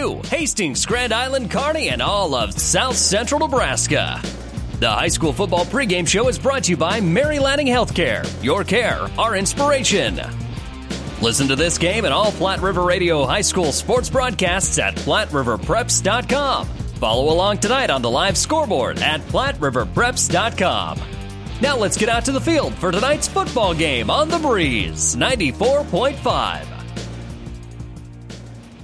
Hastings, Grand Island, Kearney, and all of South Central Nebraska. The high school football pregame show is brought to you by Mary Lanning Healthcare. Your care, our inspiration. Listen to this game and all Platte River Radio high school sports broadcasts at PlatteRiverPreps.com. Follow along tonight on the live scoreboard at PlatteRiverPreps.com. Now let's get out to the field for tonight's football game on the breeze 94.5.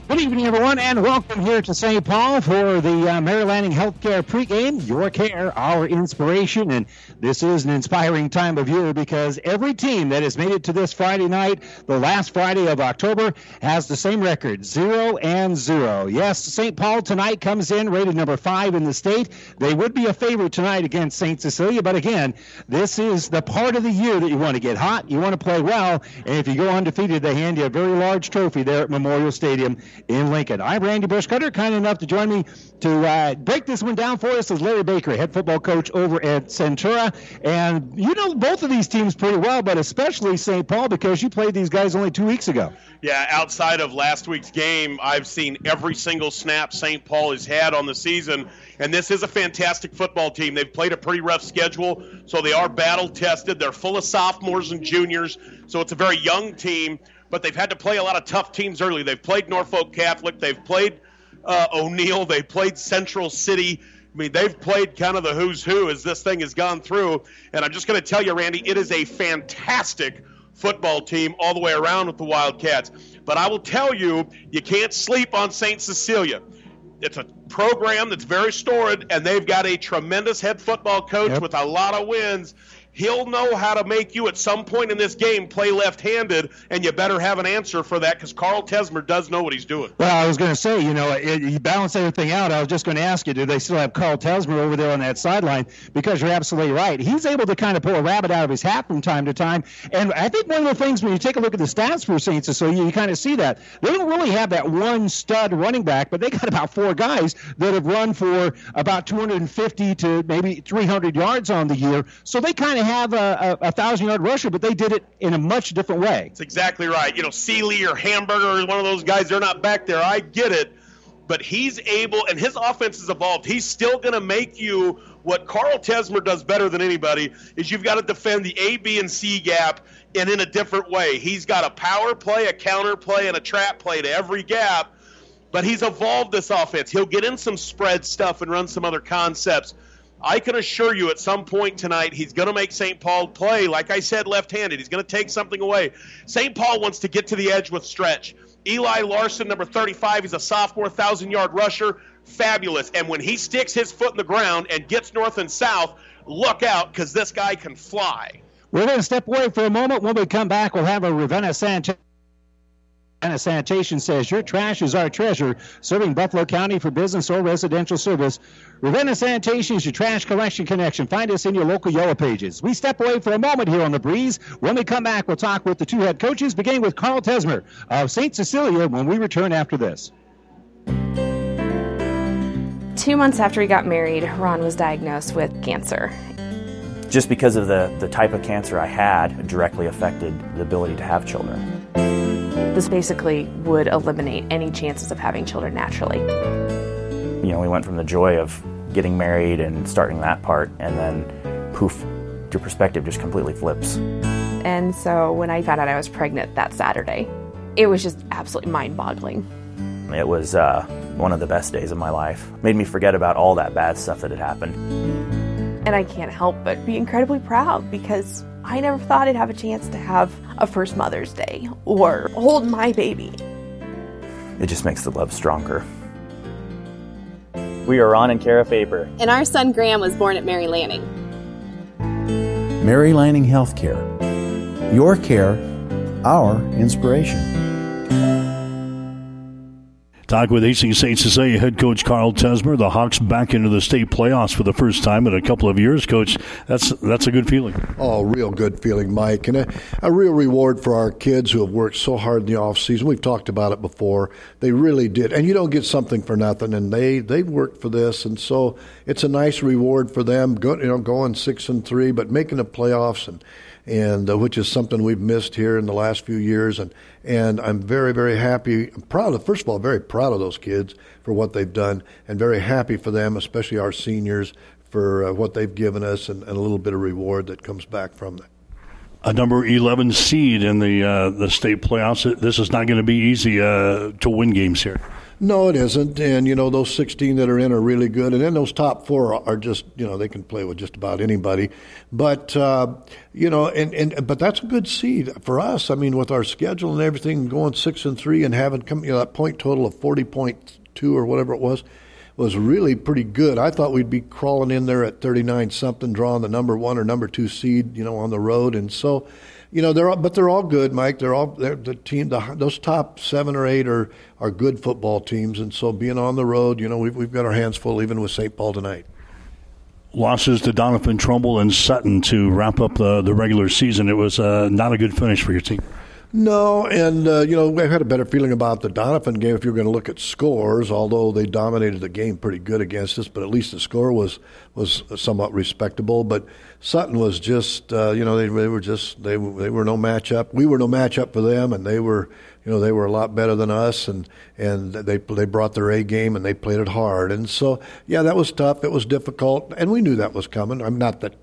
Good evening, everyone, and welcome here to St. Paul for the uh, Mary Lanning Healthcare pregame. Your care, our inspiration, and this is an inspiring time of year because every team that has made it to this Friday night, the last Friday of October, has the same record: zero and zero. Yes, St. Paul tonight comes in rated number five in the state. They would be a favorite tonight against St. Cecilia, but again, this is the part of the year that you want to get hot, you want to play well, and if you go undefeated, they hand you a very large trophy there at Memorial Stadium in Lincoln. I'm Randy Bushcutter, kind enough to join me to uh, break this one down for us is Larry Baker, head football coach over at Centura. And you know both of these teams pretty well, but especially St. Paul because you played these guys only two weeks ago. Yeah, outside of last week's game, I've seen every single snap St. Paul has had on the season. And this is a fantastic football team. They've played a pretty rough schedule, so they are battle tested. They're full of sophomores and juniors, so it's a very young team but they've had to play a lot of tough teams early. They've played Norfolk Catholic, they've played uh, O'Neill, they played Central City. I mean, they've played kind of the who's who as this thing has gone through. And I'm just going to tell you, Randy, it is a fantastic football team all the way around with the Wildcats. But I will tell you, you can't sleep on St. Cecilia. It's a program that's very storied, and they've got a tremendous head football coach yep. with a lot of wins he'll know how to make you at some point in this game play left-handed, and you better have an answer for that because Carl Tesmer does know what he's doing. Well, I was going to say, you know, it, you balance everything out. I was just going to ask you, do they still have Carl Tesmer over there on that sideline? Because you're absolutely right. He's able to kind of pull a rabbit out of his hat from time to time. And I think one of the things when you take a look at the stats for St. Cecilia, you kind of see that they don't really have that one stud running back, but they got about four guys that have run for about 250 to maybe 300 yards on the year. So they kind of have a, a, a, thousand yard rusher, but they did it in a much different way. That's exactly right. You know, Sealy or Hamburger is one of those guys. They're not back there. I get it, but he's able, and his offense has evolved. He's still going to make you what Carl Tesmer does better than anybody is you've got to defend the A, B, and C gap, and in a different way. He's got a power play, a counter play, and a trap play to every gap. But he's evolved this offense. He'll get in some spread stuff and run some other concepts I can assure you at some point tonight he's going to make St. Paul play, like I said, left handed. He's going to take something away. St. Paul wants to get to the edge with stretch. Eli Larson, number 35, he's a sophomore 1,000 yard rusher. Fabulous. And when he sticks his foot in the ground and gets north and south, look out because this guy can fly. We're going to step away for a moment. When we come back, we'll have a Ravenna Sanchez. Ravenna Sanitation says your trash is our treasure, serving Buffalo County for business or residential service. Ravenna Sanitation is your trash collection connection. Find us in your local Yellow Pages. We step away for a moment here on the breeze. When we come back, we'll talk with the two head coaches, beginning with Carl Tesmer of St. Cecilia when we return after this. Two months after he got married, Ron was diagnosed with cancer. Just because of the, the type of cancer I had, directly affected the ability to have children. This basically would eliminate any chances of having children naturally. You know, we went from the joy of getting married and starting that part, and then poof, your perspective just completely flips. And so when I found out I was pregnant that Saturday, it was just absolutely mind boggling. It was uh, one of the best days of my life. Made me forget about all that bad stuff that had happened. And I can't help but be incredibly proud because I never thought I'd have a chance to have a first Mother's Day or hold my baby. It just makes the love stronger. We are Ron and Kara Faber. And our son Graham was born at Mary Lanning. Mary Lanning Healthcare. Your care, our inspiration. Talk with Hastings St. Cecilia head coach Carl Tesmer. The Hawks back into the state playoffs for the first time in a couple of years. Coach, that's that's a good feeling. Oh, real good feeling, Mike, and a, a real reward for our kids who have worked so hard in the off season. We've talked about it before. They really did, and you don't get something for nothing. And they they've worked for this, and so it's a nice reward for them. Go, you know, going six and three, but making the playoffs and and uh, which is something we've missed here in the last few years. And and I'm very very happy. I'm proud of first of all, very proud of those kids for what they've done, and very happy for them, especially our seniors, for uh, what they've given us, and, and, a little bit of reward that comes back from that. A number 11 seed in the uh, the state playoffs. This is not going to be easy uh, to win games here. No, it isn't. And, you know, those 16 that are in are really good. And then those top four are just, you know, they can play with just about anybody. But, uh, you know, and, and, but that's a good seed for us. I mean, with our schedule and everything going six and three and having come, you know, that point total of 40.2 or whatever it was was really pretty good. I thought we'd be crawling in there at 39 something, drawing the number one or number two seed, you know, on the road. And so, you know, they're all, but they're all good, Mike. They're all they're, the team. The, those top seven or eight are are good football teams, and so being on the road, you know, we've we've got our hands full even with St. Paul tonight. Losses to Donovan Trumbull, and Sutton to wrap up the the regular season. It was uh, not a good finish for your team. No, and uh, you know we had a better feeling about the Donovan game if you're going to look at scores. Although they dominated the game pretty good against us, but at least the score was was somewhat respectable. But Sutton was just uh, you know they, they were just they they were no matchup. We were no matchup for them, and they were you know they were a lot better than us, and and they they brought their A game and they played it hard. And so yeah, that was tough. It was difficult, and we knew that was coming. I'm not that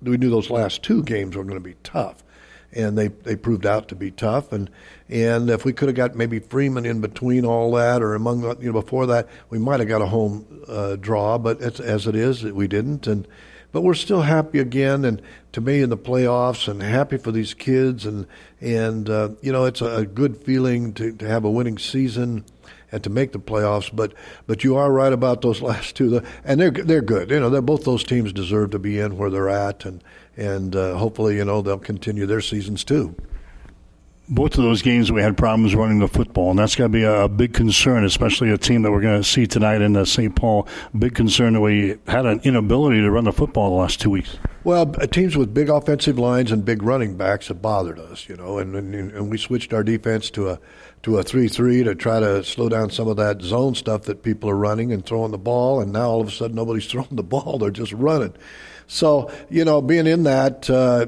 we knew those last two games were going to be tough and they, they proved out to be tough. And and if we could have got maybe Freeman in between all that, or among you know before that, we might have got a home uh, draw. But as it is, we didn't. And but we're still happy again, and to me in the playoffs, and happy for these kids. And and uh, you know it's a good feeling to to have a winning season and to make the playoffs. But but you are right about those last two, and they're they're good. You know, they're both those teams deserve to be in where they're at, and and uh, hopefully, you know, they'll continue their seasons too. Both of those games, we had problems running the football, and that's going to be a, big concern, especially a team that we're going to see tonight in uh, St. Paul. Big concern that we had an inability to run the football the last two weeks. Well, uh, teams with big offensive lines and big running backs have bothered us, you know, and, and, and we switched our defense to a to a three-three to try to slow down some of that zone stuff that people are running and throwing the ball, and now all of a sudden nobody's throwing the ball; they're just running. So, you know, being in that, uh,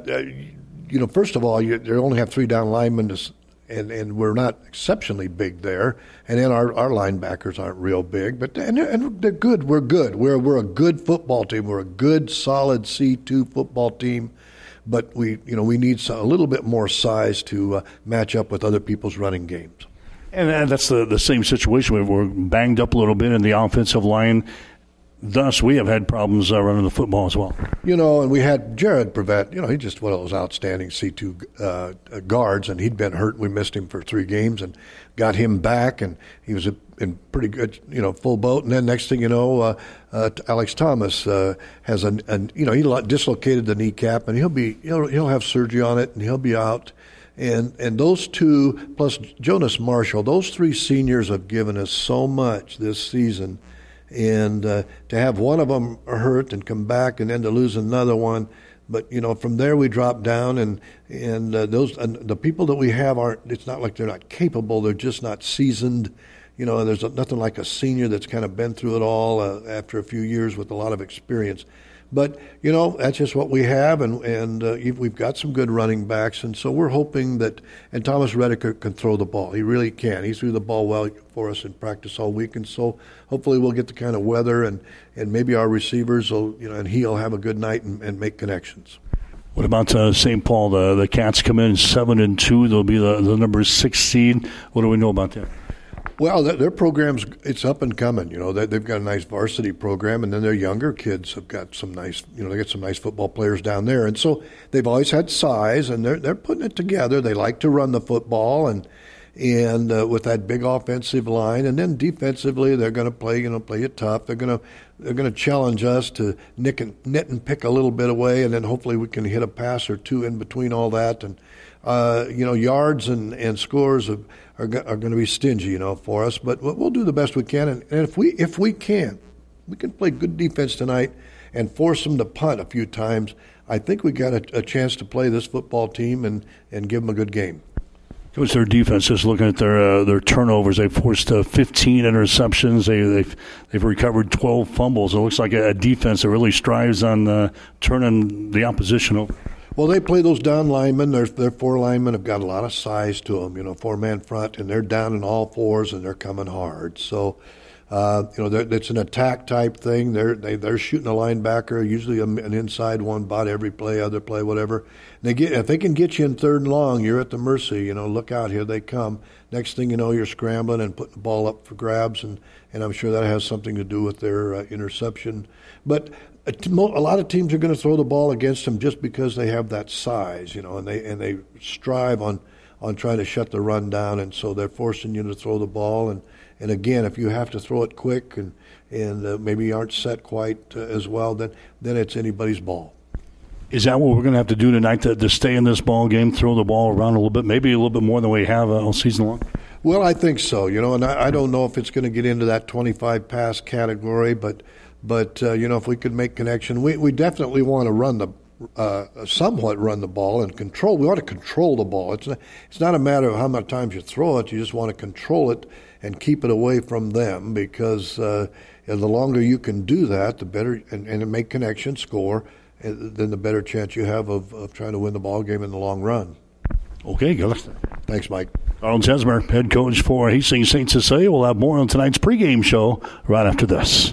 you know, first of all, you, only have three down linemen, to, and, and we're not exceptionally big there. And then our, our linebackers aren't real big, but and, and they're good. We're good. We're, we're a good football team. We're a good, solid C2 football team. But we, you know, we need a little bit more size to uh, match up with other people's running games. And that's the, the same situation. We're banged up a little bit in the offensive line thus we have had problems uh, running the football as well. You know, and we had Jared Brevet. You know, he's just one of those outstanding C two uh, guards, and he'd been hurt. We missed him for three games, and got him back, and he was in pretty good, you know, full boat. And then next thing you know, uh, uh, Alex Thomas uh, has a, a, you know, he dislocated the kneecap, and he'll be he'll he'll have surgery on it, and he'll be out. And and those two plus Jonas Marshall, those three seniors have given us so much this season and uh, to have one of them hurt and come back and then to lose another one. But you know from there we drop down and and uh, those and the people that we have aren't it's not like they're not capable. They're just not seasoned you know there's nothing like a senior that's kind of been through it all uh, after a few years with a lot of experience but you know that's just what we have, and and uh, we've got some good running backs, and so we're hoping that. And Thomas Redeker can throw the ball. He really can. He threw the ball well for us in practice all week, and so hopefully we'll get the kind of weather, and and maybe our receivers will you know, and he'll have a good night and, and make connections. What about uh, St. Paul? The the Cats come in seven and two. They'll be the, the number six seed. What do we know about that? Well, their program's it's up and coming. You know, they've got a nice varsity program, and then their younger kids have got some nice. You know, they got some nice football players down there, and so they've always had size, and they're they're putting it together. They like to run the football, and and uh, with that big offensive line, and then defensively, they're going to play. You know, play it tough. They're going to they're going to challenge us to nick and knit and pick a little bit away, and then hopefully we can hit a pass or two in between all that, and uh, you know, yards and and scores of are, are going to be stingy, you know, for us. But we'll do the best we can, and, and if we if we can, we can play good defense tonight and force them to punt a few times. I think we got a, a chance to play this football team and, and give them a good game. Was their defense. Just looking at their uh, their turnovers, they forced uh, 15 interceptions. They they've they've recovered 12 fumbles. It looks like a, defense that really strives on uh, turning the opposition over. Well, they play those down linemen. Their their four linemen have got a lot of size to them. You know, four man front, and they're down in all fours and they're coming hard. So. Uh, you know, it's an attack type thing. They're they, they're shooting a linebacker, usually an inside one, about every play, other play, whatever. And they get if they can get you in third and long, you're at the mercy. You know, look out, here they come. Next thing you know, you're scrambling and putting the ball up for grabs, and and I'm sure that has something to do with their uh, interception. But a lot of teams are going to throw the ball against them just because they have that size, you know, and they and they strive on on trying to shut the run down, and so they're forcing you to throw the ball and and again, if you have to throw it quick and and uh, maybe aren't set quite uh, as well, then then it's anybody's ball. Is that what we're going to have to do tonight to, to stay in this ball game, throw the ball around a little bit, maybe a little bit more than we have uh, all season long? Well, I think so. You know, and I, I don't know if it's going to get into that 25 pass category, but but uh, you know, if we could make connection, we we definitely want to run the uh, somewhat run the ball and control. We want to control the ball. It's not, it's not a matter of how many times you throw it. You just want to control it and keep it away from them because uh, the longer you can do that, the better, and, and make connections, score, uh, then the better chance you have of, of trying to win the ball game in the long run. Okay, good. Thanks, Mike. Carl Tesmer, head coach for Hastings St. Cecilia. We'll have more on tonight's pregame show right after this.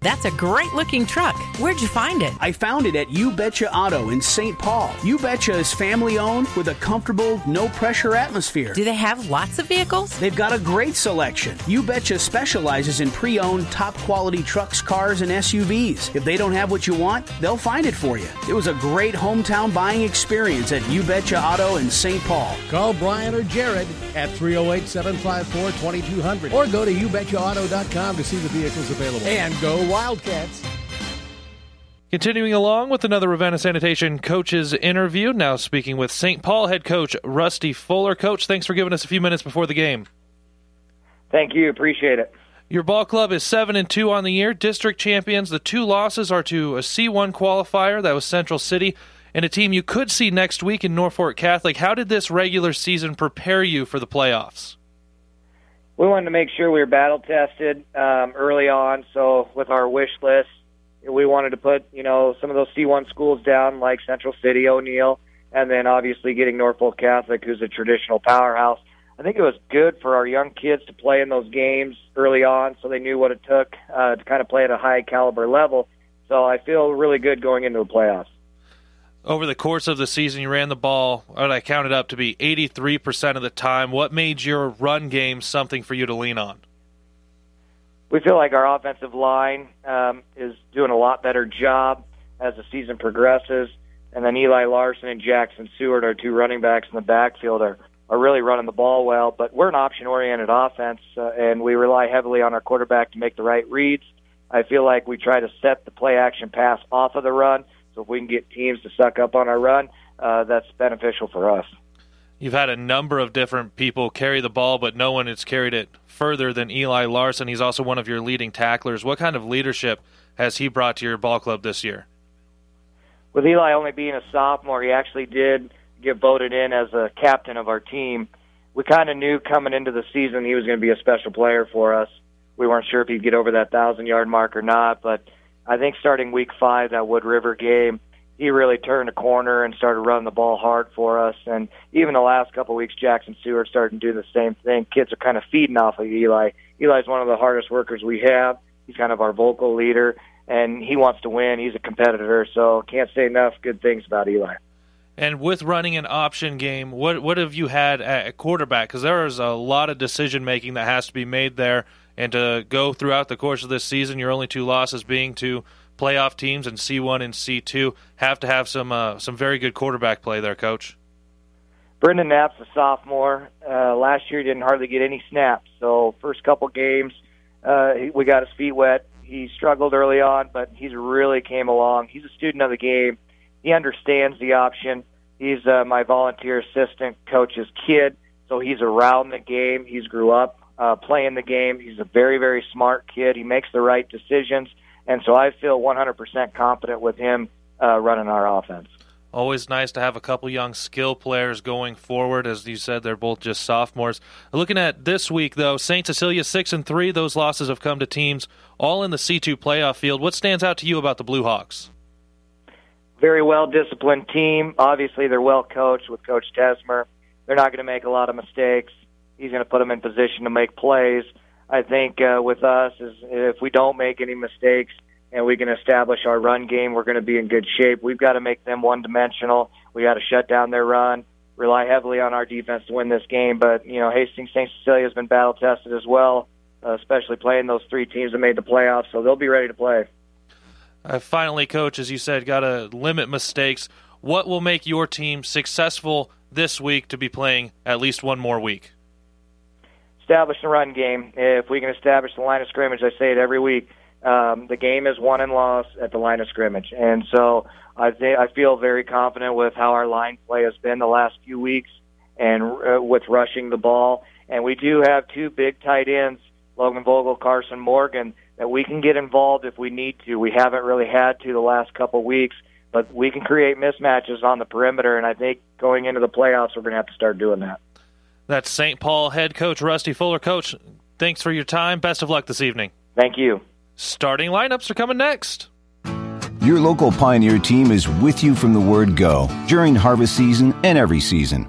That's a great looking truck. Where'd you find it? I found it at You Betcha Auto in St. Paul. You Betcha is family owned with a comfortable, no pressure atmosphere. Do they have lots of vehicles? They've got a great selection. You Betcha specializes in pre owned, top quality trucks, cars, and SUVs. If they don't have what you want, they'll find it for you. It was a great hometown buying experience at You Betcha Auto in St. Paul. Call Brian or Jared at 308 754 2200 or go to youbetchaauto.com to see the vehicles available. And go Wildcats. Continuing along with another Ravenna Sanitation coaches interview. Now speaking with St. Paul head coach Rusty Fuller. Coach, thanks for giving us a few minutes before the game. Thank you. Appreciate it. Your ball club is seven and two on the year, district champions. The two losses are to a C1 qualifier that was Central City, and a team you could see next week in Norfolk Catholic. How did this regular season prepare you for the playoffs? We wanted to make sure we were battle tested um, early on. So with our wish list, we wanted to put you know some of those C1 schools down like Central City, O'Neill, and then obviously getting Norfolk Catholic, who's a traditional powerhouse. I think it was good for our young kids to play in those games early on, so they knew what it took uh, to kind of play at a high caliber level. So I feel really good going into the playoffs over the course of the season, you ran the ball, what I counted up to be 83% of the time. What made your run game something for you to lean on? We feel like our offensive line um, is doing a lot better job as the season progresses. And then Eli Larson and Jackson Seward, our two running backs in the backfield, are, are really running the ball well. But we're an option oriented offense, uh, and we rely heavily on our quarterback to make the right reads. I feel like we try to set the play action pass off of the run so if we can get teams to suck up on our run, uh, that's beneficial for us. You've had a number of different people carry the ball, but no one has carried it further than Eli Larson. He's also one of your leading tacklers. What kind of leadership has he brought to your ball club this year? With Eli only being a sophomore, he actually did get voted in as a captain of our team. We kind of knew coming into the season he was going to be a special player for us. We weren't sure if he'd get over that thousand yard mark or not, but I think starting week five, that Wood River game, he really turned a corner and started running the ball hard for us. And even the last couple of weeks, Jackson Seward started doing the same thing. Kids are kind of feeding off of Eli. Eli's one of the hardest workers we have. He's kind of our vocal leader, and he wants to win. He's a competitor, so can't say enough good things about Eli. And with running an option game, what what have you had at quarterback? Because there is a lot of decision making that has to be made there and to go throughout the course of this season, your only two losses being to playoff teams in C1 and C2, have to have some uh, some very good quarterback play there, Coach. Brendan Knapp's a sophomore. Uh, last year, he didn't hardly get any snaps. So first couple games, uh, we got his feet wet. He struggled early on, but he's really came along. He's a student of the game. He understands the option. He's uh, my volunteer assistant coach's kid, so he's around the game. He's grew up uh, playing the game. He's a very, very smart kid. He makes the right decisions, and so I feel 100% confident with him uh, running our offense. Always nice to have a couple young skill players going forward. As you said, they're both just sophomores. Looking at this week, though, St. Cecilia six and three. Those losses have come to teams all in the C two playoff field. What stands out to you about the Blue Hawks? Very well disciplined team. Obviously, they're well coached with Coach Tesmer. They're not going to make a lot of mistakes. He's going to put them in position to make plays. I think uh, with us is if we don't make any mistakes, and we can establish our run game, we're going to be in good shape. We've got to make them one dimensional. We got to shut down their run, rely heavily on our defense to win this game. But, you know, Hastings St. Cecilia has been battle tested as well, uh, especially playing those three teams that made the playoffs, so they'll be ready to play. Uh, finally, coach, as you said, got to limit mistakes. What will make your team successful this week to be playing at least one more week? Establish the run game. If we can establish the line of scrimmage, I say it every week um, the game is won and lost at the line of scrimmage, and so I think I feel very confident with how our line play has been the last few weeks, and uh, with rushing the ball. And we do have two big tight ends, Logan Vogel, Carson Morgan, that we can get involved if we need to. We haven't really had to the last couple weeks, but we can create mismatches on the perimeter, and I think going into the playoffs, we're going to have to start doing that. That's St. Paul head coach Rusty Fuller. Coach, thanks for your time. Best of luck this evening. Thank you. Starting lineups are coming next. Your local Pioneer team is with you from the word go during harvest season and every season.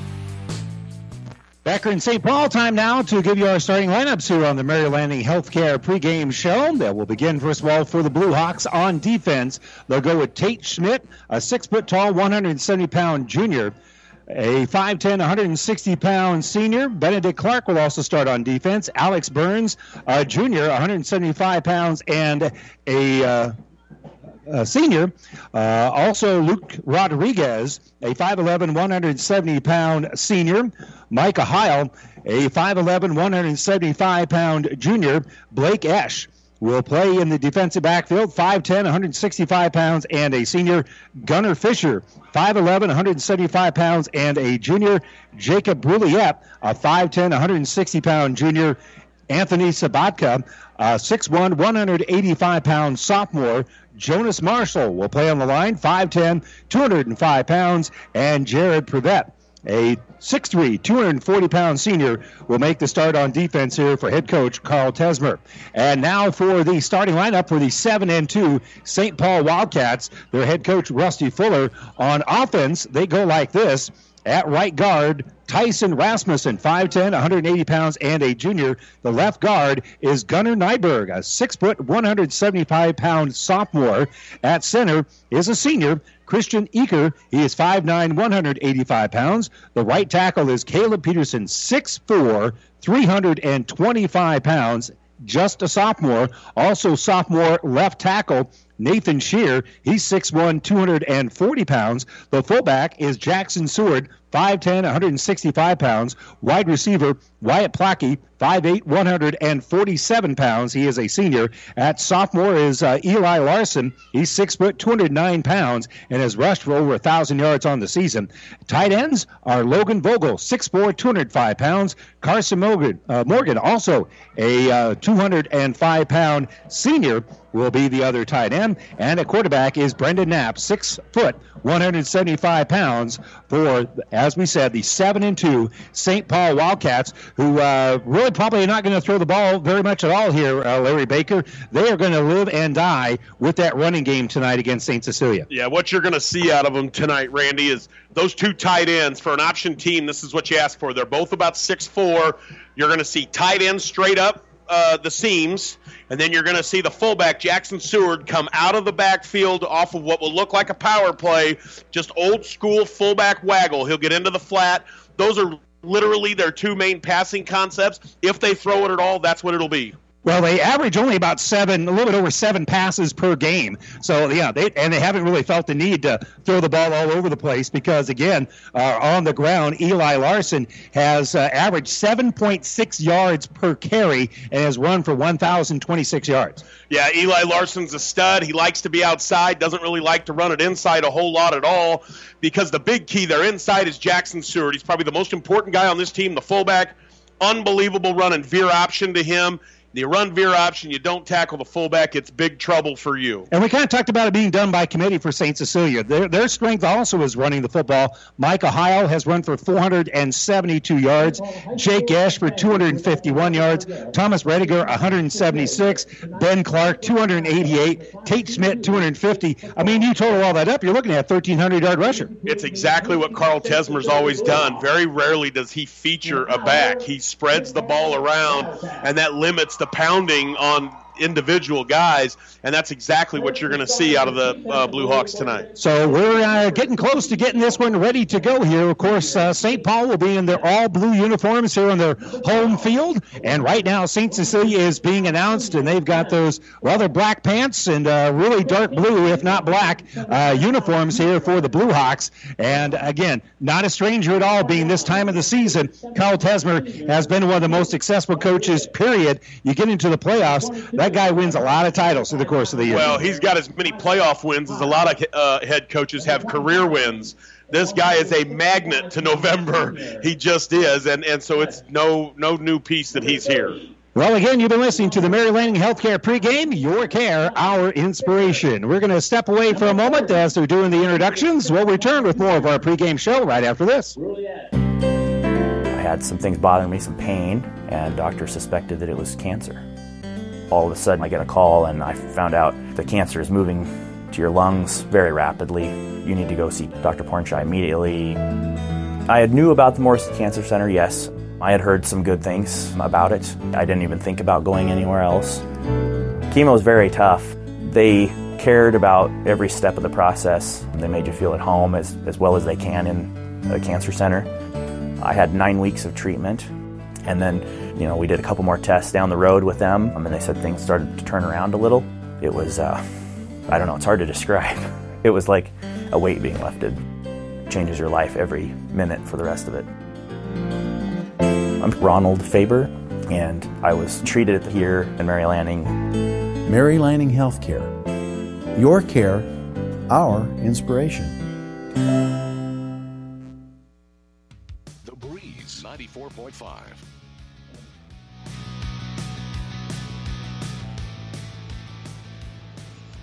Back in St. Paul, time now to give you our starting lineups here on the Mary Lanning Healthcare pregame show. That will begin first of all for the Blue Hawks on defense. They'll go with Tate Schmidt, a six foot tall, 170 pound junior. A 5'10, 160 pound senior. Benedict Clark will also start on defense. Alex Burns, a junior, 175 pounds, and a. Uh, uh, senior. Uh, also, Luke Rodriguez, a 5'11, 170 pound senior. Micah Heil, a 5'11, 175 pound junior. Blake Esch will play in the defensive backfield, 5'10, 165 pounds, and a senior. Gunnar Fisher, 5'11, 175 pounds, and a junior. Jacob Brouillette, a 5'10, 160 pound junior. Anthony Sabatka, uh, 6'1, 185 pound sophomore. Jonas Marshall will play on the line, 5'10, 205 pounds, and Jared Privet, a 6'3, 240 pound senior, will make the start on defense here for head coach Carl Tesmer. And now for the starting lineup for the 7 and 2 St. Paul Wildcats, their head coach Rusty Fuller. On offense, they go like this. At right guard, Tyson Rasmussen, 5'10, 180 pounds, and a junior. The left guard is Gunnar Nyberg, a 6 foot, 175 pound sophomore. At center is a senior, Christian Eaker. He is 5'9, 185 pounds. The right tackle is Caleb Peterson, 6'4, 325 pounds just a sophomore. Also, sophomore left tackle Nathan Shear. He's 6'1, 240 pounds. The fullback is Jackson Seward, 5'10, 165 pounds. Wide receiver Wyatt Plackey, 5'8, 147 pounds. He is a senior. At sophomore is uh, Eli Larson. He's 6 foot, 209 pounds, and has rushed for over 1,000 yards on the season. Tight ends are Logan Vogel, 6'4, 205 pounds. Carson Morgan, uh, Morgan also a uh, 205 pound senior. will be the other tight end. And at quarterback is Brendan Knapp, six foot, 175 pounds for, as we said, the seven and two St. Paul Wildcats, who uh, really probably are not going to throw the ball very much at all here, uh, Larry Baker. They are going to live and die with that running game tonight against St. Cecilia. Yeah, what you're going to see out of them tonight, Randy, is those two tight ends for an option team. This is what you ask for. They're both about six four. You're going to see tight ends straight up uh, the seams, and then you're going to see the fullback Jackson Seward come out of the backfield off of what will look like a power play, just old school fullback waggle. He'll get into the flat. Those are literally their two main passing concepts. If they throw it at all, that's what it'll be. Well, they average only about seven, a little bit over seven passes per game. So yeah, they and they haven't really felt the need to throw the ball all over the place because again, uh, on the ground, Eli Larson has uh, averaged 7.6 yards per carry and has run for 1,026 yards. Yeah, Eli Larson's a stud. He likes to be outside, doesn't really like to run it inside a whole lot at all because the big key there inside is Jackson Seward. He's probably the most important guy on this team, the fullback. Unbelievable run and veer option to him. You run veer option, you don't tackle the fullback, it's big trouble for you. And we kind of talked about it being done by committee for St. Cecilia. Their, their strength also is running the football. Mike Ohio has run for 472 yards. Jake Ash for 251 yards. Thomas Rediger, 176. Ben Clark, 288. Tate Schmidt, 250. I mean, you total all that up, you're looking at a 1,300 yard rusher. It's exactly what Carl Tesmer's always done. Very rarely does he feature a back. He spreads the ball around, and that limits the pounding on individual guys, and that's exactly what you're going to see out of the uh, Blue Hawks tonight. So we're uh, getting close to getting this one ready to go here. Of course, uh, St. Paul will be in their all blue uniforms here on their home field, and right now St. Cecilia is being announced, and they've got those rather black pants and uh, really dark blue, if not black, uh, uniforms here for the Blue Hawks. And again, not a stranger at all, being this time of the season. Kyle Tesmer has been one of the most successful coaches. Period. You get into the playoffs, that guy wins a lot of titles through the course of the year. Well, he's got as many playoff wins as a lot of uh, head coaches have career wins. This guy is a magnet to November. He just is, and and so it's no no new piece that he's here. Well, again, you've been listening to the Mary Lanning Healthcare pregame, Your Care, Our Inspiration. We're going to step away for a moment as they're doing the introductions. We'll return with more of our pregame show right after this. I had some things bothering me, some pain, and doctor suspected that it was cancer. All of a sudden, I get a call, and I found out the cancer is moving to your lungs very rapidly. You need to go see Dr. Pornchai immediately. I had knew about the Morrison Cancer Center, yes. I had heard some good things about it. I didn't even think about going anywhere else. Chemo is very tough. They cared about every step of the process. They made you feel at home as, as well as they can in a cancer center. I had nine weeks of treatment, and then, you know, we did a couple more tests down the road with them, and they said things started to turn around a little. It was, uh, I don't know, it's hard to describe. It was like a weight being lifted. It changes your life every minute for the rest of it. I'm Ronald Faber, and I was treated here in Mary Lanning. Mary Lanning Healthcare. Your care, our inspiration. The Breeze 94.5.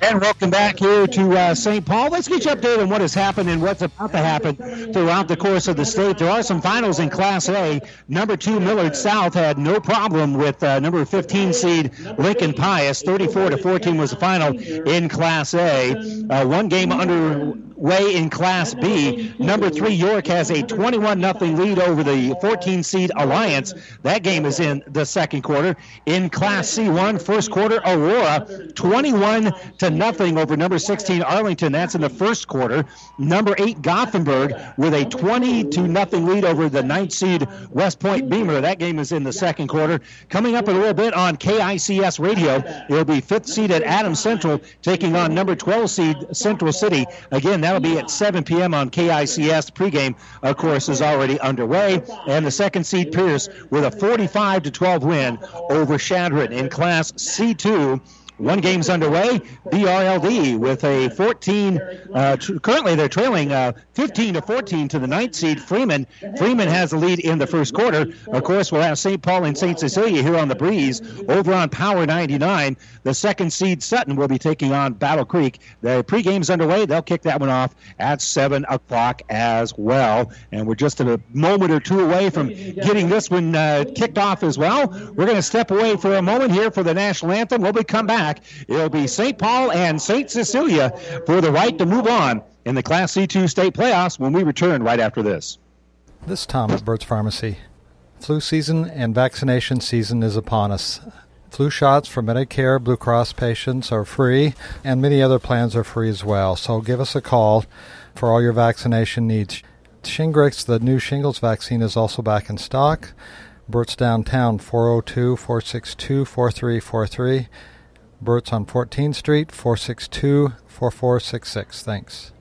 And welcome back here to uh, St. Paul. Let's get you updated on what has happened and what's about to happen throughout the course of the state. There are some finals in Class A. Number two, Millard South had no problem with uh, number 15 seed Lincoln Pius. 34 to 14 was the final in Class A. Uh, one game underway in Class B. Number three, York has a 21 0 lead over the 14 seed Alliance. That game is in the second quarter. In Class C1, first quarter, Aurora 21 to nothing over number 16 Arlington. That's in the first quarter. Number eight Gothenburg with a 20 to nothing lead over the ninth seed West Point Beemer. That game is in the second quarter. Coming up in a little bit on KICS Radio, it'll be fifth seed at Adams Central taking on number 12 seed Central City. Again, that'll be at 7 p.m. on KICS. Pregame, of course, is already underway, and the second seed Pierce with a 45 to 12 win over Chadron in Class C2. One game's underway. BRLD with a 14. Uh, tr- currently, they're trailing uh, 15 to 14 to the ninth seed Freeman. Freeman has the lead in the first quarter. Of course, we'll have St. Paul and St. Cecilia here on the breeze. Over on Power 99, the second seed Sutton will be taking on Battle Creek. The pregame's underway. They'll kick that one off at 7 o'clock as well. And we're just a moment or two away from getting this one uh, kicked off as well. We're going to step away for a moment here for the national anthem. When we come back, it'll be St. Paul and St. Cecilia for the right to move on in the Class C2 state playoffs when we return right after this. This is Tom at Burt's Pharmacy. Flu season and vaccination season is upon us. Flu shots for Medicare Blue Cross patients are free, and many other plans are free as well. So give us a call for all your vaccination needs. Shingrix, the new shingles vaccine, is also back in stock. Burt's downtown, 402 462 4343. Burt's on 14th Street, 462 4466. Thanks.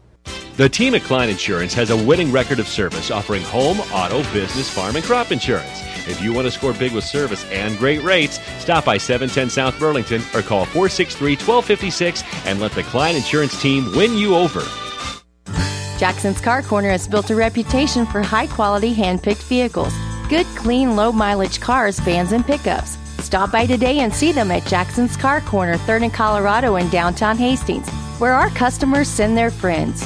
The team at Klein Insurance has a winning record of service offering home, auto, business, farm, and crop insurance. If you want to score big with service and great rates, stop by 710 South Burlington or call 463 1256 and let the Klein Insurance team win you over. Jackson's Car Corner has built a reputation for high quality hand picked vehicles. Good, clean, low mileage cars, vans, and pickups. Stop by today and see them at Jackson's Car Corner, 3rd and Colorado in downtown Hastings, where our customers send their friends.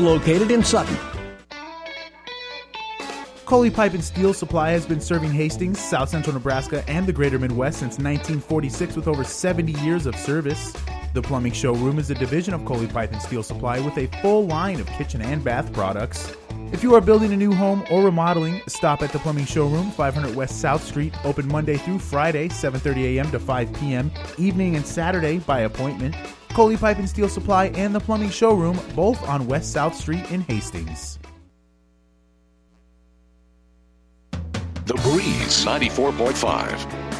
located in Sutton. Kully Pipe and Steel Supply has been serving Hastings, South Central Nebraska, and the greater Midwest since 1946 with over 70 years of service. The Plumbing Showroom is a division of Kully Pipe and Steel Supply with a full line of kitchen and bath products. If you are building a new home or remodeling, stop at the Plumbing Showroom, 500 West South Street, open Monday through Friday, 7:30 a.m. to 5 p.m., evening and Saturday by appointment. Kully Pipe and Steel Supply and the Plumbing Showroom, both on West South Street in Hastings. The Breeze 94.5.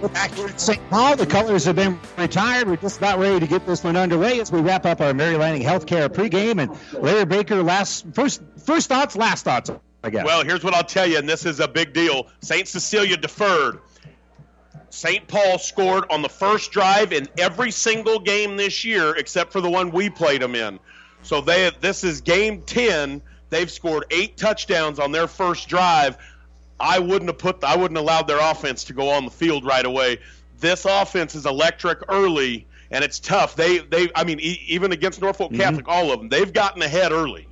We're back here at St. Paul. The colors have been retired. We're just about ready to get this one underway as we wrap up our Mary Lanning Healthcare pregame. And Larry Baker, last first first thoughts, last thoughts, I guess. Well, here's what I'll tell you, and this is a big deal. St. Cecilia deferred. St. Paul scored on the first drive in every single game this year except for the one we played them in. So they this is game 10. They've scored 8 touchdowns on their first drive. I wouldn't have put I wouldn't allowed their offense to go on the field right away. This offense is electric early and it's tough. They they I mean e- even against Norfolk mm-hmm. Catholic all of them. They've gotten ahead early.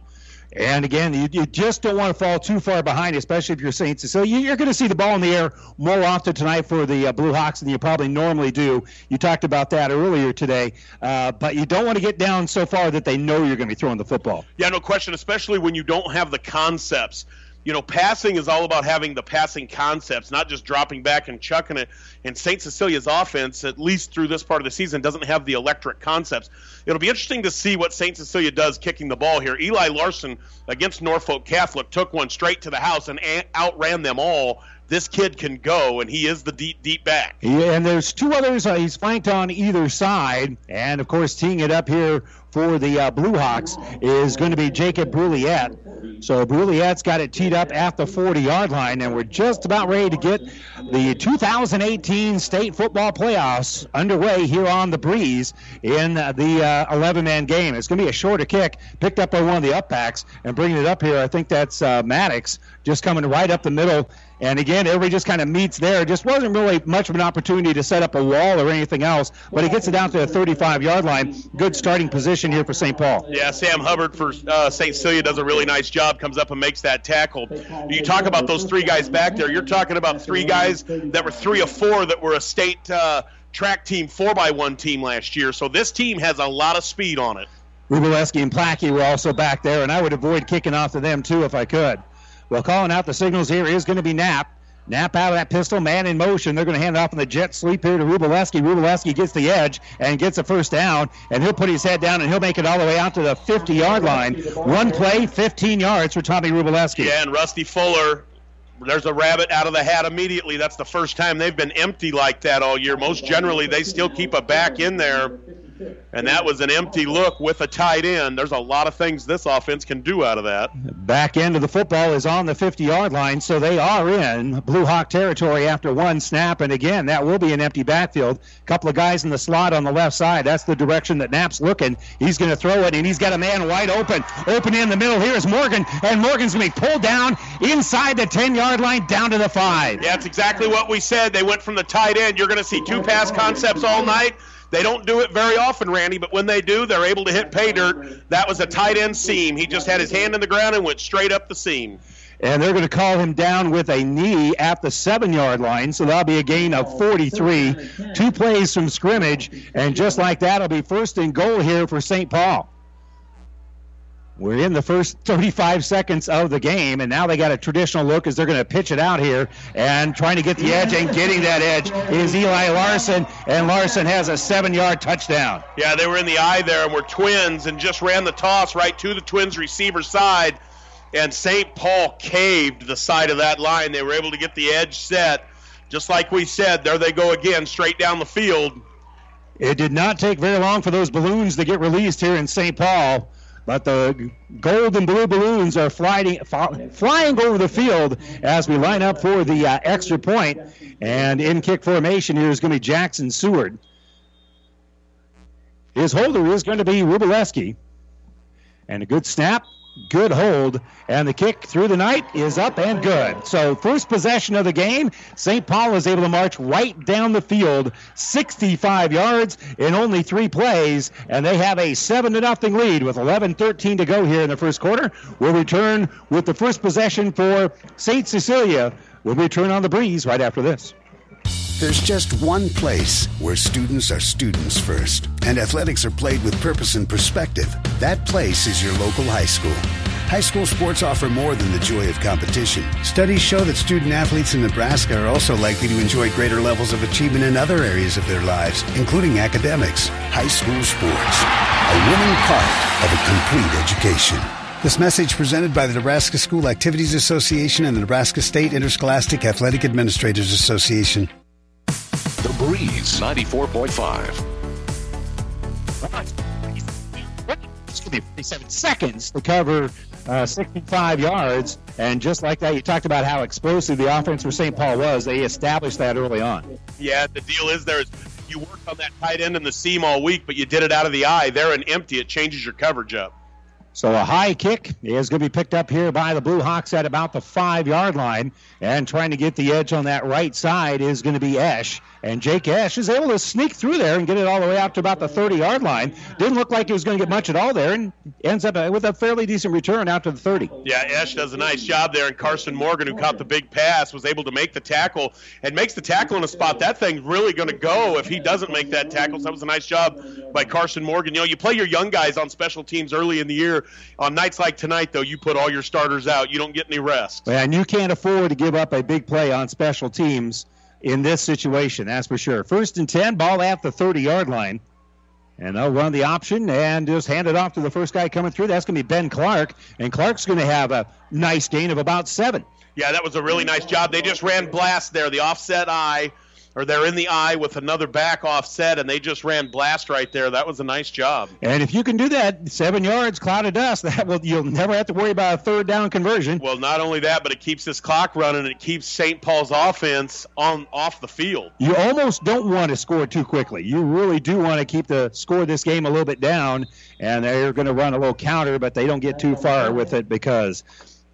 And again, you, you just don't want to fall too far behind, especially if you're Saints. So You're going to see the ball in the air more often tonight for the uh, Blue Hawks than you probably normally do. You talked about that earlier today, uh, but you don't want to get down so far that they know you're going to be throwing the football. Yeah, no question, especially when you don't have the concepts. You know, passing is all about having the passing concepts, not just dropping back and chucking it. And St. Cecilia's offense, at least through this part of the season, doesn't have the electric concepts. It'll be interesting to see what St. Cecilia does kicking the ball here. Eli Larson against Norfolk Catholic took one straight to the house and outran them all. This kid can go, and he is the deep, deep back. Yeah, and there's two others. Uh, he's flanked on either side, and of course, teeing it up here for the uh, Blue Hawks is going to be Jacob Brouillette. So Brouillette's got it teed up at the 40-yard line, and we're just about ready to get the 2018 state football playoffs underway here on the breeze in uh, the uh, 11-man game. It's going to be a shorter kick, picked up by one of the upbacks, and bringing it up here. I think that's uh, Maddox just coming right up the middle. And again, everybody just kind of meets there. It just wasn't really much of an opportunity to set up a wall or anything else, but he gets it down to the 35 yard line. Good starting position here for St. Paul. Yeah, Sam Hubbard for uh, St. Cecilia does a really nice job, comes up and makes that tackle. You talk about those three guys back there, you're talking about three guys that were three or four that were a state uh, track team 4x1 team last year. So this team has a lot of speed on it. Rubileski and Plackey were also back there, and I would avoid kicking off to them too if I could. Well, calling out the signals here is going to be Knapp. Knapp out of that pistol, man in motion. They're going to hand it off in the jet sweep here to Rubaleski. Rubaleski gets the edge and gets a first down, and he'll put his head down and he'll make it all the way out to the 50 yard line. One play, 15 yards for Tommy Rubaleski. Yeah, and Rusty Fuller there's a rabbit out of the hat immediately. That's the first time they've been empty like that all year. Most generally, they still keep a back in there and that was an empty look with a tight end. There's a lot of things this offense can do out of that. Back end of the football is on the 50 yard line, so they are in Blue Hawk territory after one snap. And again, that will be an empty backfield. A couple of guys in the slot on the left side. That's the direction that Knapp's looking. He's going to throw it, and he's got a man wide open. Open in the middle. Here's Morgan, and Morgan's going to be pulled down inside the 10 yard line down to the five. Yeah, that's exactly what we said. They went from the tight end. You're going to see two pass concepts all night. They don't do it very often, Randy, but when they do, they're able to hit pay dirt. That was a tight end seam. He just had his hand in the ground and went straight up the seam. And they're going to call him down with a knee at the seven yard line. So that'll be a gain of 43. Two plays from scrimmage. And just like that, it'll be first and goal here for St. Paul. We're in the first 35 seconds of the game, and now they got a traditional look as they're going to pitch it out here and trying to get the edge and getting that edge is Eli Larson, and Larson has a seven-yard touchdown. Yeah, they were in the eye there and were twins and just ran the toss right to the twins receiver side, and St. Paul caved the side of that line. They were able to get the edge set, just like we said. There they go again, straight down the field. It did not take very long for those balloons to get released here in St. Paul. But the gold and blue balloons are flying, flying over the field as we line up for the uh, extra point. And in kick formation here is going to be Jackson Seward. His holder is going to be Rubaleski. And a good snap good hold, and the kick through the night is up and good. So, first possession of the game, St. Paul is able to march right down the field, 65 yards in only three plays, and they have a 7 to nothing lead with 11-13 to go here in the first quarter. We'll return with the first possession for St. Cecilia. We'll return on the breeze right after this. There's just one place where students are students first, and athletics are played with purpose and perspective. That place is your local high school. High school sports offer more than the joy of competition. Studies show that student athletes in Nebraska are also likely to enjoy greater levels of achievement in other areas of their lives, including academics. High school sports, a winning part of a complete education. This message presented by the Nebraska School Activities Association and the Nebraska State Interscholastic Athletic Administrators Association. The Breeze 94.5. It's going to be 47 seconds to cover uh, 65 yards. And just like that, you talked about how explosive the offense for St. Paul was. They established that early on. Yeah, the deal is there is you worked on that tight end and the seam all week, but you did it out of the eye. There and empty, it changes your coverage up. So a high kick is going to be picked up here by the Blue Hawks at about the five yard line. And trying to get the edge on that right side is going to be Esch. And Jake Ash is able to sneak through there and get it all the way out to about the 30 yard line. Didn't look like he was going to get much at all there and ends up uh, with a fairly decent return out to the 30. Yeah, Ash does a nice job there. And Carson Morgan, who caught the big pass, was able to make the tackle and makes the tackle in a spot. That thing's really going to go if he doesn't make that tackle. So that was a nice job by Carson Morgan. You know, you play your young guys on special teams early in the year. On nights like tonight, though, you put all your starters out. You don't get any rest. And you can't afford to give up a big play on special teams in this situation, that's for sure. First and 10, ball at the 30 yard line. And they'll run the option and just hand it off to the first guy coming through. That's going to be Ben Clark. And Clark's going to have a nice gain of about seven. Yeah, that was a really nice job. They just ran blast there, the offset eye or they're in the eye with another back offset, and they just ran blast right there. That was a nice job. And if you can do that, seven yards, cloud of dust, that will you'll never have to worry about a third down conversion. Well, not only that, but it keeps this clock running. It keeps St. Paul's offense on off the field. You almost don't want to score too quickly. You really do want to keep the score this game a little bit down, and they're going to run a little counter, but they don't get too far with it because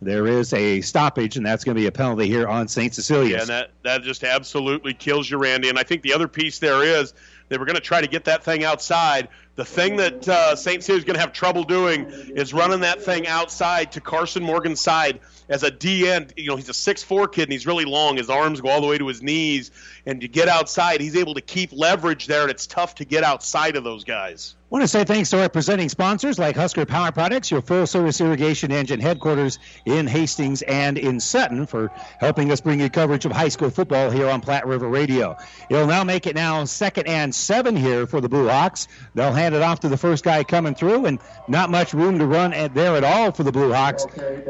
there is a stoppage, and that's going to be a penalty here on St. Cecilia. Yeah, and that, that just absolutely kills you, Randy. And I think the other piece there is they were going to try to get that thing outside, The thing that uh, St. Cecilia is going to have trouble doing is running that thing outside to Carson Morgan's side as a D end. You know, he's a six-four kid and he's really long. His arms go all the way to his knees. And to get outside, he's able to keep leverage there, and it's tough to get outside of those guys. I want to say thanks to our presenting sponsors like Husker Power Products, your full service irrigation engine headquarters in Hastings and in Sutton, for helping us bring you coverage of high school football here on Platte River Radio. It'll now make it now second and seven here for the Blue Hawks. They'll hand it off to the first guy coming through, and not much room to run at there at all for the Blue Hawks.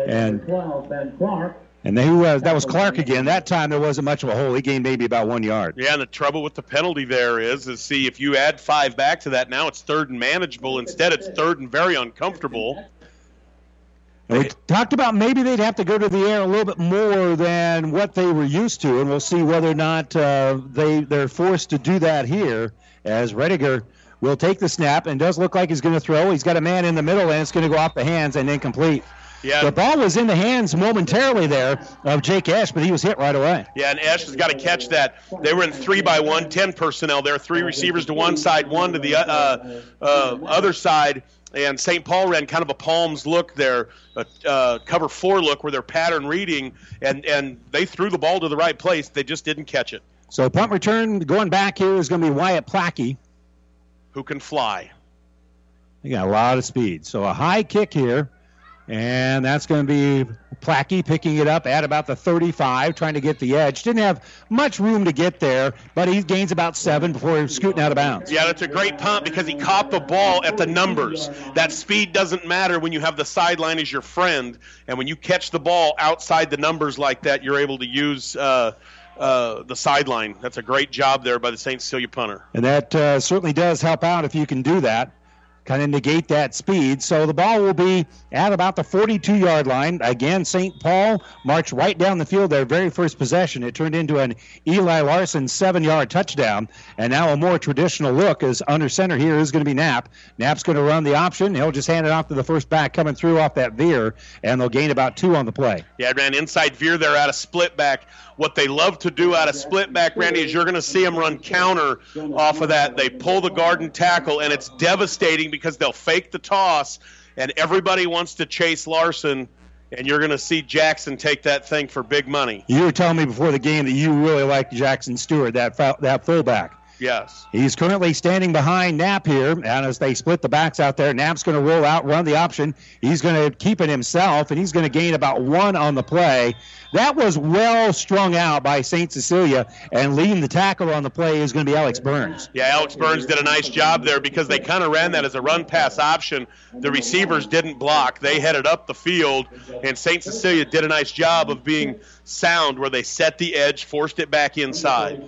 And and they, uh, that was Clark again. That time there wasn't much of a hole. He gained maybe about one yard. Yeah, and the trouble with the penalty there is, is see if you add five back to that, now it's third and manageable. Instead, it's third and very uncomfortable. And we talked about maybe they'd have to go to the air a little bit more than what they were used to, and we'll see whether or not uh, they they're forced to do that here. As Rediger will take the snap and does look like he's going to throw. He's got a man in the middle, and it's going to go off the hands and incomplete. Yeah. The ball was in the hands momentarily there of Jake Ash, but he was hit right away. Yeah, and Ash has got to catch that. They were in three by one, ten personnel there, three receivers to one side, one to the uh, uh, other side. And St. Paul ran kind of a palms look there, a uh, cover four look where they're pattern reading, and, and they threw the ball to the right place. They just didn't catch it. So punt return going back here is going to be Wyatt Plackey. Who can fly? He got a lot of speed. So a high kick here. And that's going to be Plackey picking it up at about the 35, trying to get the edge. Didn't have much room to get there, but he gains about seven before scooting out of bounds. Yeah, that's a great punt because he caught the ball at the numbers. That speed doesn't matter when you have the sideline as your friend, and when you catch the ball outside the numbers like that, you're able to use. Uh, uh, the sideline. That's a great job there by the St. Cecilia punter. And that uh, certainly does help out if you can do that kind of negate that speed. So the ball will be at about the 42 yard line. Again, St. Paul marched right down the field their very first possession. It turned into an Eli Larson seven yard touchdown. And now a more traditional look is under center here is going to be Knapp. Knapp's going to run the option. He'll just hand it off to the first back coming through off that veer, and they'll gain about two on the play. Yeah, ran inside veer there out of split back. What they love to do out of split back, Randy, is you're going to see them run counter off of that. They pull the guard and tackle, and it's devastating because they'll fake the toss, and everybody wants to chase Larson, and you're going to see Jackson take that thing for big money. You were telling me before the game that you really liked Jackson Stewart, that that fullback. Yes. He's currently standing behind Knapp here, and as they split the backs out there, Knapp's going to roll out, run the option. He's going to keep it himself, and he's going to gain about one on the play. That was well strung out by St. Cecilia, and leading the tackle on the play is going to be Alex Burns. Yeah, Alex Burns did a nice job there because they kind of ran that as a run pass option. The receivers didn't block, they headed up the field, and St. Cecilia did a nice job of being sound where they set the edge, forced it back inside.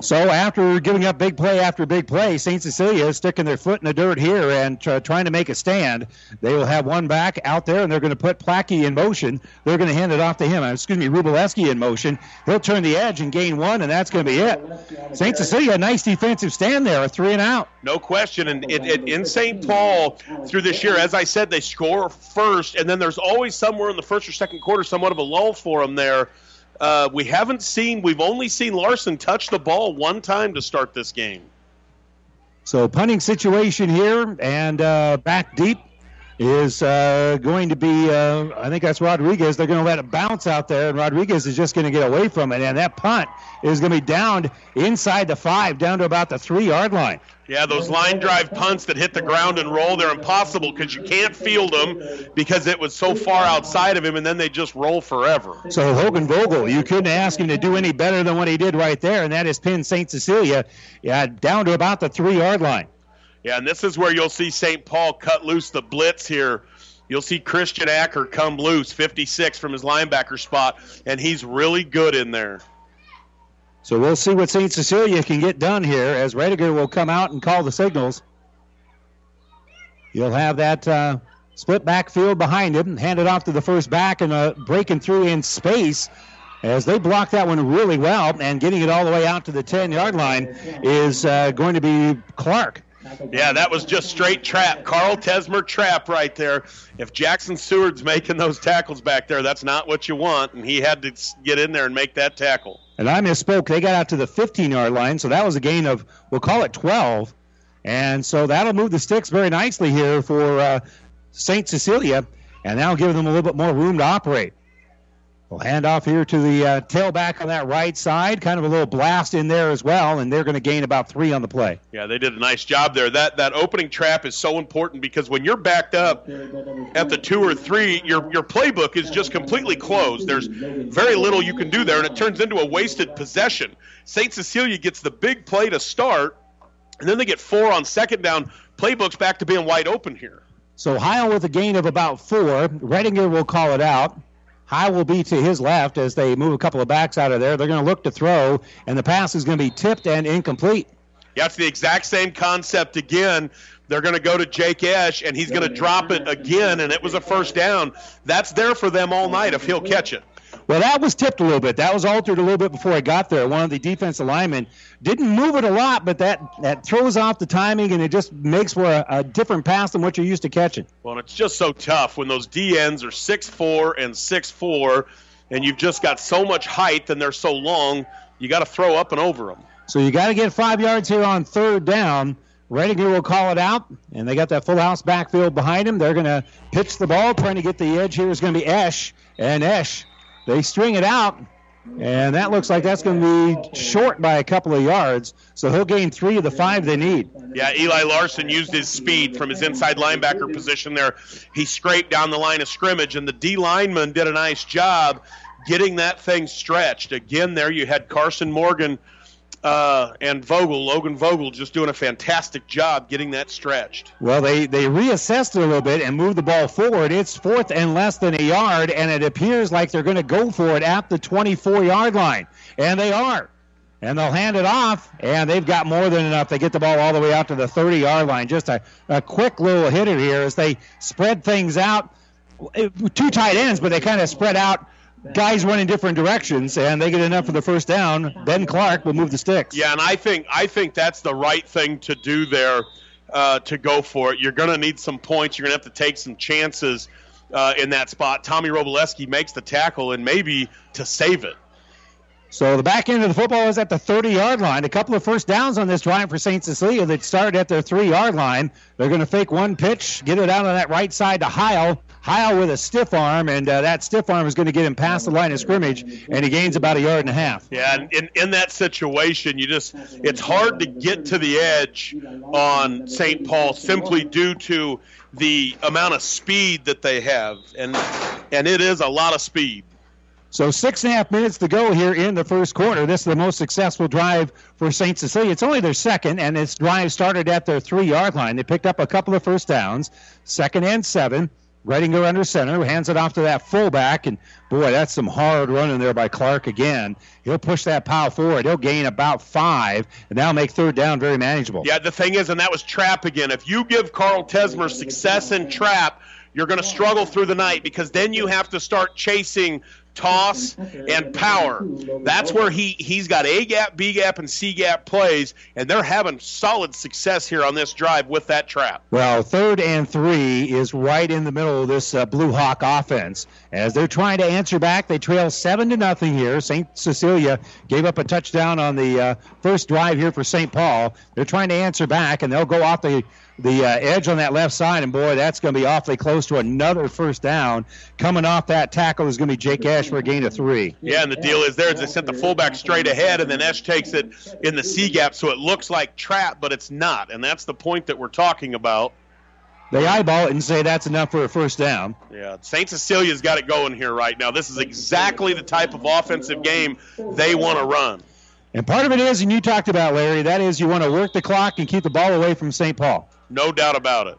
So after giving up big play after big play, St. Cecilia is sticking their foot in the dirt here and try, trying to make a stand. They will have one back out there, and they're going to put Plackey in motion. They're going to hand it off to him. Uh, excuse me, Rubaleski in motion. He'll turn the edge and gain one, and that's going to be it. St. Cecilia, nice defensive stand there, a three and out. No question. And it, it, in St. Paul through this year, as I said, they score first, and then there's always somewhere in the first or second quarter somewhat of a lull for them there. Uh, we haven't seen, we've only seen Larson touch the ball one time to start this game. So, punting situation here, and uh, back deep is uh, going to be, uh, I think that's Rodriguez. They're going to let it bounce out there, and Rodriguez is just going to get away from it. And that punt is going to be down inside the five, down to about the three yard line. Yeah, those line drive punts that hit the ground and roll, they're impossible because you can't field them because it was so far outside of him, and then they just roll forever. So Hogan Vogel, you couldn't ask him to do any better than what he did right there, and that is pin St. Cecilia yeah, down to about the three yard line. Yeah, and this is where you'll see St. Paul cut loose the blitz here. You'll see Christian Acker come loose, 56 from his linebacker spot, and he's really good in there. So we'll see what St. Cecilia can get done here as Rediger will come out and call the signals. You'll have that uh, split backfield behind him, hand it off to the first back, and uh, breaking through in space as they block that one really well, and getting it all the way out to the 10 yard line is uh, going to be Clark. Yeah, that was just straight trap. Carl Tesmer trap right there. If Jackson Seward's making those tackles back there, that's not what you want, and he had to get in there and make that tackle. And I misspoke. They got out to the 15 yard line, so that was a gain of, we'll call it 12. And so that'll move the sticks very nicely here for uh, St. Cecilia, and that'll give them a little bit more room to operate. We'll hand off here to the uh, tailback on that right side. Kind of a little blast in there as well, and they're going to gain about three on the play. Yeah, they did a nice job there. That that opening trap is so important because when you're backed up at the two or three, your your playbook is just completely closed. There's very little you can do there, and it turns into a wasted possession. St. Cecilia gets the big play to start, and then they get four on second down. Playbook's back to being wide open here. So Heil with a gain of about four. Redinger will call it out. High will be to his left as they move a couple of backs out of there. They're going to look to throw, and the pass is going to be tipped and incomplete. Yeah, it's the exact same concept again. They're going to go to Jake Esch, and he's going to drop it again, and it was a first down. That's there for them all night if he'll catch it. Well, that was tipped a little bit. That was altered a little bit before I got there. One of the defense linemen didn't move it a lot, but that, that throws off the timing and it just makes for a, a different pass than what you're used to catching. Well, it's just so tough when those DNs are six four and six four, and you've just got so much height and they're so long, you got to throw up and over them. So you got to get five yards here on third down. Redinger will call it out, and they got that full house backfield behind him. They're going to pitch the ball, trying to get the edge here is going to be Esch, and Esch they string it out, and that looks like that's going to be short by a couple of yards. So he'll gain three of the five they need. Yeah, Eli Larson used his speed from his inside linebacker position there. He scraped down the line of scrimmage, and the D lineman did a nice job getting that thing stretched. Again, there you had Carson Morgan uh, and Vogel, Logan Vogel, just doing a fantastic job getting that stretched. Well, they, they reassessed it a little bit and moved the ball forward. It's fourth and less than a yard, and it appears like they're going to go for it at the 24 yard line. And they are. And they'll hand it off, and they've got more than enough. They get the ball all the way out to the 30 yard line. Just a, a quick little hitter here as they spread things out. Two tight ends, but they kind of spread out guys run in different directions and they get enough for the first down, Ben Clark will move the sticks. Yeah, and I think I think that's the right thing to do there uh, to go for it. You're going to need some points. You're going to have to take some chances uh, in that spot. Tommy Rubaleski makes the tackle and maybe to save it. So the back end of the football is at the 30 yard line. A couple of first downs on this drive for St. Cecilia that started at their three yard line. They're going to fake one pitch, get it out on that right side to Heil. Heil with a stiff arm, and uh, that stiff arm is going to get him past the line of scrimmage, and he gains about a yard and a half. Yeah, and in, in that situation, you just it's hard to get to the edge on St. Paul simply due to the amount of speed that they have, and and it is a lot of speed. So six and a half minutes to go here in the first quarter. This is the most successful drive for St. Cecilia. It's only their second, and this drive started at their three-yard line. They picked up a couple of first downs, second and seven. Redinger under center, hands it off to that fullback, and boy, that's some hard running there by Clark again. He'll push that pile forward. He'll gain about five, and that'll make third down very manageable. Yeah, the thing is, and that was trap again. If you give Carl Tesmer success in trap, you're going to struggle through the night because then you have to start chasing toss, and power. That's where he he's got A gap, B gap, and C gap plays, and they're having solid success here on this drive with that trap. Well, third and three is right in the middle of this uh, Blue Hawk offense as they're trying to answer back. They trail seven to nothing here. St. Cecilia gave up a touchdown on the uh, first drive here for St. Paul. They're trying to answer back, and they'll go off the the uh, edge on that left side, and boy, that's going to be awfully close to another first down. Coming off that tackle is going to be Jake Esch for a gain of three. Yeah, and the deal is there is they sent the fullback straight ahead, and then Esch takes it in the C gap, so it looks like trap, but it's not, and that's the point that we're talking about. They eyeball it and say that's enough for a first down. Yeah, St. Cecilia's got it going here right now. This is exactly the type of offensive game they want to run. And part of it is, and you talked about, Larry, that is you want to work the clock and keep the ball away from St. Paul. No doubt about it.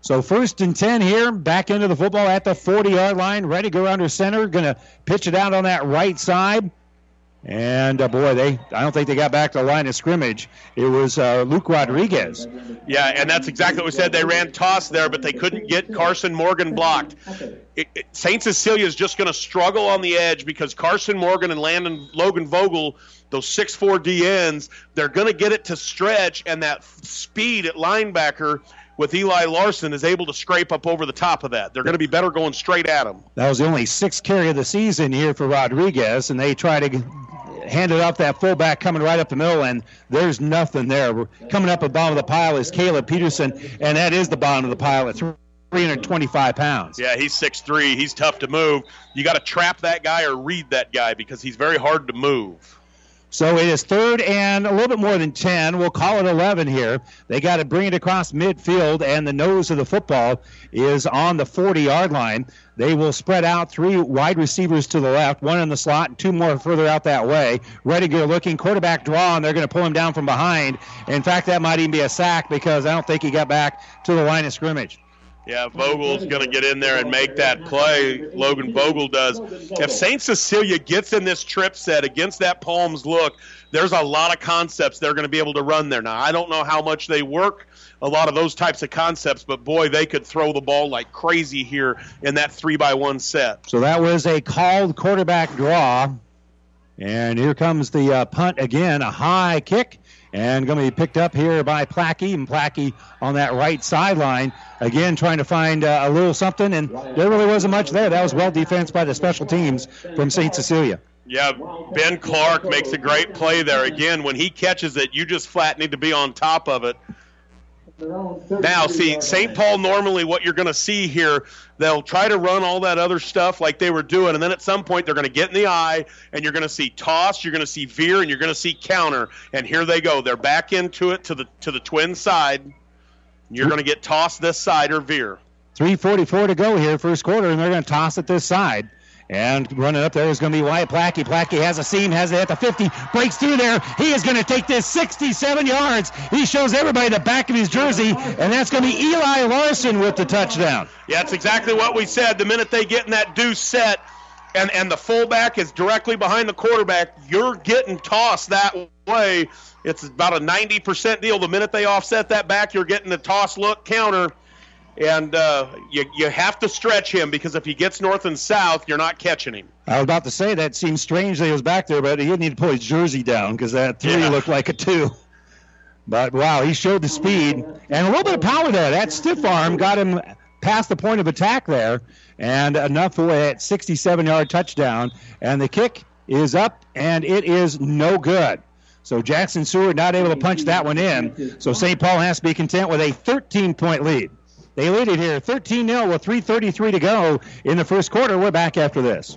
So first and 10 here, back into the football at the 40 yard line. Ready to go under center. Going to pitch it out on that right side. And uh, boy, they I don't think they got back to the line of scrimmage. It was uh, Luke Rodriguez. Yeah, and that's exactly what we said. They ran toss there, but they couldn't get Carson Morgan blocked. It, it, St. Cecilia is just going to struggle on the edge because Carson Morgan and Landon Logan Vogel, those six four DNs, they're going to get it to stretch, and that speed at linebacker with Eli Larson is able to scrape up over the top of that. They're going to be better going straight at him. That was the only sixth carry of the season here for Rodriguez, and they try to handed off that fullback coming right up the middle, and there's nothing there. We're coming up at the bottom of the pile is Caleb Peterson, and that is the bottom of the pile at 325 pounds. Yeah, he's 6'3". He's tough to move. You got to trap that guy or read that guy because he's very hard to move. So it is third and a little bit more than 10. We'll call it 11 here. They got to bring it across midfield, and the nose of the football is on the 40 yard line. They will spread out three wide receivers to the left, one in the slot, and two more further out that way. Rediger looking, quarterback draw, and they're going to pull him down from behind. In fact, that might even be a sack because I don't think he got back to the line of scrimmage. Yeah, Vogel's going to get in there and make that play. Logan Vogel does. If St. Cecilia gets in this trip set against that Palms look, there's a lot of concepts they're going to be able to run there. Now, I don't know how much they work a lot of those types of concepts, but boy, they could throw the ball like crazy here in that three by one set. So that was a called quarterback draw. And here comes the uh, punt again, a high kick and going to be picked up here by Plackey. And Plackey on that right sideline, again, trying to find uh, a little something, and there really wasn't much there. That was well defense by the special teams from St. Cecilia. Yeah, Ben Clark makes a great play there. Again, when he catches it, you just flat need to be on top of it. Now, see, St. Paul normally what you're going to see here, they'll try to run all that other stuff like they were doing, and then at some point they're going to get in the eye, and you're going to see toss, you're going to see veer, and you're going to see counter, and here they go. They're back into it to the to the twin side. You're going to get tossed this side or veer. 3:44 to go here, first quarter, and they're going to toss it this side. And running up there is going to be Wyatt Plackey. Plackey has a seam, has it at the 50, breaks through there. He is going to take this 67 yards. He shows everybody the back of his jersey, and that's going to be Eli Larson with the touchdown. Yeah, that's exactly what we said. The minute they get in that deuce set, and and the fullback is directly behind the quarterback, you're getting tossed that way. It's about a 90% deal. The minute they offset that back, you're getting the toss look counter and uh, you, you have to stretch him because if he gets north and south, you're not catching him. I was about to say that seems strange that he was back there, but he didn't need to pull his jersey down because that three yeah. looked like a two. But wow, he showed the speed and a little bit of power there. That stiff arm got him past the point of attack there, and enough for a 67-yard touchdown. And the kick is up, and it is no good. So Jackson Seward not able to punch that one in. So St. Paul has to be content with a 13-point lead. They lead it here 13 0 with 3.33 to go in the first quarter. We're back after this.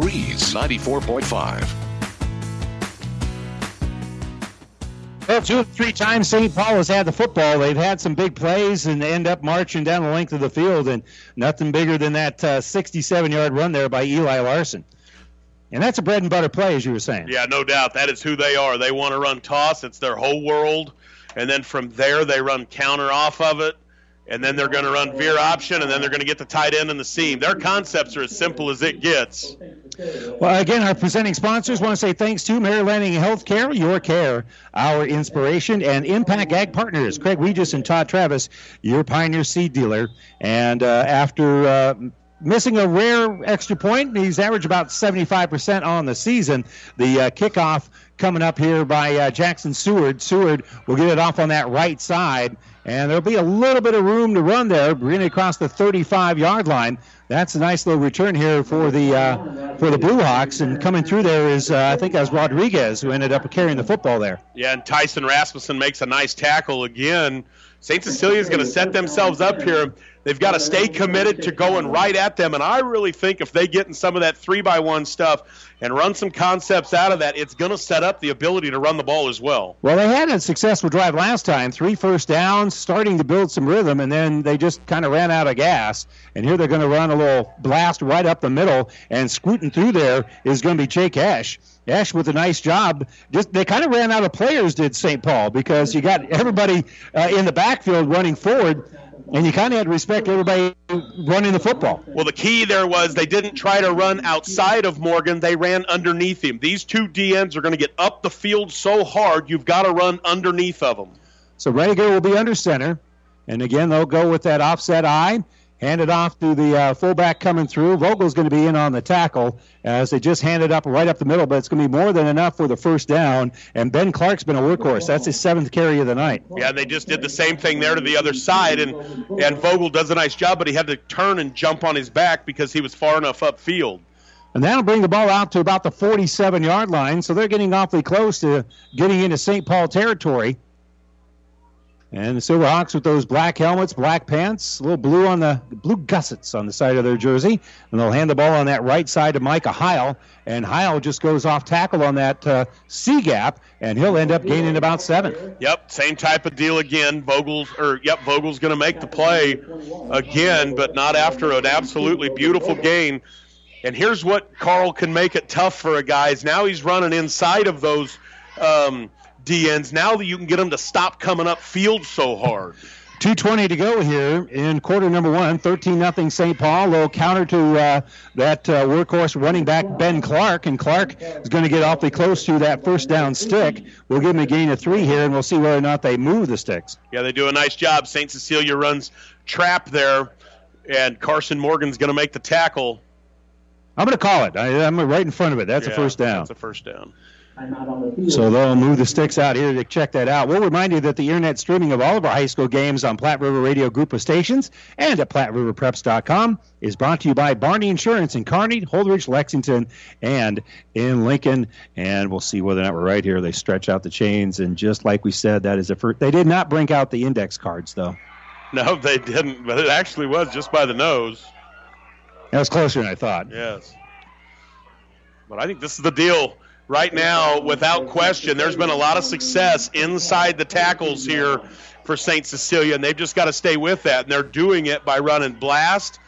Breeze 94.5. Well, two or three times St. Paul has had the football. They've had some big plays and end up marching down the length of the field, and nothing bigger than that 67 uh, yard run there by Eli Larson. And that's a bread and butter play, as you were saying. Yeah, no doubt. That is who they are. They want to run toss, it's their whole world. And then from there, they run counter off of it and then they're going to run veer option, and then they're going to get the tight end and the seam. Their concepts are as simple as it gets. Well, again, our presenting sponsors want to say thanks to Mary Lanning Healthcare, your care, our inspiration, and Impact Ag Partners, Craig Regis and Todd Travis, your Pioneer seed dealer. And uh, after uh, missing a rare extra point, he's averaged about 75% on the season. The uh, kickoff coming up here by uh, Jackson Seward. Seward will get it off on that right side and there'll be a little bit of room to run there, bringing across the 35-yard line. That's a nice little return here for the uh, for the Blue Hawks, and coming through there is uh, I think that was Rodriguez who ended up carrying the football there. Yeah, and Tyson Rasmussen makes a nice tackle again. St. Cecilia is going to set themselves up here. They've got to stay committed to going right at them, and I really think if they get in some of that three by one stuff and run some concepts out of that, it's going to set up the ability to run the ball as well. Well, they had a successful drive last time, three first downs, starting to build some rhythm, and then they just kind of ran out of gas. And here they're going to run a little blast right up the middle, and scooting through there is going to be Jake Ash. Ash with a nice job. Just they kind of ran out of players, did St. Paul, because you got everybody uh, in the backfield running forward And you kind of had to respect everybody running the football. Well, the key there was they didn't try to run outside of Morgan, they ran underneath him. These two DNs are going to get up the field so hard, you've got to run underneath of them. So Rediger will be under center. And again, they'll go with that offset eye. Hand it off to the uh, fullback coming through. Vogel's going to be in on the tackle as they just handed up right up the middle, but it's going to be more than enough for the first down. And Ben Clark's been a workhorse. That's his seventh carry of the night. Yeah, they just did the same thing there to the other side, and and Vogel does a nice job, but he had to turn and jump on his back because he was far enough upfield. And that'll bring the ball out to about the 47 yard line. So they're getting awfully close to getting into St. Paul territory. And the Silverhawks with those black helmets, black pants, a little blue on the blue gussets on the side of their jersey, and they'll hand the ball on that right side to Micah Heil, and Heil just goes off tackle on that uh, C gap, and he'll end up gaining about seven. Yep, same type of deal again. Vogel's or yep, Vogel's going to make the play again, but not after an absolutely beautiful gain. And here's what Carl can make it tough for a guy is now he's running inside of those. Um, DNs now that you can get them to stop coming up field so hard. 2.20 to go here in quarter number one. 13 nothing St. Paul. A little counter to uh, that uh, workhorse running back Ben Clark. And Clark is going to get awfully close to that first down stick. We'll give him a gain of three here, and we'll see whether or not they move the sticks. Yeah, they do a nice job. St. Cecilia runs trap there, and Carson Morgan's going to make the tackle. I'm going to call it. I, am right in front of it. That's yeah, a first down. That's a first down. So they'll move the sticks out here to check that out. We'll remind you that the internet streaming of all of our high school games on Platte River Radio Group of Stations and at PlatteRiverPreps.com is brought to you by Barney Insurance in Kearney, Holdrege, Lexington, and in Lincoln. And we'll see whether or not we're right here. They stretch out the chains, and just like we said, that is a first. They did not bring out the index cards though. No, they didn't. But it actually was just by the nose. That was closer than I thought. Yes. But I think this is the deal right now, without question, there's been a lot of success inside the tackles here for St. Cecilia, and they've just got to stay with that. And they're doing it by running blast,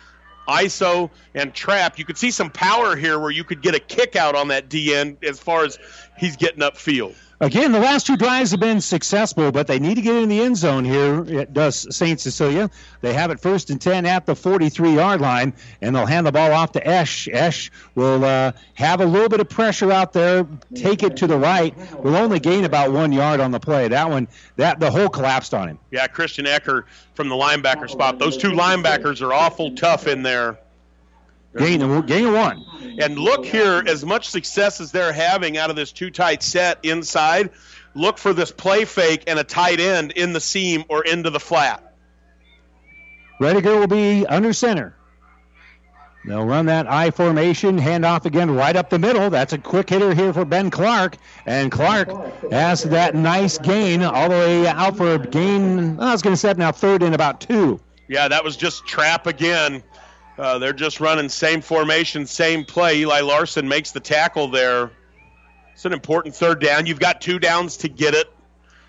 ISO, and trap. You could see some power here where you could get a kick out on that DN as far as he's getting upfield. Again, the last two drives have been successful, but they need to get in the end zone here. It does St. Cecilia. They have it first and 10 at the 43 yard line, and they'll hand the ball off to Esch. Esch will uh, have a little bit of pressure out there, take it to the right. Will only gain about one yard on the play. That one, that the hole collapsed on him. Yeah, Christian Ecker from the linebacker spot. Those two linebackers are awful tough in there. Gain, gain one. And look here, as much success as they're having out of this two tight set inside, look for this play fake and a tight end in the seam or into the flat. Rediger will be under center. They'll run that I formation, hand off again right up the middle. That's a quick hitter here for Ben Clark. And Clark has that nice gain all the way out for a gain. I was going to set now third in about two. Yeah, that was just trap again. Uh, they're just running same formation, same play. Eli Larson makes the tackle there. It's an important third down. You've got two downs to get it.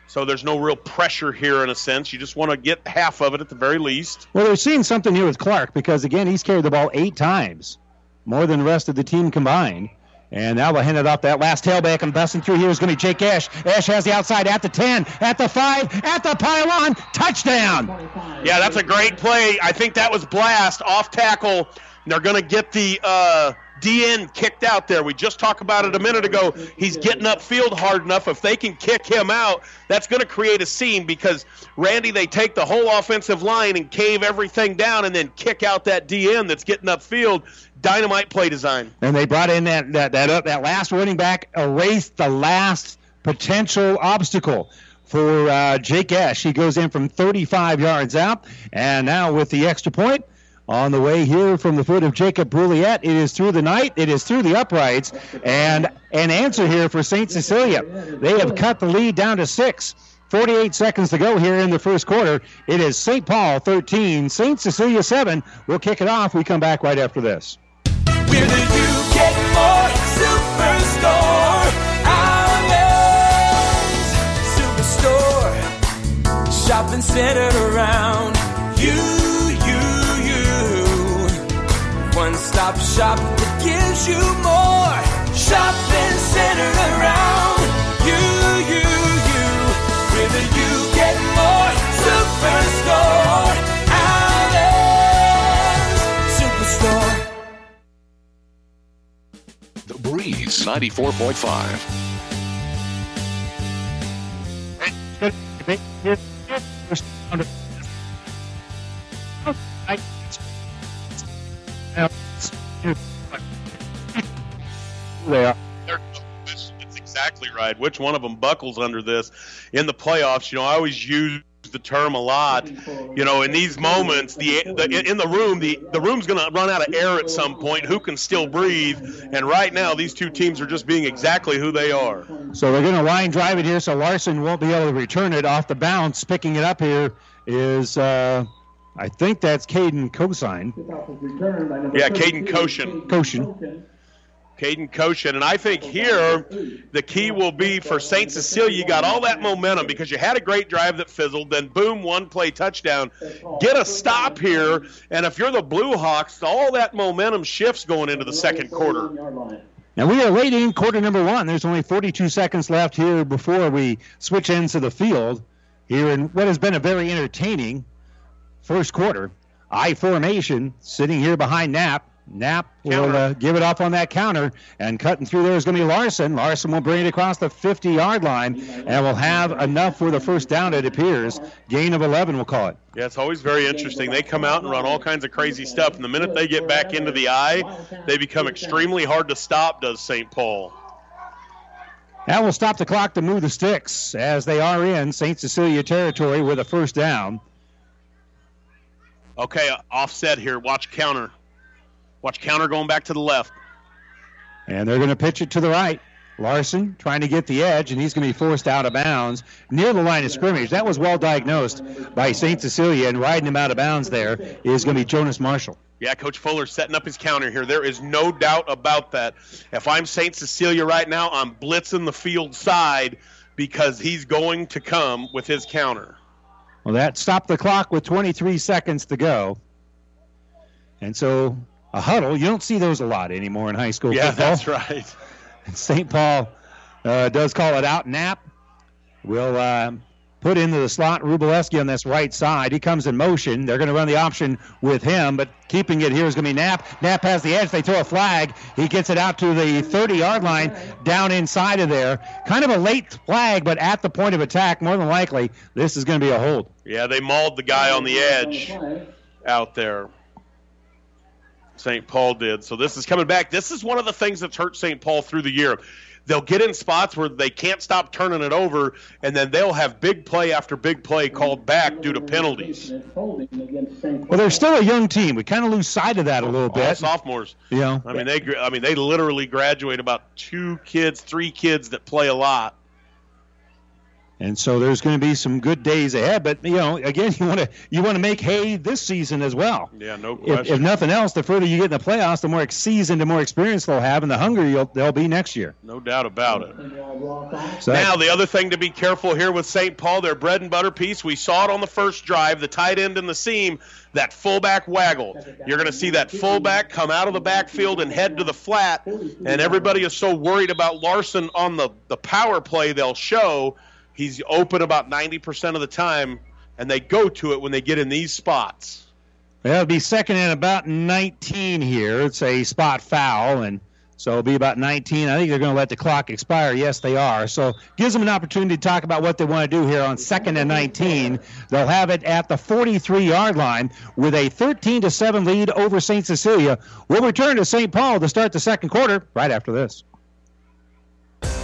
So there's no real pressure here in a sense. You just want to get half of it at the very least. Well, they're seeing something here with Clark because, again, he's carried the ball eight times, more than the rest of the team combined. And now we'll hand it off that last tailback and busting through here is going to be Jake Ash. Ash has the outside at the 10, at the 5, at the pylon. Touchdown. Yeah, that's a great play. I think that was blast off tackle. They're going to get the uh, DN kicked out there. We just talked about it a minute ago. He's getting upfield hard enough. If they can kick him out, that's going to create a scene because Randy, they take the whole offensive line and cave everything down and then kick out that DN that's getting upfield dynamite play design. And they brought in that that that, that last running back, erased the last potential obstacle for uh, Jake Ash. He goes in from 35 yards out, and now with the extra point. On the way here from the foot of Jacob Brouillette, it is through the night, it is through the uprights, and an answer here for St. Cecilia. They have cut the lead down to six. 48 seconds to go here in the first quarter. It is St. Paul 13, St. Cecilia 7. We'll kick it off. We come back right after this. Shopping centered around stop shop that gives you more. Shopping centered around you, you, you. You get more, Superstore, The Breeze 94.5. They are. That's exactly right. Which one of them buckles under this in the playoffs? You know, I always use the term a lot. You know, in these moments, the, the in the room, the the room's going to run out of air at some point. Who can still breathe? And right now, these two teams are just being exactly who they are. So they're going to line drive it here, so Larson won't be able to return it off the bounce. Picking it up here is, uh, I think that's Caden Cosine. Yeah, Caden Koshin. Koshin. Caden Koshin. And I think here the key will be for St. Cecilia. You got all that momentum because you had a great drive that fizzled, then boom, one play touchdown. Get a stop here. And if you're the Blue Hawks, all that momentum shifts going into the second quarter. Now we are late in quarter number one. There's only 42 seconds left here before we switch ends of the field here in what has been a very entertaining first quarter. I formation sitting here behind Knapp. Knapp will uh, give it off on that counter, and cutting through there is going to be Larson. Larson will bring it across the 50 yard line, and will have enough for the first down, it appears. Gain of 11, we'll call it. Yeah, it's always very interesting. They come out and run all kinds of crazy stuff, and the minute they get back into the eye, they become extremely hard to stop, does St. Paul. That will stop the clock to move the sticks as they are in St. Cecilia territory with a first down. Okay, offset here. Watch counter. Watch counter going back to the left. And they're going to pitch it to the right. Larson trying to get the edge, and he's going to be forced out of bounds near the line of scrimmage. That was well diagnosed by St. Cecilia, and riding him out of bounds there is going to be Jonas Marshall. Yeah, Coach Fuller setting up his counter here. There is no doubt about that. If I'm St. Cecilia right now, I'm blitzing the field side because he's going to come with his counter. Well, that stopped the clock with 23 seconds to go. And so a huddle, you don't see those a lot anymore in high school Yeah, football. that's right. St. Paul uh, does call it out. Knapp will uh, put into the slot Rubaleski on this right side. He comes in motion. They're going to run the option with him, but keeping it here is going to be Knapp. Knapp has the edge. They throw a flag. He gets it out to the 30 yard line down inside of there. Kind of a late flag, but at the point of attack, more than likely, this is going to be a hold. Yeah, they mauled the guy on the edge out there. St. Paul did. So this is coming back. This is one of the things that's hurt St. Paul through the year. They'll get in spots where they can't stop turning it over, and then they'll have big play after big play called back due to penalties. Well, they're still a young team. We kind of lose sight of that a little bit. All sophomores. Know, I mean, they. I mean, they literally graduate about two kids, three kids that play a lot. And so there's going to be some good days ahead. But you know, again, you want to you want to make hay this season as well. Yeah, no If, question. if nothing else, the further you get in the playoffs, the more seasoned the more experience they'll have, and the hungrier you'll, they'll be next year. No doubt about it. So Now, the other thing to be careful here with St. Paul, their bread and butter piece, we saw it on the first drive, the tight end in the seam, that fullback waggle. You're going to see that fullback come out of the backfield and head to the flat, and everybody is so worried about Larson on the, the power play they'll show. He's open about 90% of the time, and they go to it when they get in these spots. That'll be second and about 19 here. It's a spot foul, and so it'll be about 19. I think they're going to let the clock expire. Yes, they are. So gives them an opportunity to talk about what they want to do here on second and 19. They'll have it at the 43-yard line with a 13 to 7 lead over St. Cecilia. We'll return to St. Paul to start the second quarter right after this.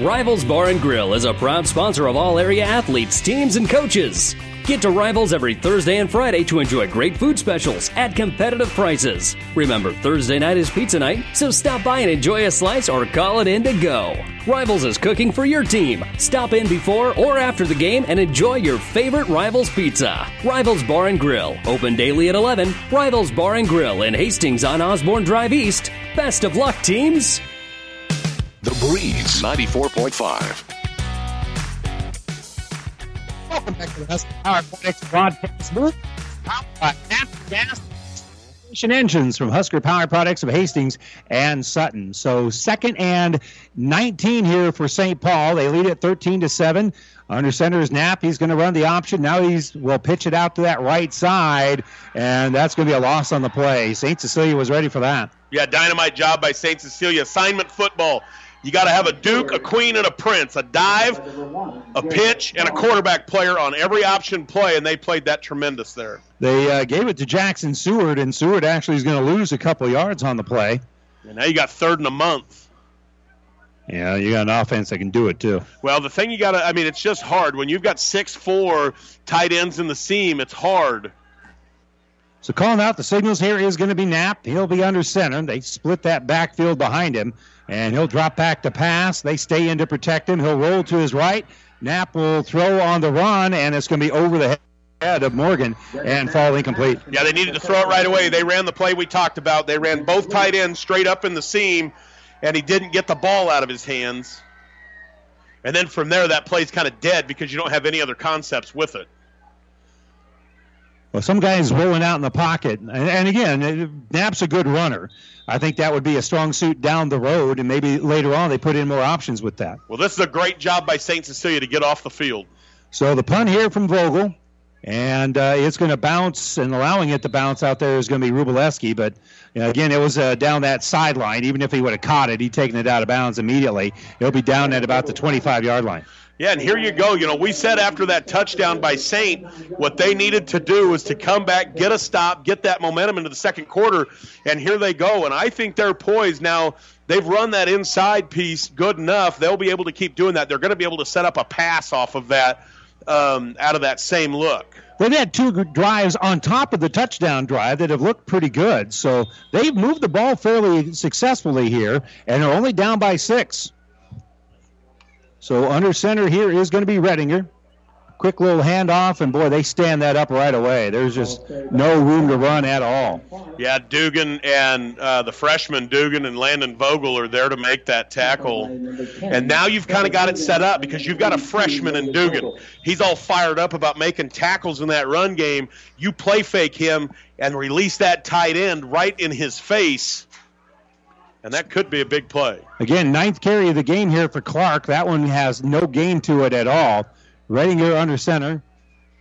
Rivals Bar and Grill is a proud sponsor of all area athletes, teams, and coaches. Get to Rivals every Thursday and Friday to enjoy great food specials at competitive prices. Remember, Thursday night is pizza night, so stop by and enjoy a slice or call it in to go. Rivals is cooking for your team. Stop in before or after the game and enjoy your favorite Rivals pizza. Rivals Bar and Grill, open daily at 11. Rivals Bar and Grill in Hastings on Osborne Drive East. Best of luck, teams! The Breeze 94.5. Welcome back to the Husker Power Products broadcast booth. Powered by natural gas Ignition engines from Husker Power Products of Hastings and Sutton. So second and 19 here for St. Paul. They lead it 13 to 7. Under center is Knapp. He's going to run the option. Now he's will pitch it out to that right side, and that's going to be a loss on the play. St. Cecilia was ready for that. Yeah, dynamite job by St. Cecilia. Assignment football. You got to have a Duke, a Queen, and a Prince, a dive, a pitch, and a quarterback player on every option play, and they played that tremendous there. They uh, gave it to Jackson Seward, and Seward actually is going to lose a couple yards on the play. And now you got third in a month. Yeah, you got an offense that can do it too. Well, the thing you got to, I mean, it's just hard. When you've got six, four tight ends in the seam, it's hard. So calling out the signals here is going to be Knapp. He'll be under center. They split that backfield behind him and he'll drop back to pass. They stay in to protect him. He'll roll to his right. Knapp will throw on the run, and it's going to be over the head of Morgan and fall incomplete. Yeah, they needed to throw it right away. They ran the play we talked about. They ran both tight ends straight up in the seam, and he didn't get the ball out of his hands. And then from there, that play's kind of dead because you don't have any other concepts with it. Well, some guys rolling out in the pocket, and, and again, Knapp's a good runner. I think that would be a strong suit down the road, and maybe later on they put in more options with that. Well, this is a great job by St. Cecilia to get off the field. So the punt here from Vogel, and uh, it's going to bounce, and allowing it to bounce out there is going to be Rubaleski. But you know, again, it was uh, down that sideline. Even if he would have caught it, he'd taken it out of bounds immediately. It'll be down at about the 25 yard line. Yeah, and here you go. You know, we said after that touchdown by Saint, what they needed to do was to come back, get a stop, get that momentum into the second quarter, and here they go. And I think they're poised now. They've run that inside piece good enough. They'll be able to keep doing that. They're going to be able to set up a pass off of that, um, out of that same look. They've had two drives on top of the touchdown drive that have looked pretty good. So they've moved the ball fairly successfully here, and are only down by six. So under center here is going to be Redinger. Quick little handoff, and boy, they stand that up right away. There's just no room to run at all. Yeah, Dugan and uh, the freshman Dugan and Landon Vogel are there to make that tackle. And now you've kind of got it set up because you've got a freshman in Dugan. He's all fired up about making tackles in that run game. You play fake him and release that tight end right in his face and that could be a big play. Again, ninth carry of the game here for Clark. That one has no gain to it at all. Redinger under center.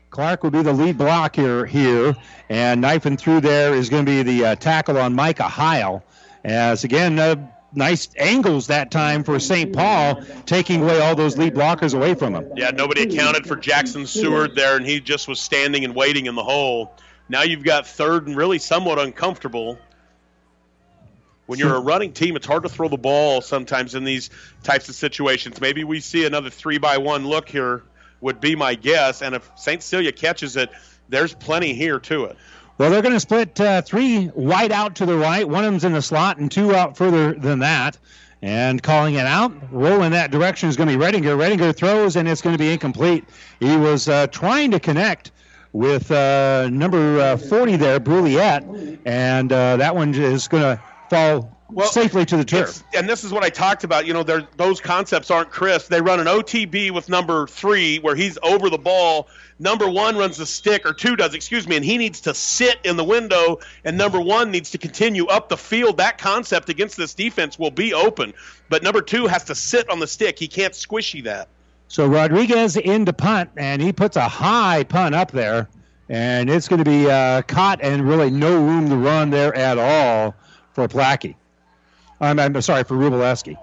Clark will be the lead blocker here, and knifing through there is going to be the uh, tackle on Micah Heil. As again, uh, nice angles that time for St. Paul, taking away all those lead blockers away from him. Yeah, nobody accounted for Jackson Seward there, and he just was standing and waiting in the hole. Now you've got third and really somewhat uncomfortable when you're a running team, it's hard to throw the ball sometimes in these types of situations. Maybe we see another three by one look here, would be my guess. And if St. Cecilia catches it, there's plenty here to it. Well, they're going to split uh, three wide out to the right. One of them's in the slot, and two out further than that. And calling it out, rolling that direction is going to be Redinger. Redinger throws, and it's going to be incomplete. He was uh, trying to connect with uh, number uh, 40 there, Bruliette, and uh, that one is going to fall well, safely to the turf. And this is what I talked about. You know, those concepts aren't crisp. They run an OTB with number three, where he's over the ball. Number one runs the stick, or two does, excuse me, and he needs to sit in the window, and number one needs to continue up the field. That concept against this defense will be open, but number two has to sit on the stick. He can't squishy that. So Rodriguez in into punt, and he puts a high punt up there, and it's going to be uh, caught, and really no room to run there at all for Plackey. I'm, I'm sorry for Rubaleski.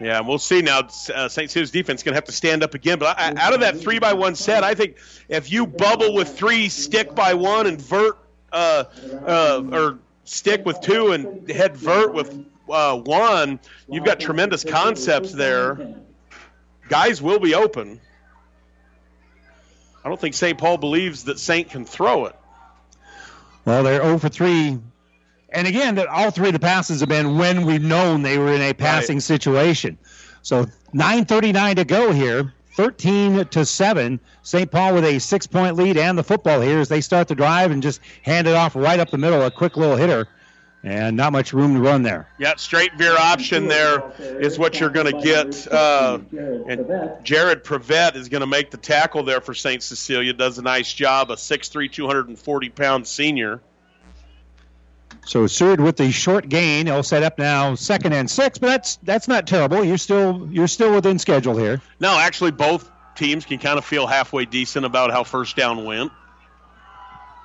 Yeah, we'll see now. Uh, St. Cecilia's defense is going to have to stand up again. But I, out of that three by one set, I think if you bubble with three, stick by one, and vert, uh, uh, or stick with two and head vert with uh, one, you've got tremendous concepts there. Guys will be open. I don't think St. Paul believes that St. can throw it. Well, they're 0 for 3 and again, that all three of the passes have been when we've known they were in a passing right. situation. So 9:39 to go here. 13 to 7. St. Paul with a six point lead and the football here as they start the drive and just hand it off right up the middle. A quick little hitter and not much room to run there. Yeah, straight veer option there is what you're going to get. Uh, and Jared Prevet is going to make the tackle there for St. Cecilia. Does a nice job. A 6'3", 240 pound senior. So Seward with the short gain. He'll set up now second and six, but that's that's not terrible. You're still you're still within schedule here. No, actually, both teams can kind of feel halfway decent about how first down went.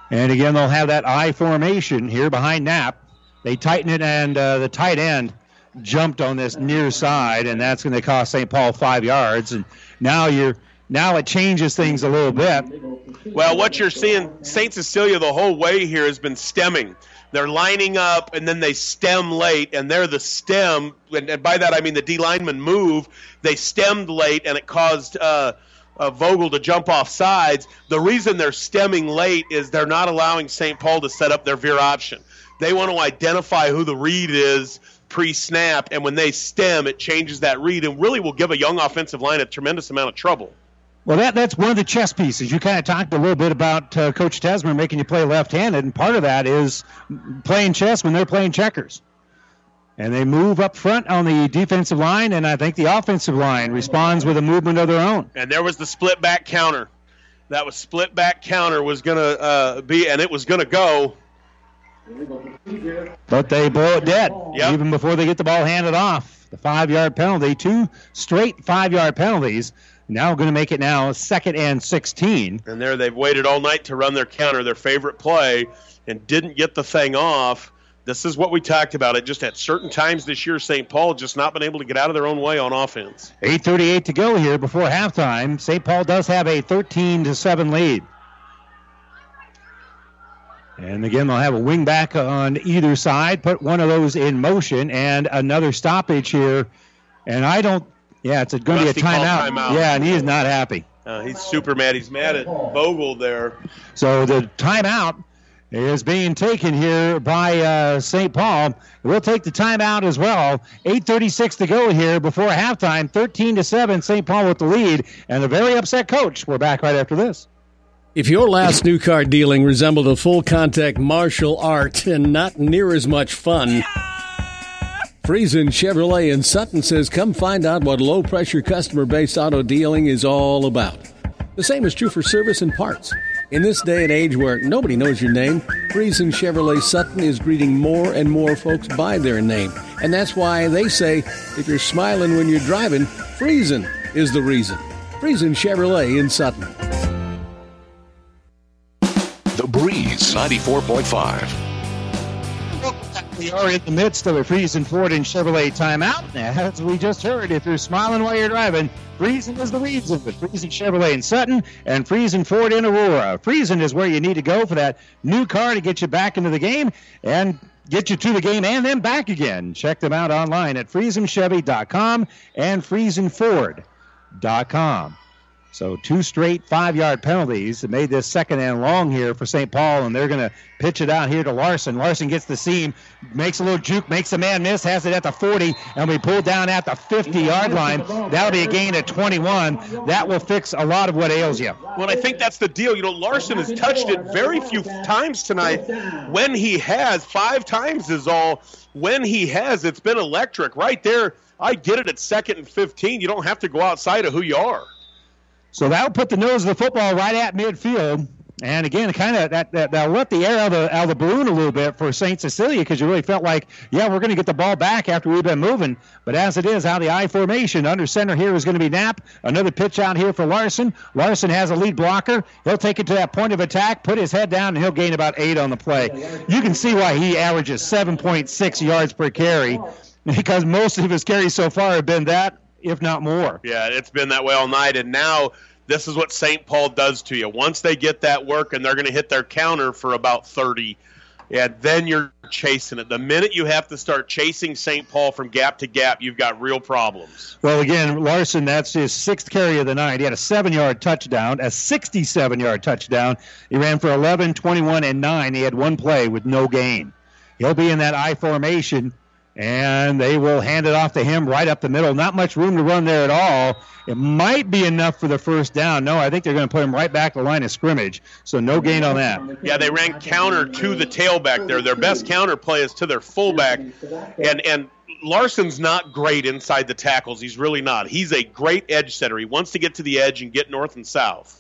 And again, they'll have that I formation here behind Knapp. They tighten it, and uh, the tight end jumped on this near side, and that's going to cost St. Paul five yards. And now you're now it changes things a little bit. Well, what you're seeing, St. Cecilia the whole way here has been stemming. They're lining up and then they stem late, and they're the stem. And, by that I mean the D lineman move. They stemmed late, and it caused uh, uh, Vogel to jump off sides. The reason they're stemming late is they're not allowing St. Paul to set up their veer option. They want to identify who the read is pre-snap, and when they stem, it changes that read and really will give a young offensive line a tremendous amount of trouble. Well, that that's one of the chess pieces. You kind of talked a little bit about uh, Coach Tesmer making you play left-handed, and part of that is playing chess when they're playing checkers. And they move up front on the defensive line, and I think the offensive line responds with a movement of their own. And there was the split back counter. That was split back counter was going to uh, be, and it was going to go. But they blow it dead yep. even before they get the ball handed off. The five-yard penalty, two straight five-yard penalties now going to make it now second and 16. And there they've waited all night to run their counter, their favorite play, and didn't get the thing off. This is what we talked about. It just at certain times this year, St. Paul just not been able to get out of their own way on offense. 8:38 to go here before halftime. St. Paul does have a 13 to seven lead. And again, they'll have a wing back on either side. Put one of those in motion, and another stoppage here. And I don't yeah, it's going to be a timeout. timeout. Yeah, and he is not happy. Uh, he's super mad. He's mad at Vogel there. So the timeout is being taken here by uh, St. Paul. We'll take the timeout as well. 8:36 to go here before halftime. 13 to seven. St. Paul with the lead, and a very upset coach. We're back right after this. If your last new car dealing resembled a full contact martial art and not near as much fun. Friesen Chevrolet in Sutton says, Come find out what low pressure customer based auto dealing is all about. The same is true for service and parts. In this day and age where nobody knows your name, Friesen Chevrolet Sutton is greeting more and more folks by their name. And that's why they say if you're smiling when you're driving, Friesen is the reason. Friesen Chevrolet in Sutton. The Breeze 94.5. We are in the midst of a Friesen Ford and Chevrolet timeout. As we just heard, if you're smiling while you're driving, Friesen is the reason. But Friesen Chevrolet in Sutton and Friesen Ford in Aurora. Friesen is where you need to go for that new car to get you back into the game and get you to the game and then back again. Check them out online at FriesenChevy.com and FriesenFord.com. So two straight five-yard penalties that made this second and long here for St. Paul, and they're going to pitch it out here to Larson. Larson gets the seam, makes a little juke, makes a man miss, has it at the 40, and we pull down at the 50-yard line. That'll be a gain of 21. That will fix a lot of what ails you. Well, I think that's the deal. You know, Larson has touched it very few times tonight. When he has, five times is all. When he has, it's been electric. Right there, I get it at second and 15. You don't have to go outside of who you are. So that'll put the nose of the football right at midfield. And again, kind of that, that that'll let the air out of the, out of the balloon a little bit for St. Cecilia because you really felt like, yeah, we're going to get the ball back after we've been moving. But as it is, out of the I formation, under center here is going to be Knapp. Another pitch out here for Larson. Larson has a lead blocker. He'll take it to that point of attack, put his head down, and he'll gain about eight on the play. You can see why he averages 7.6 yards per carry because most of his carries so far have been that if not more. Yeah, it's been that way all night. And now this is what St. Paul does to you. Once they get that work and they're going to hit their counter for about 30, yeah, then you're chasing it. The minute you have to start chasing St. Paul from gap to gap, you've got real problems. Well, again, Larson, that's his sixth carry of the night. He had a seven yard touchdown, a 67 yard touchdown. He ran for 11, 21, and 9. He had one play with no gain. He'll be in that I formation And they will hand it off to him right up the middle. Not much room to run there at all. It might be enough for the first down. No, I think they're going to put him right back to the line of scrimmage. So no gain on that. Yeah, they ran counter to the tailback there. Their best counter play is to their fullback. And and Larson's not great inside the tackles. He's really not. He's a great edge setter. He wants to get to the edge and get north and south.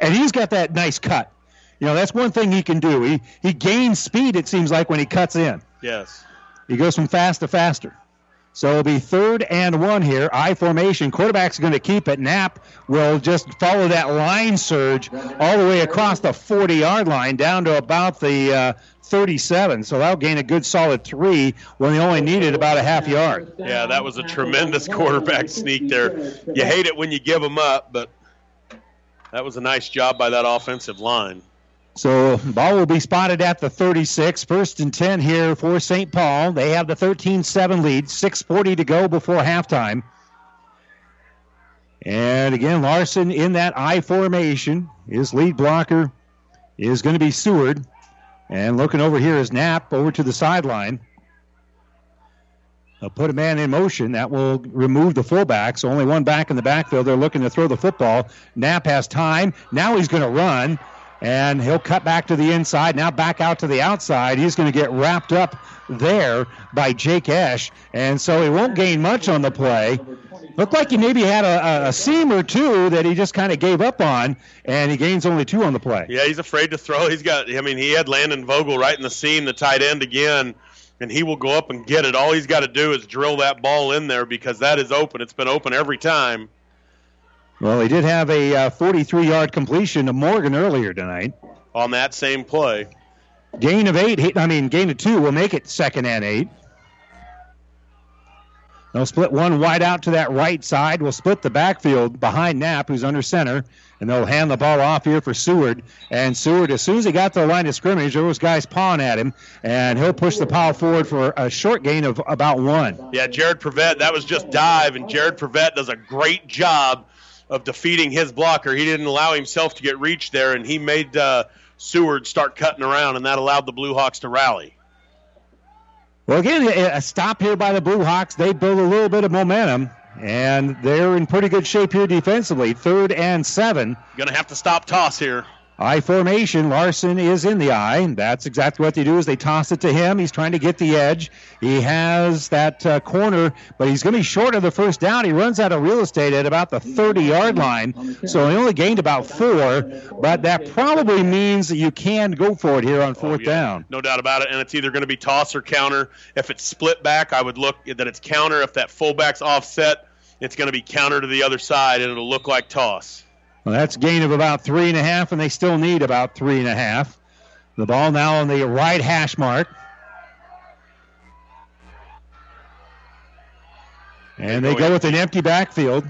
And he's got that nice cut. You know, that's one thing he can do. He he gains speed, it seems like, when he cuts in. Yes. He goes from fast to faster. So it'll be third and one here. I formation. Quarterback's going to keep it. Knapp will just follow that line surge all the way across the 40 yard line down to about the uh, 37. So that'll gain a good solid three when they only needed about a half yard. Yeah, that was a tremendous quarterback sneak there. You hate it when you give them up, but that was a nice job by that offensive line. So ball will be spotted at the 36. First and 10 here for St. Paul. They have the 13-7 lead. 6:40 to go before halftime. And again, Larson in that I formation. His lead blocker is going to be Seward. And looking over here is Knapp over to the sideline. They'll put a man in motion. That will remove the fullback. So only one back in the backfield. They're looking to throw the football. Knapp has time. Now he's going to run and he'll cut back to the inside. Now back out to the outside. He's going to get wrapped up there by Jake Esch, and so he won't gain much on the play. Looked like he maybe had a, a, a seam or two that he just kind of gave up on, and he gains only two on the play. Yeah, he's afraid to throw. He's got, I mean, he had Landon Vogel right in the seam, the tight end again, and he will go up and get it. All he's got to do is drill that ball in there because that is open. It's been open every time. Well, he did have a 43 uh, yard completion to Morgan earlier tonight. On that same play. Gain of eight, I mean, gain of two will make it second and eight. They'll split one wide out to that right side. We'll split the backfield behind Knapp, who's under center, and they'll hand the ball off here for Seward. And Seward, as soon as he got to the line of scrimmage, there was guys pawing at him, and he'll push the pile forward for a short gain of about one. Yeah, Jared Prevet, that was just dive, and Jared Prevet does a great job of defeating his blocker. He didn't allow himself to get reached there, and he made uh, Seward start cutting around, and that allowed the Blue Hawks to rally. Well, again, a stop here by the Blue Hawks. They build a little bit of momentum, and they're in pretty good shape here defensively. Third and seven. Going to have to stop toss here. I formation. Larson is in the I. That's exactly what they do is they toss it to him. He's trying to get the edge. He has that uh, corner, but he's going to be short of the first down. He runs out of real estate at about the 30-yard line, so he only gained about four. But that probably means that you can go for it here on fourth oh, yeah. down. No doubt about it. And it's either going to be toss or counter. If it's split back, I would look that it's counter. If that fullback's offset, it's going to be counter to the other side, and it'll look like toss. Well, that's gain of about three and a half, and they still need about three and a half. The ball now on the right hash mark. And they go with an empty backfield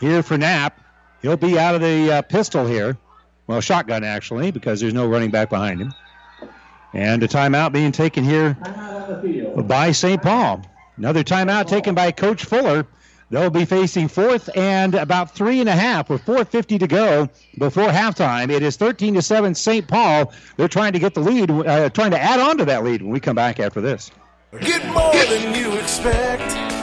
here for Knapp. He'll be out of the uh, pistol here. Well, shotgun actually, because there's no running back behind him. And a timeout being taken here by St. Paul. Another timeout taken by Coach Fuller. They'll be facing fourth and about three and a half with 4:50 to go before halftime. It is 13 to seven St. Paul. They're trying to get the lead, uh, trying to add on to that lead when we come back after this. Get more than you expect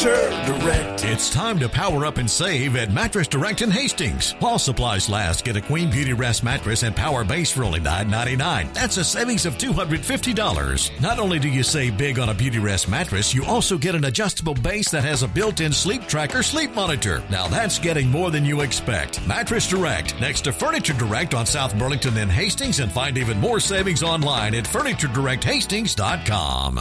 Furniture Direct. It's time to power up and save at Mattress Direct in Hastings. While supplies last, get a Queen Beauty Rest mattress and power base for only $9.99. That's a savings of $250. Not only do you save big on a Beauty Rest mattress, you also get an adjustable base that has a built-in sleep tracker sleep monitor. Now that's getting more than you expect. Mattress Direct, next to Furniture Direct on South Burlington and Hastings, and find even more savings online at FurnitureDirectHastings.com.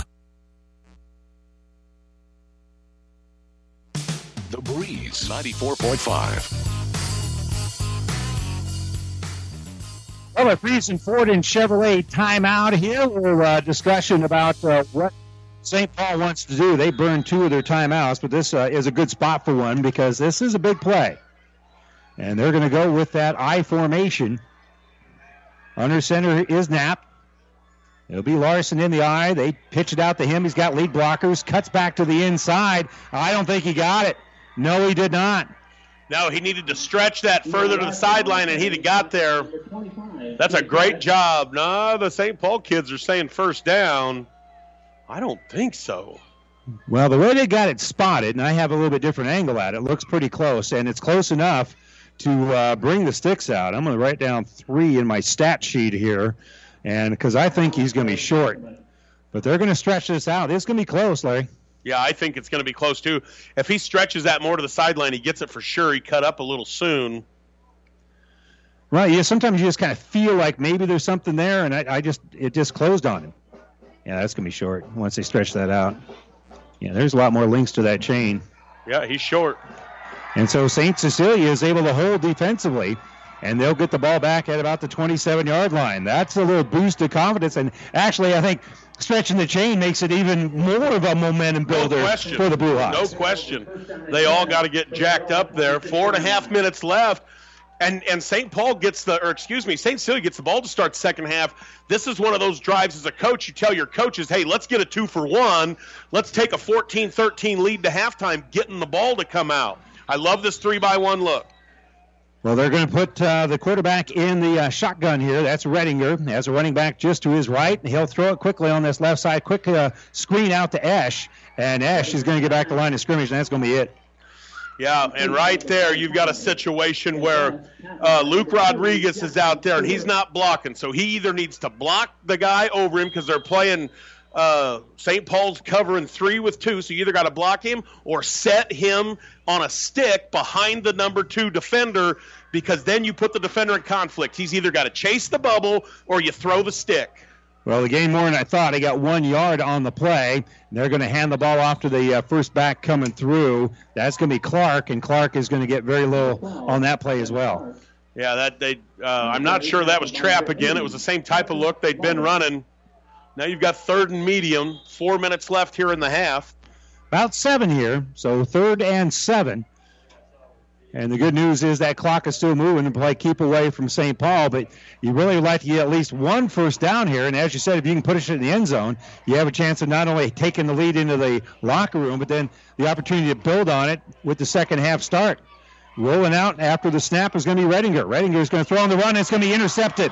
Breeze 94.5. Well, a Friesen Ford and Chevrolet timeout here. We're uh, discussion about uh, what St. Paul wants to do. They burned two of their timeouts, but this uh, is a good spot for one because this is a big play. And they're going to go with that I formation. Under center is Knapp. It'll be Larson in the eye. They pitch it out to him. He's got lead blockers. Cuts back to the inside. I don't think he got it. No, he did not. No, he needed to stretch that further to the sideline, and he'd have got there. That's a great job. No, the St. Paul kids are saying first down. I don't think so. Well, the way they got it spotted, and I have a little bit different angle at it, looks pretty close, and it's close enough to uh, bring the sticks out. I'm going to write down three in my stat sheet here, and because I think he's going to be short. But they're going to stretch this out. It's going to be close, Larry. Yeah, I think it's going to be close too. If he stretches that more to the sideline, he gets it for sure. He cut up a little soon. Right. Yeah. Sometimes you just kind of feel like maybe there's something there, and I, I just it just closed on him. Yeah, that's going to be short once they stretch that out. Yeah, there's a lot more links to that chain. Yeah, he's short. And so St. Cecilia is able to hold defensively, and they'll get the ball back at about the 27 yard line. That's a little boost of confidence. And actually, I think stretching the chain makes it even more of a momentum builder no for the Blue Hawks. No question. They all got to get jacked up there. Four and a half minutes left. And and St. Paul gets the, or excuse me, St. Cecilia gets the ball to start second half. This is one of those drives as a coach. You tell your coaches, hey, let's get a two for one. Let's take a 14-13 lead to halftime, getting the ball to come out. I love this three by one look. Well, they're going to put uh, the quarterback in the uh, shotgun here. That's Redinger. Has a running back just to his right. He'll throw it quickly on this left side. Quick uh, screen out to Esch. And Esch is going to get back to line of scrimmage, and that's going to be it. Yeah, and right there, you've got a situation where uh, Luke Rodriguez is out there and he's not blocking. So he either needs to block the guy over him because they're playing uh, St. Paul's covering three with two. So you either got to block him or set him on a stick behind the number two defender because then you put the defender in conflict. He's either got to chase the bubble or you throw the stick. Well, the game more than I thought. He got one yard on the play. They're going to hand the ball off to the uh, first back coming through. That's going to be Clark, and Clark is going to get very little on that play as well. Yeah, that they. Uh, I'm not sure that was trap again. It was the same type of look they'd been running. Now you've got third and medium. Four minutes left here in the half. About seven here, so third and seven. And the good news is that clock is still moving and play keep away from St. Paul, but you really would like to get at least one first down here. And as you said, if you can put it in the end zone, you have a chance of not only taking the lead into the locker room, but then the opportunity to build on it with the second half start. Rolling out after the snap is going to be Redinger. Redinger is going to throw on the run, it's going to be intercepted.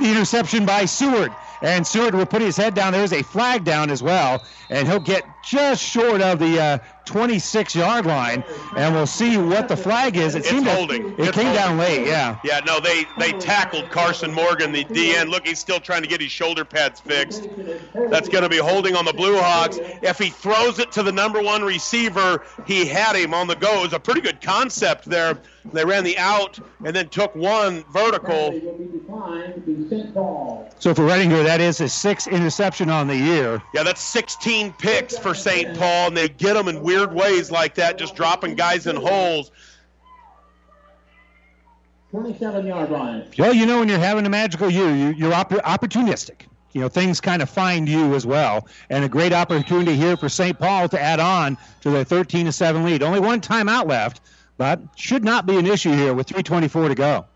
The interception by Seward. And Seward will put his head down. There's a flag down as well, and he'll get just short of the uh, 26 yard line. And we'll see what the flag is. It it's seemed holding. it it's came holding. down late. Yeah. Yeah, no, they they tackled Carson Morgan, the DN. Look, he's still trying to get his shoulder pads fixed. That's going to be holding on the Blue Hawks. If he throws it to the number one receiver, he had him on the go. It was a pretty good concept there. They ran the out and then took one vertical. So for Redinger, that is his sixth interception on the year. Yeah, that's 16 picks for St. Paul, and they get them in weird ways like that, just dropping guys in holes. 27 yard line. Well, you know, when you're having a magical year, you, you're opp- opportunistic. You know, things kind of find you as well. And a great opportunity here for St. Paul to add on to their 13 to 7 lead. Only one timeout left, but should not be an issue here with 3.24 to go.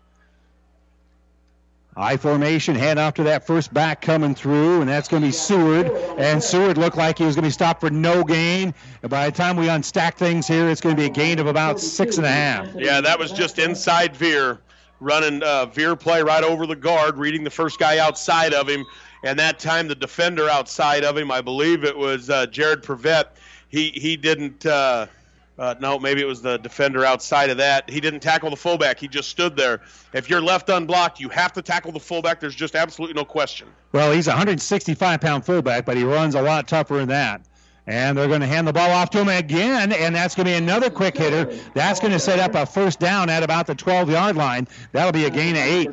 I formation, hand off to that first back coming through, and that's going to be Seward. And Seward looked like he was going to be stopped for no gain. And by the time we unstack things here, it's going to be a gain of about six and a half. Yeah, that was just inside veer, running uh, veer play right over the guard, reading the first guy outside of him. And that time, the defender outside of him, I believe it was uh, Jared Prevet, he, he didn't. Uh, uh, no, maybe it was the defender outside of that. He didn't tackle the fullback. He just stood there. If you're left unblocked, you have to tackle the fullback. There's just absolutely no question. Well, he's a 165 pound fullback, but he runs a lot tougher than that. And they're going to hand the ball off to him again, and that's going to be another quick hitter. That's going to set up a first down at about the 12 yard line. That'll be a gain of eight.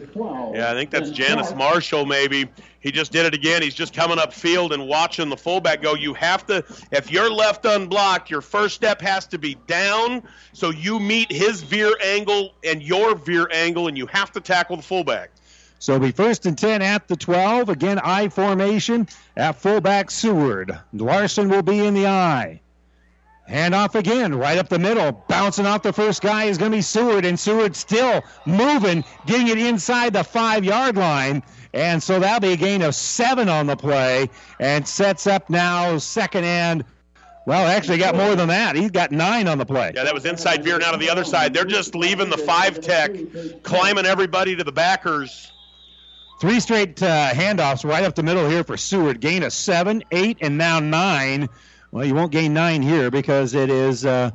Yeah, I think that's Janice Marshall, maybe. He just did it again. He's just coming up field and watching the fullback go. You have to, if you're left unblocked, your first step has to be down so you meet his veer angle and your veer angle, and you have to tackle the fullback. So be first and 10 at the 12. Again, I formation at fullback Seward. Larson will be in the I. Hand off again, right up the middle. Bouncing off the first guy is going to be Seward, and Seward still moving, getting it inside the five yard line. And so that'll be a gain of seven on the play and sets up now second and. Well, actually got more than that. He's got nine on the play. Yeah, that was inside veering out to the other side. They're just leaving the five tech, climbing everybody to the backers. Three straight uh, handoffs right up the middle here for Seward. Gain of seven, eight, and now nine. Well, you won't gain nine here because it is uh,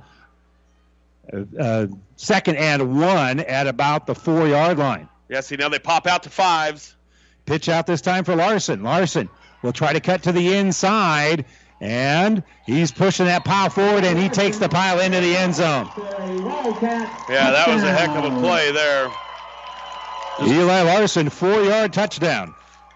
uh, second and one at about the four yard line. Yeah, see, now they pop out to fives. Pitch out this time for Larson. Larson will try to cut to the inside, and he's pushing that pile forward, and he takes the pile into the end zone. Yeah, that was a heck of a play there. Eli Larson, four yard touchdown.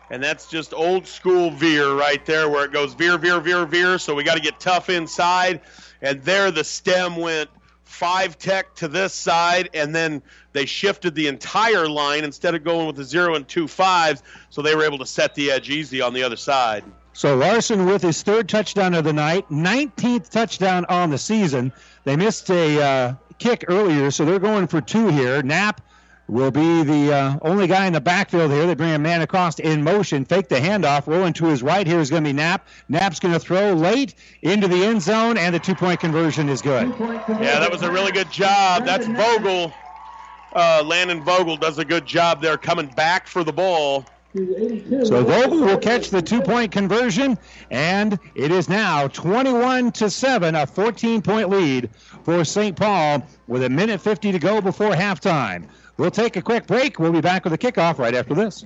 And that's just old school veer right there where it goes veer, veer, veer, veer. So we got to get tough inside. And there the stem went five tech to this side, and then they shifted the entire line instead of going with the zero and two fives. So they were able to set the edge easy on the other side. So Larson with his third touchdown of the night, 19th touchdown on the season. They missed a uh, kick earlier, so they're going for two here. Knapp will be the uh, only guy in the backfield here. They bring a man across in motion, fake the handoff, rolling to his right here is going to be Knapp. Knapp's going to throw late into the end zone, and the two point conversion is good. Yeah, that was a really good job. That's Vogel. Uh, Landon Vogel does a good job there coming back for the ball. So Vogel will catch the two-point conversion, and it is now 21 to seven, a 14-point lead for St. Paul with a minute 50 to go before halftime. We'll take a quick break. We'll be back with a kickoff right after this.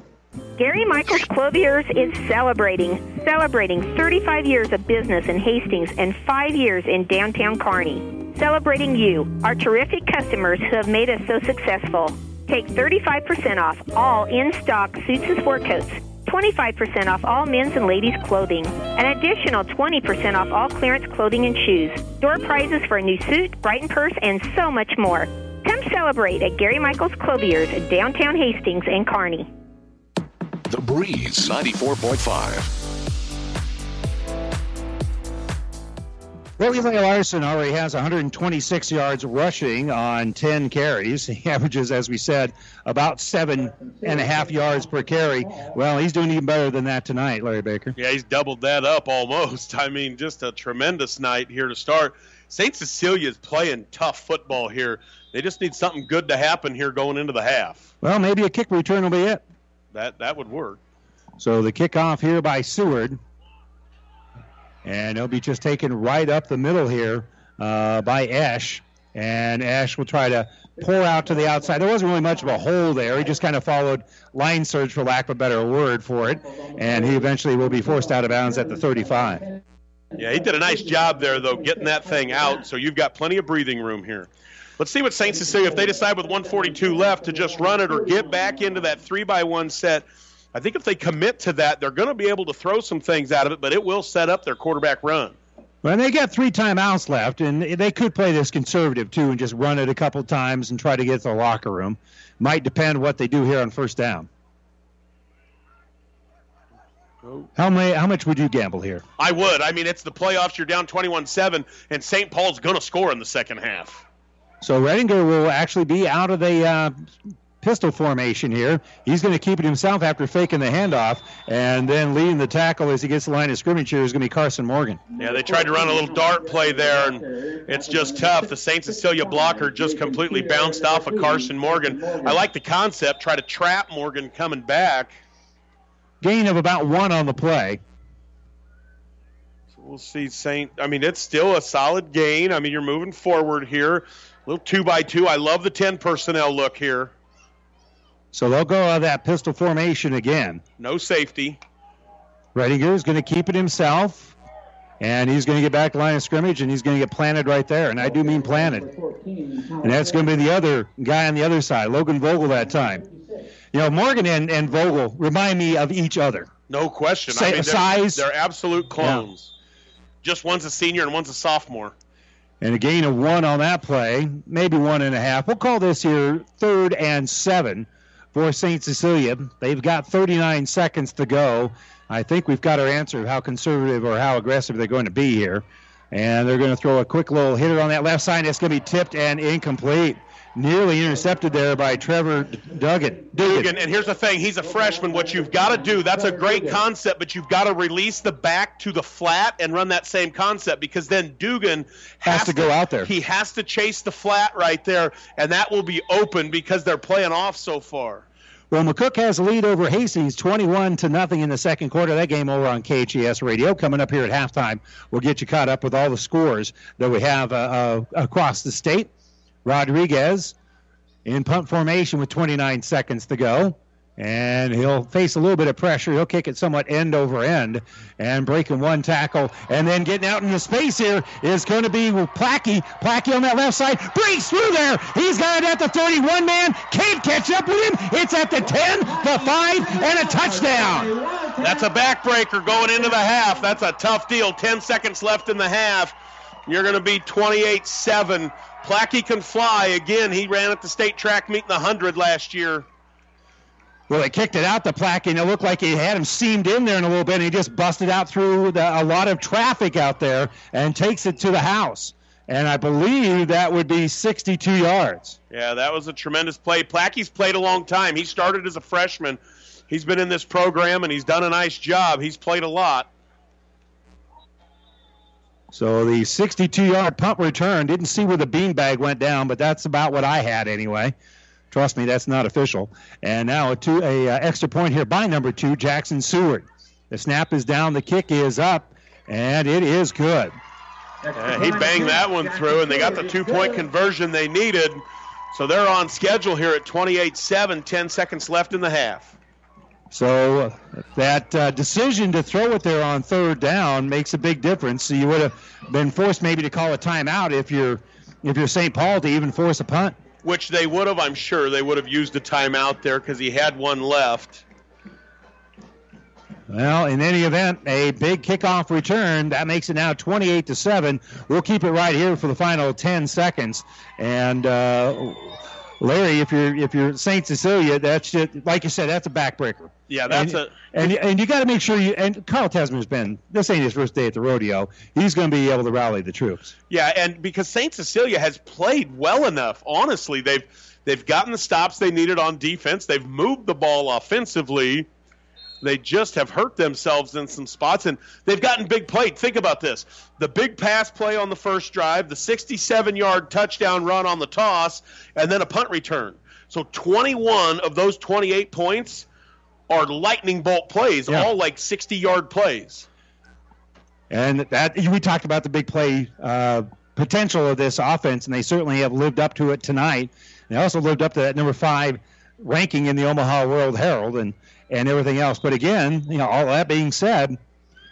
Gary Michaels Clothiers is celebrating, celebrating 35 years of business in Hastings and five years in downtown Kearney. Celebrating you, our terrific customers who have made us so successful. Take 35% off all in-stock suits and sport coats, 25% off all men's and ladies' clothing, an additional 20% off all clearance clothing and shoes, door prizes for a new suit, Brighton purse, and so much more. Come celebrate at Gary Michaels Clothiers in downtown Hastings and Kearney. The Breeze 94.5. Well, Eli Larson already has 126 yards rushing on 10 carries. He averages, as we said, about seven and a half yards per carry. Well, he's doing even better than that tonight, Larry Baker. Yeah, he's doubled that up almost. I mean, just a tremendous night here to start. St. Cecilia is playing tough football here. They just need something good to happen here going into the half. Well, maybe a kick return will be it. That that would work. So the kickoff here by Seward. And it'll be just taken right up the middle here uh, by Esch. And Esch will try to pour out to the outside. There wasn't really much of a hole there. He just kind of followed line surge, for lack of a better word for it. And he eventually will be forced out of bounds at the 35. Yeah, he did a nice job there, though, getting that thing out. So you've got plenty of breathing room here. Let's see what St. Cecilia, if they decide with 142 left to just run it or get back into that three by one set. I think if they commit to that, they're going to be able to throw some things out of it, but it will set up their quarterback run. Well, they got three timeouts left, and they could play this conservative too and just run it a couple times and try to get to the locker room. Might depend what they do here on first down. How many? How much would you gamble here? I would. I mean, it's the playoffs. You're down 21-7, and St. Paul's going to score in the second half. So Redinger will actually be out of the uh, pistol formation here. He's going to keep it himself after faking the handoff, and then leading the tackle as he gets the line of scrimmage here is going to be Carson Morgan. Yeah, they tried to run a little dart play there, and it's just tough. The St. Cecilia blocker just completely bounced off of Carson Morgan. I like the concept. Try to trap Morgan coming back. Gain of about one on the play. So we'll see St. I mean, it's still a solid gain. I mean, you're moving forward here. Little two by two. I love the 10 personnel look here. So they'll go out of that pistol formation again. No safety. Redinger is going to keep it himself, and he's going to get back to line of scrimmage, and he's going to get planted right there. And I do mean planted. And that's going to be the other guy on the other side, Logan Vogel that time. You know, Morgan and, and Vogel remind me of each other. No question. Sa- I mean, they're, size. They're absolute clones. Just one's a senior and one's a sophomore. And a gain of one on that play, maybe one and a half. We'll call this here third and seven for St. Cecilia. They've got 39 seconds to go. I think we've got our answer of how conservative or how aggressive they're going to be here. And they're going to throw a quick little hitter on that left side. It's going to be tipped and incomplete. Nearly intercepted there by Trevor Duggan. Dugan, and here's the thing: he's a freshman. What you've got to do—that's a great concept, but you've got to release the back to the flat and run that same concept because then Dugan Has to go out there. He has to chase the flat right there, and that will be open because they're playing off so far. Well, McCook has a lead over Hastings, 21 to nothing in the second quarter. That game over on KHAS Radio. Coming up here at halftime, we'll get you caught up with all the scores that we have uh, uh, across the state. Rodriguez in punt formation with 29 seconds to go and he'll face a little bit of pressure. He'll kick it somewhat end over end and breaking one tackle. And then getting out into space here is going to be Plackey. Plackey on that left side breaks through there. He's got it at the 31 man. Can't catch up with him. It's at the 10, the 5, and a touchdown. That's a backbreaker going into the half. That's a tough deal. 10 seconds left in the half. You're going to be 28 7. Plackey can fly. Again, he ran at the state track meet in the 100 last year. Well, they kicked it out the plaque, and it looked like he had him seamed in there in a little bit, and he just busted out through the, a lot of traffic out there and takes it to the house. And I believe that would be 62 yards. Yeah, that was a tremendous play. Plackey's played a long time. He started as a freshman. He's been in this program, and he's done a nice job. He's played a lot. So the 62-yard punt return didn't see where the beanbag went down, but that's about what I had anyway. Trust me, that's not official. And now a two a uh, extra point here by number two, Jackson Seward. The snap is down, the kick is up, and it is good. Yeah, he banged that one through, and they got the two-point conversion they needed. So they're on schedule here at 28-7, 10 seconds left in the half. So that uh, decision to throw it there on third down makes a big difference. So you would have been forced maybe to call a timeout if you're if you're St. Paul to even force a punt which they would have, I'm sure, they would have used a timeout there because he had one left. Well, in any event, a big kickoff return that makes it now 28 to seven. We'll keep it right here for the final 10 seconds. And uh, Larry, if you're if you're Saint Cecilia, that's just, like you said, that's a backbreaker. Yeah, that's and, a and and you got to make sure you and Carl Tesmer's been this ain't his first day at the rodeo. He's going to be able to rally the troops. Yeah, and because Saint Cecilia has played well enough, honestly, they've they've gotten the stops they needed on defense. They've moved the ball offensively. They just have hurt themselves in some spots, and they've gotten big play. Think about this: the big pass play on the first drive, the 67-yard touchdown run on the toss, and then a punt return. So 21 of those 28 points are lightning bolt plays, yeah. all like 60 yard plays. And that we talked about the big play uh, potential of this offense, and they certainly have lived up to it tonight. They also lived up to that number five ranking in the Omaha World Herald and and everything else. But again, you know, all that being said,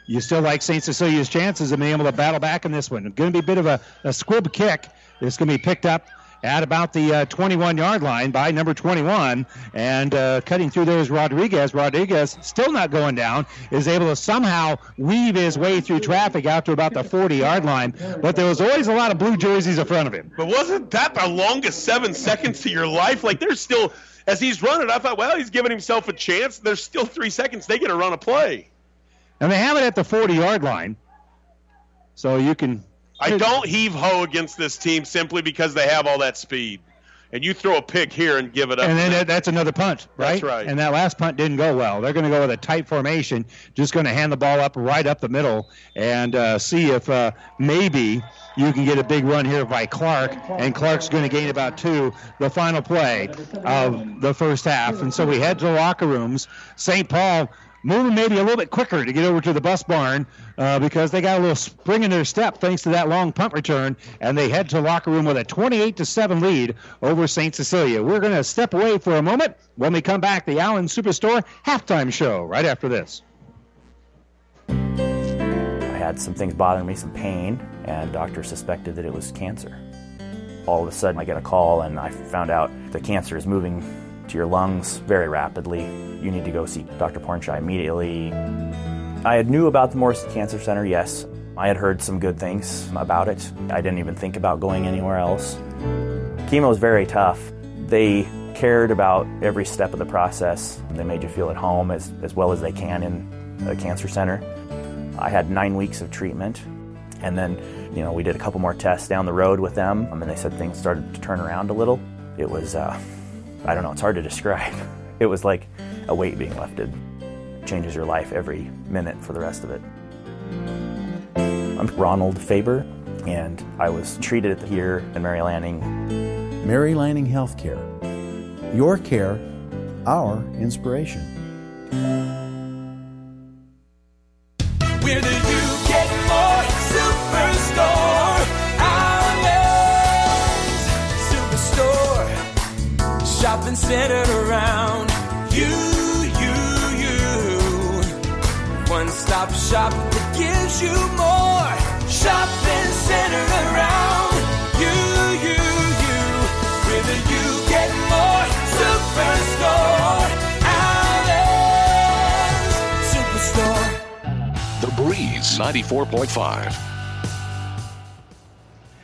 you still like St. Cecilia's chances of being able to battle back in this one. It's going to be a bit of a, a squib kick. It's going to be picked up at about the uh, 21 yard line by number 21. And uh, cutting through there is Rodriguez. Rodriguez, still not going down, is able to somehow weave his way through traffic out to about the 40 yard line. But there was always a lot of blue jerseys in front of him. But wasn't that the longest seven seconds to your life? Like, there's still, as he's running, I thought, well, he's giving himself a chance. There's still three seconds. They get to run a play. And they have it at the 40 yard line. So you can I don't heave ho against this team simply because they have all that speed. And you throw a pick here and give it up. And then that's another punt, right? That's right. And that last punt didn't go well. They're going to go with a tight formation, just going to hand the ball up right up the middle and uh, see if uh, maybe you can get a big run here by Clark, and Clark's going to gain about two. The final play of the first half, and so we head to the locker rooms. St. Paul moving maybe a little bit quicker to get over to the bus barn uh, because they got a little spring in their step thanks to that long punt return, and they head to locker room with a 28 to seven lead over St. Cecilia. We're going to step away for a moment. When we come back, the Allen Superstore halftime show right after this. I had some things bothering me, some pain, and doctor suspected that it was cancer. All of a sudden, I get a call, and I found out the cancer is moving to your lungs very rapidly. You need to go see Dr. Pornchai immediately. I had knew about the Morrison Cancer Center, yes. I had heard some good things about it. I didn't even think about going anywhere else. Chemo is very tough. They cared about every step of the process. They made you feel at home as, as well as they can in a cancer center. I had nine weeks of treatment, and then, you know, we did a couple more tests down the road with them, and they said things started to turn around a little. It was uh, I don't know, it's hard to describe. It was like a weight being lifted. It changes your life every minute for the rest of it. I'm Ronald Faber, and I was treated here in Mary Lanning. Mary Lanning Healthcare. Your care, our inspiration. Where do Shopping centered around you, you, you. One stop shop that gives you more. Shopping centered around you, you, you. Where do you get more superstore? Allen's Superstore. The Breeze 94.5.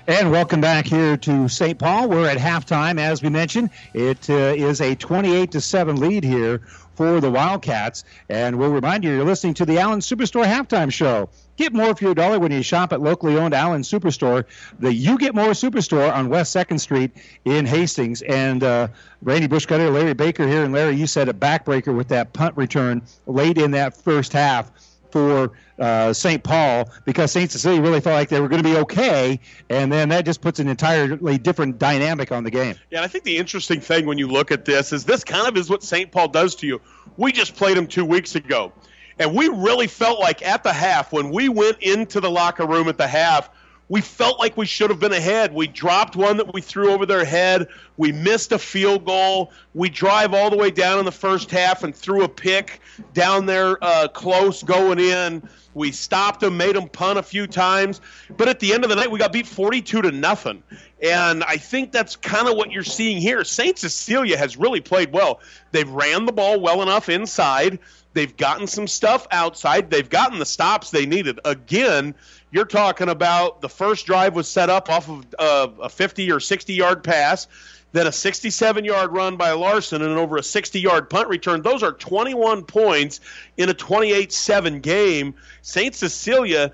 And welcome back here to St. Paul. We're at halftime, as we mentioned. It uh, is a 28 to seven lead here for the Wildcats. And we'll remind you, you're listening to the Allen Superstore halftime show. Get more for your dollar when you shop at locally owned Allen Superstore. The You Get More Superstore on West Second Street in Hastings. And uh, Randy Bushcutter, Larry Baker here, and Larry, you said a backbreaker with that punt return late in that first half for uh, St. Paul because St. Cecilia really felt like they were going to be okay, and then that just puts an entirely different dynamic on the game. Yeah, I think the interesting thing when you look at this is this kind of is what St. Paul does to you. We just played them two weeks ago, and we really felt like at the half when we went into the locker room at the half. We felt like we should have been ahead. We dropped one that we threw over their head. We missed a field goal. We drive all the way down in the first half and threw a pick down there uh, close going in. We stopped them, made them punt a few times, but at the end of the night, we got beat 42 to nothing. And I think that's kind of what you're seeing here. St. Cecilia has really played well. They've ran the ball well enough inside. They've gotten some stuff outside. They've gotten the stops they needed. Again, you're talking about the first drive was set up off of uh, a 50 or 60 yard pass then a 67 yard run by Larson and over a 60 yard punt return. Those are 21 points in a 28 7 game. St. Cecilia,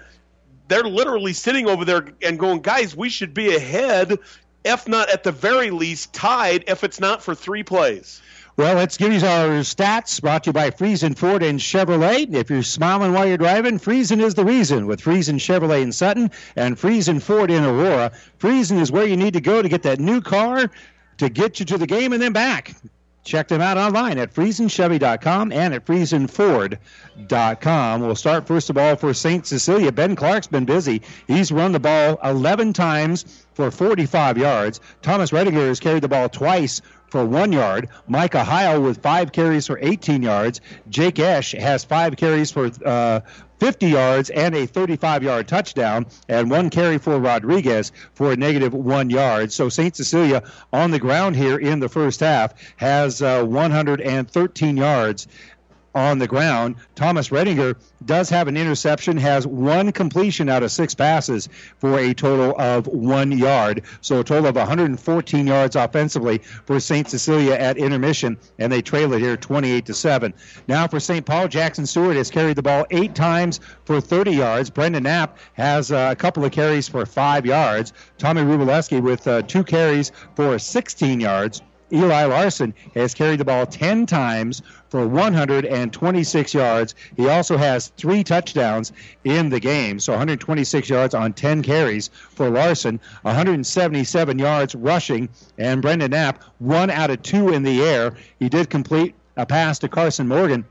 they're literally sitting over there and going, guys, we should be ahead, if not at the very least tied, if it's not for three plays. Well, let's give you our stats brought to you by Friesen Ford and Chevrolet. If you're smiling while you're driving, Friesen is the reason with Friesen Chevrolet in Sutton and Friesen Ford in Aurora. Friesen is where you need to go to get that new car to get you to the game and then back. Check them out online at FriesenChevy.com and at FriesenFord.com. We'll start first of all for St. Cecilia. Ben Clark's been busy. He's run the ball 11 times for 45 yards. Thomas Rediger has carried the ball twice for one yard. Micah Heil with five carries for 18 yards. Jake Esch has five carries for uh, 50 yards and a 35 yard touchdown, and one carry for Rodriguez for a negative one yard. So St. Cecilia on the ground here in the first half has uh, 113 yards on the ground. Thomas Redinger does have an interception, has one completion out of six passes for a total of one yard. So a total of 114 yards offensively for St. Cecilia at intermission, and they trail it here 28 to 7. Now for St. Paul, Jackson Seward has carried the ball eight times for 30 yards. Brendan Knapp has uh, a couple of carries for five yards. Tommy Rubaleski with uh, two carries for 16 yards. Eli Larson has carried the ball 10 times for 126 yards. He also has three touchdowns in the game, so 126 yards on 10 carries for Larson, 177 yards rushing, and Brendan Knapp, one out of two in the air. He did complete a pass to Carson Morgan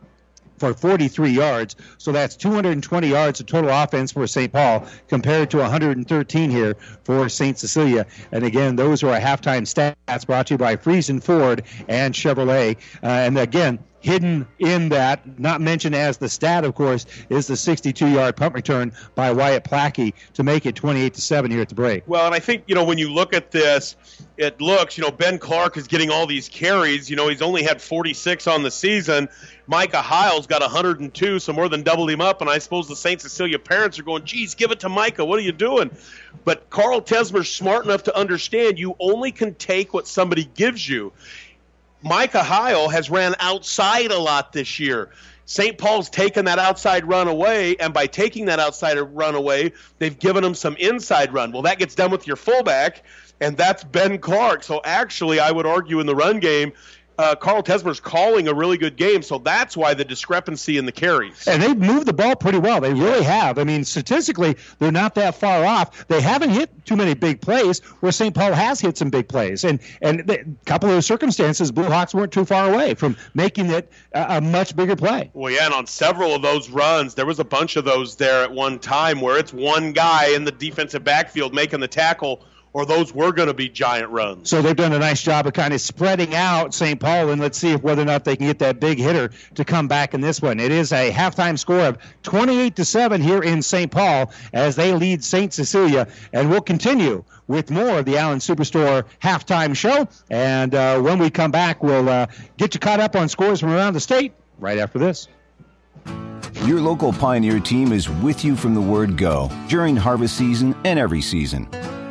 for 43 yards. So that's 220 yards of total offense for St. Paul compared to 113 here for St. Cecilia. And again, those are our halftime stats brought to you by Friesen Ford and Chevrolet. Uh, and again, hidden in that, not mentioned as the stat, of course, is the 62-yard punt return by Wyatt Plackey to make it 28 to seven here at the break. Well, and I think you know when you look at this, it looks you know Ben Clark is getting all these carries. You know he's only had 46 on the season. Micah Heil's got 102, so more than doubled him up. And I suppose the St. Cecilia parents are going, "Geez, give it to Micah. What are you doing?" But Carl Tesmer's smart enough to understand you only can take what somebody gives you. Micah Heil has ran outside a lot this year. St. Paul's taken that outside run away, and by taking that outside run away, they've given him some inside run. Well, that gets done with your fullback, and that's Ben Clark. So actually, I would argue in the run game, uh, Carl Tesmer's calling a really good game, so that's why the discrepancy in the carries. And they've moved the ball pretty well. They really have. I mean, statistically, they're not that far off. They haven't hit too many big plays, where St. Paul has hit some big plays. And and a couple of those circumstances, Blue Hawks weren't too far away from making it a, a much bigger play. Well, yeah, and on several of those runs, there was a bunch of those there at one time where it's one guy in the defensive backfield making the tackle or those were going to be giant runs. So they've done a nice job of kind of spreading out St. Paul, and let's see if whether or not they can get that big hitter to come back in this one. It is a halftime score of 28 to seven here in St. Paul as they lead St. Cecilia, and we'll continue with more of the Allen Superstore halftime show. And uh, when we come back, we'll uh, get you caught up on scores from around the state right after this. Your local Pioneer team is with you from the word go during harvest season and every season.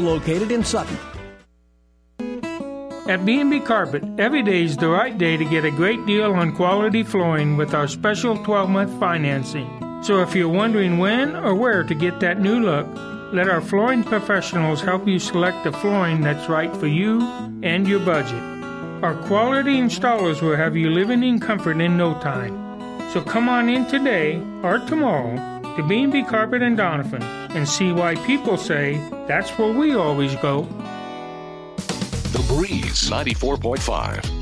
located in Sutton. At B&B Carpet, every day is the right day to get a great deal on quality flooring with our special 12-month financing. So if you're wondering when or where to get that new look, let our flooring professionals help you select the flooring that's right for you and your budget. Our quality installers will have you living in comfort in no time. So come on in today or tomorrow to B&B Carpet and Doniphan and see why people say that's where we always go. The Breeze 94.5.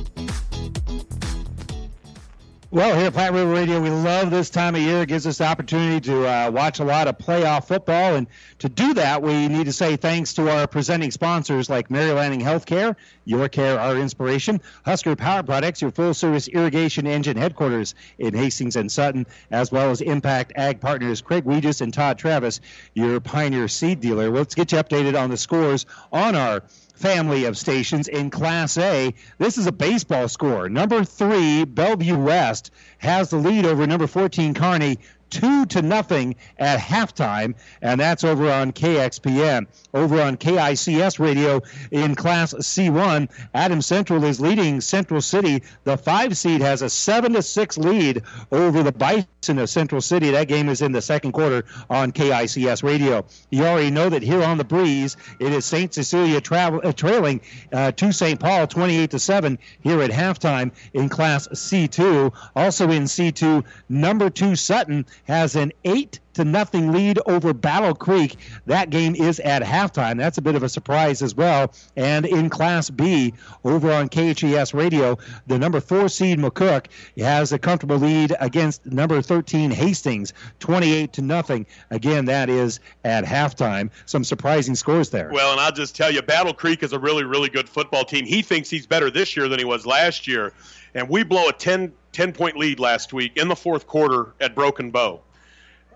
Well, here at Platte River Radio, we love this time of year. It gives us the opportunity to uh, watch a lot of playoff football. And to do that, we need to say thanks to our presenting sponsors like Mary Lanning Healthcare, Your Care, Our Inspiration, Husker Power Products, your full service irrigation engine headquarters in Hastings and Sutton, as well as Impact Ag Partners, Craig Weegis and Todd Travis, your Pioneer seed dealer. Let's get you updated on the scores on our family of stations in Class A. This is a baseball score. Number three, Bellevue West, has the lead over number 14, Kearney, two to nothing at halftime, and that's over on KXPN. Over on KICS radio in Class C1, Adams Central is leading Central City. The five seed has a seven to six lead over the Bison of Central City. That game is in the second quarter on KICS radio. You already know that here on the breeze, it is St. Cecilia travel, uh, trailing uh, to St. Paul 28 to seven here at halftime in Class C2. Also in C2, number two Sutton has an eight to nothing lead over Battle Creek. That game is at halftime. That's a bit of a surprise as well. And in Class B, over on KHAS Radio, the number four seed McCook has a comfortable lead against number 13 Hastings, 28 to nothing. Again, that is at halftime. Some surprising scores there. Well, and I'll just tell you, Battle Creek is a really, really good football team. He thinks he's better this year than he was last year. And we blow a 10, 10 point lead last week in the fourth quarter at Broken Bow.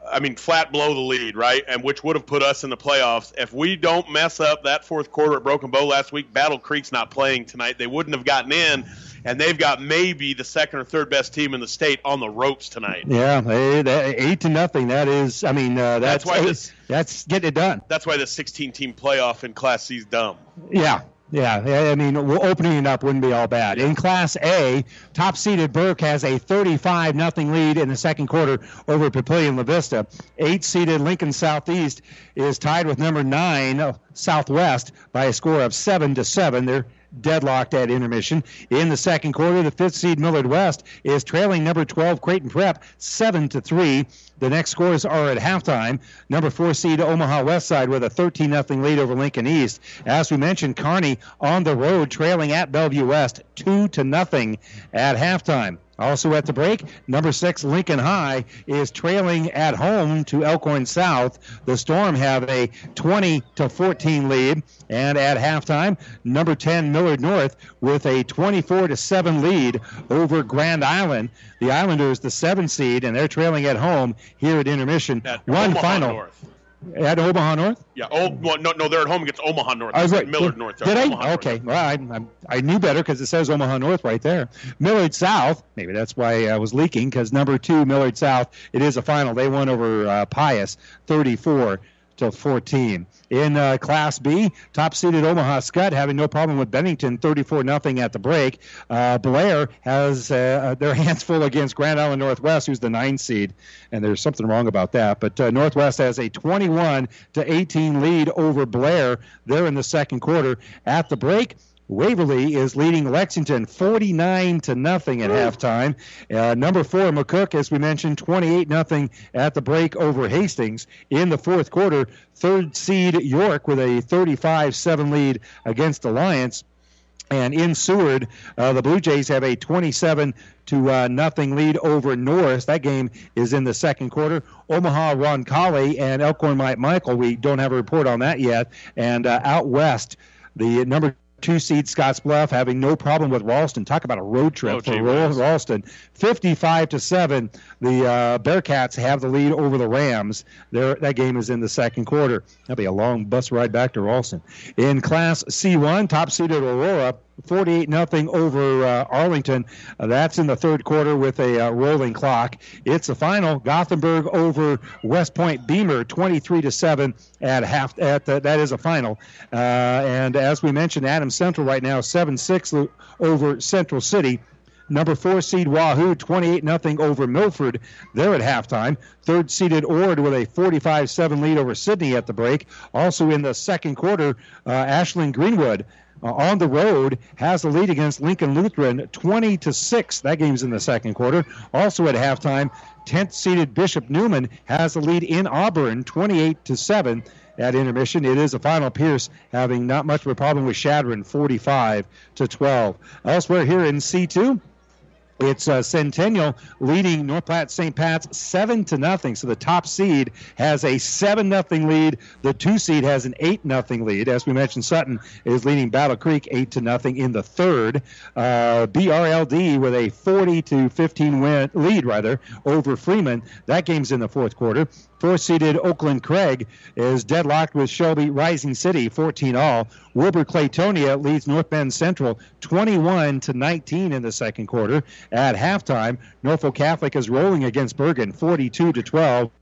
I mean, flat blow the lead, right? And which would have put us in the playoffs. If we don't mess up that fourth quarter at Broken Bow last week, Battle Creek's not playing tonight. They wouldn't have gotten in, and they've got maybe the second or third best team in the state on the ropes tonight. Yeah, eight to nothing. That is, I mean, uh, that's, that's why this. That's getting it done. That's why the 16 team playoff in Class C is dumb. Yeah, yeah, I mean, opening it up wouldn't be all bad. In Class A, top seeded Burke has a 35 nothing lead in the second quarter over Papillion La Vista. Eight seeded Lincoln Southeast is tied with number nine Southwest by a score of seven to seven. They're deadlocked at intermission. In the second quarter, the fifth seed Millard West is trailing number 12 Creighton Prep seven to three. The next scores are at halftime. Number four seed Omaha West Side with a 13 0 lead over Lincoln East. As we mentioned, Kearney on the road trailing at Bellevue West two to nothing at halftime. Also at the break, number six Lincoln High is trailing at home to Elkhorn South. The Storm have a 20 to 14 lead, and at halftime, number 10 Millard North with a 24 to 7 lead over Grand Island. The Islanders, the seven seed, and they're trailing at home here at intermission. At One Omaha final North. At Omaha North. Yeah. Oh, well, no, no, they're at home against Omaha North. I was right. Millard North. Did I? Omaha North. Okay. Well, I, I, I knew better because it says Omaha North right there. Millard South. Maybe that's why I was leaking because number two Millard South. It is a final. They won over uh, Pius, 34 to 14. In uh, Class B, top seeded Omaha Scott having no problem with Bennington, 34 nothing at the break. Uh, Blair has uh, their hands full against Grand Island Northwest, who's the nine seed, and there's something wrong about that. But uh, Northwest has a 21 to 18 lead over Blair. They're in the second quarter. At the break, Waverly is leading Lexington 49 to nothing at halftime. Uh, number four McCook, as we mentioned, 28 nothing at the break over Hastings in the fourth quarter. Third seed York with a 35-7 lead against Alliance. And in Seward, uh, the Blue Jays have a 27 to uh, nothing lead over Norris. That game is in the second quarter. Omaha Roncalli and Elkhorn Mike Michael. We don't have a report on that yet. And uh, out west, the number two seed Scotts Bluff having no problem with Ralston. Talk about a road trip Oh, for Ralston. 55 to seven. The uh, Bearcats have the lead over the Rams. There, that game is in the second quarter. That'll be a long bus ride back to Ralston. In Class C1, top seeded Aurora. 48 nothing over uh, Arlington. Uh, that's in the third quarter with a uh, rolling clock. It's the final. Gothenburg over West Point Beemer, 23 to seven at half. At the, that is a final. Uh, and as we mentioned, Adams Central right now 7-6 over Central City. Number four seed Wahoo, 28 nothing over Milford. They're at halftime. Third seeded Ord with a 45 7 lead over Sidney at the break. Also in the second quarter, uh, Ashland Greenwood. Uh, on the road has the lead against Lincoln Lutheran 20 to 6 that game's in the second quarter also at halftime 10th seeded Bishop Neumann has the lead in Auburn 28 to 7 at intermission. It is a final. Pierce having not much of a problem with Chadron, 45 to 12. Elsewhere here in C2, it's uh, Centennial leading North Platte St. Pat's seven to nothing. So the top seed has a seven nothing lead. The two seed has an eight nothing lead. As we mentioned, Sutton is leading Battle Creek eight to nothing in the third. Uh, BRLD with a 40 to 15 win lead rather over Freeman. That game's in the fourth quarter. Fourth seeded Oakland Craig is deadlocked with Shelby Rising City 14 all. Wilber Clatonia leads North Bend Central 21 to 19 in the second quarter. At halftime, Norfolk Catholic is rolling against Bergan 42 to 12.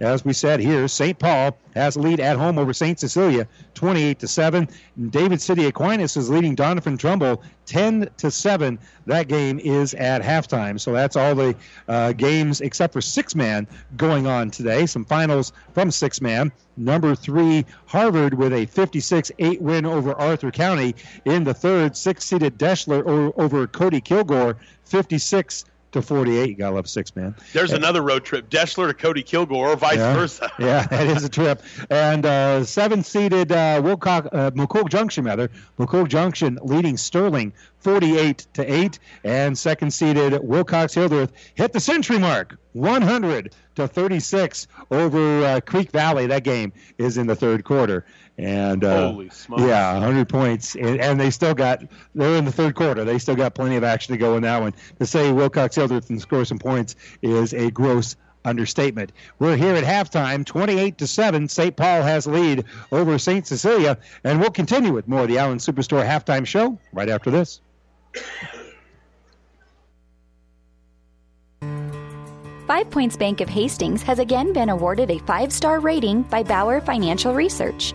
As we said here, St. Paul has a lead at home over St. Cecilia, 28 to 7. David City Aquinas is leading Doniphan Trumbull 10 to 7. That game is at halftime. So that's all the uh, games except for six man going on today. Some finals from six man. Number three, Harvard with a 56 8 win over Arthur County. In the third, six seeded Deshler over Cody Kilgore, 56 to 48. You gotta love six man. There's another road trip, Deshler to Cody Kilgore, or vice yeah. versa. yeah, that is a trip. And uh, seven-seeded uh, Wilcox, uh, McCool Junction, rather. McCool Junction leading Sterling 48 to 8. And second-seeded Wilcox Hildreth hit the century mark 100 to 36 over uh, Creek Valley. That game is in the third quarter. And uh, Holy yeah, 100 points, and, and they still got they're in the third quarter. They still got plenty of action to go in that one. To say Wilcox Hildreth can score some points is a gross understatement. We're here at halftime, 28 to 7. St. Paul has lead over St. Cecilia, and we'll continue with more of the Allen Superstore halftime show right after this. Five Points Bank of Hastings has again been awarded a five star rating by Bauer Financial Research.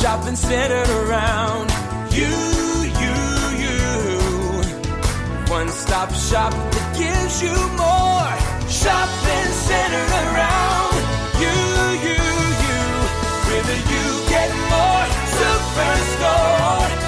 Shopping centered around you, you, you. one stop shop that gives you more. Shopping centered around you, you, you. With you get more. Superstore.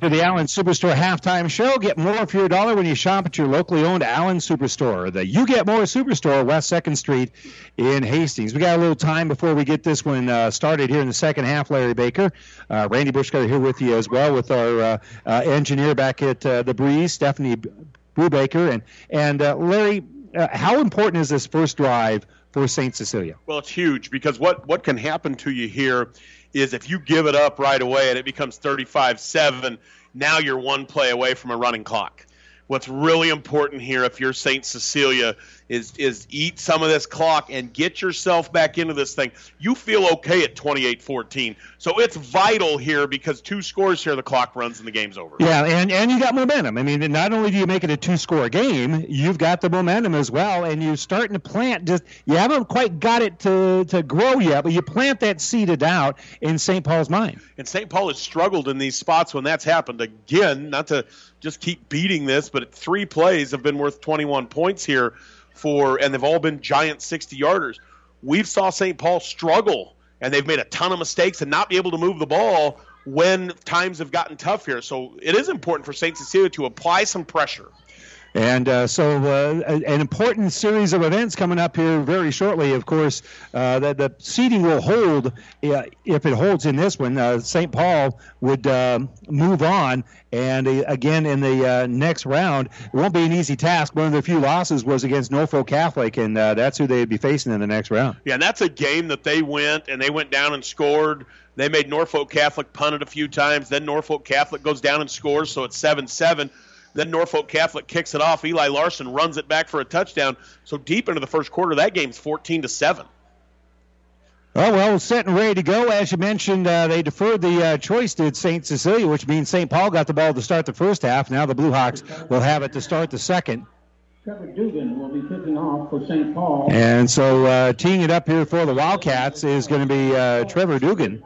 To the Allen Superstore halftime show. Get more for your dollar when you shop at your locally owned Allen Superstore. The You Get More Superstore, West 2nd Street in Hastings. We got a little time before we get this one uh, started here in the second half, Larry Baker. Uh, Randy Bushcutter here with you as well with our uh, uh engineer back at uh, The Breeze, Stephanie Brubaker. And, and uh, Larry, how important is this first drive for St. Cecilia? Well, it's huge because what, what can happen to you here – is if you give it up right away and it becomes 35 7, now you're one play away from a running clock. What's really important here, if you're St. Cecilia, is is eat some of this clock and get yourself back into this thing. You feel okay at 28-14. So it's vital here because two scores here, the clock runs and the game's over. Yeah, and, and you got momentum. I mean, not only do you make it a two-score game, you've got the momentum as well, and you're starting to plant. Just you haven't quite got it to to grow yet, but you plant that seed of doubt in St. Paul's mind. And St. Paul has struggled in these spots when that's happened again. Not to just keep beating this, but three plays have been worth 21 points here for, and they've all been giant 60 yarders. We've saw St. Paul struggle, and they've made a ton of mistakes and not be able to move the ball when times have gotten tough here. So it is important for St. Cecilia to apply some pressure and uh, so, uh, an important series of events coming up here very shortly. Of course, uh, the, the seeding will hold uh, if it holds in this one. Uh, St. Paul would uh, move on, and again in the next round, it won't be an easy task. One of the few losses was against Norfolk Catholic, and that's who they'd be facing in the next round. Yeah, and that's a game that they went and they went down and scored. They made Norfolk Catholic punt it a few times. Then Norfolk Catholic goes down and scores, so it's seven seven. Then Norfolk Catholic kicks it off. Eli Larson runs it back for a touchdown. So deep into the first quarter, that game's 14 to seven. Oh, well, set and ready to go. As you mentioned, uh, they deferred the uh, choice to St. Cecilia, which means St. Paul got the ball to start the first half. Now the Blue Hawks will have it to start the second. Trevor Dugan will be kicking off for St. Paul. And so uh, teeing it up here for the Wildcats is going to be uh, Trevor Dugan.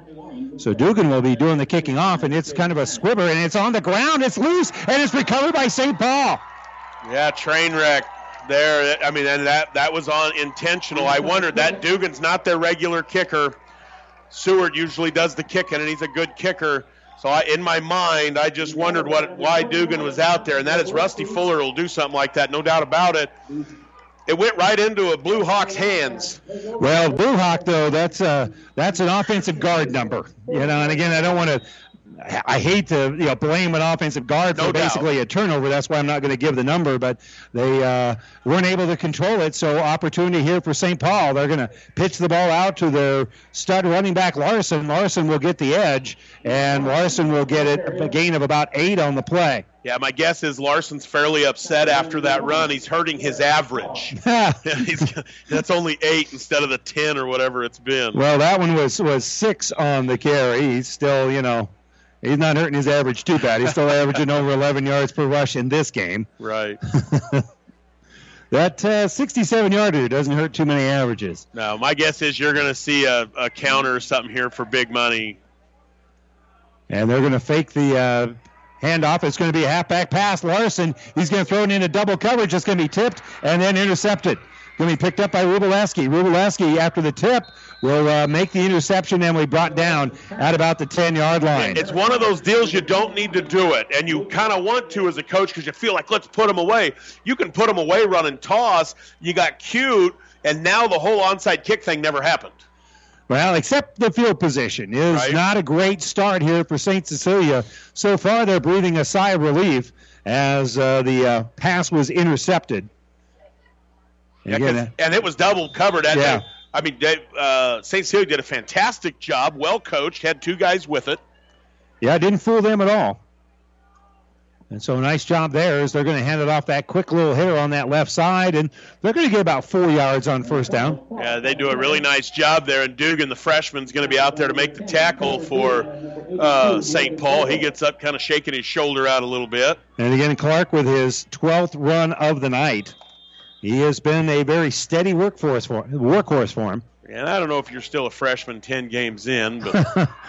So Dugan will be doing the kicking off, and it's kind of a squibber, and it's on the ground. It's loose, and it's recovered by St. Paul. Yeah, train wreck there. I mean, and that that was on intentional. I wondered that Dugan's not their regular kicker. Seward usually does the kicking, and he's a good kicker. So I, in my mind, I just wondered what why Dugan was out there, and that is Rusty Fuller will do something like that, no doubt about it it went right into a Blue Hawk's hands. Well, Blue Hawk though, that's a that's an offensive guard number, you know. And again, I don't want to. I hate to you know blame an offensive guard for no basically a turnover. That's why I'm not going to give the number, but they uh, weren't able to control it. So opportunity here for St. Paul. They're going to pitch the ball out to their stud running back Larson. Larson will get the edge, and Larson will get it a gain of about eight on the play. Yeah, my guess is Larson's fairly upset after that run. He's hurting his average. that's only eight instead of the ten or whatever it's been. Well, that one was was six on the carry. He's still, you know, he's not hurting his average too bad. He's still averaging over 11 yards per rush in this game. Right. that uh, 67 yarder doesn't hurt too many averages. No, my guess is you're going to see a, a counter or something here for big money. And they're going to fake the uh, Handoff. It's going to be a halfback pass. Larson, he's going to throw it into double coverage. It's going to be tipped and then intercepted. Going to be picked up by Rubaleski. Rubaleski, after the tip, will uh, make the interception and we brought down at about the 10 yard line. It's one of those deals you don't need to do it, and you kind of want to as a coach because you feel like, let's put them away. You can put them away running toss. You got cute, and now the whole onside kick thing never happened. Well, except the field position is right. not a great start here for St. Cecilia. So far, they're breathing a sigh of relief as uh, the uh, pass was intercepted. Yeah, and it was double covered. At yeah. I mean, uh, St. Cecilia did a fantastic job, well coached, had two guys with it. Yeah, didn't fool them at all. And so nice job there as they're going to hand it off that quick little hitter on that left side, and they're going to get about four yards on first down. Yeah, they do a really nice job there, and Dugan, the freshman, is going to be out there to make the tackle for uh, St. Paul. He gets up, kind of shaking his shoulder out a little bit. And again, Clark with his 12th run of the night. He has been a very steady workforce for workhorse for him. And I don't know if you're still a freshman 10 games in, but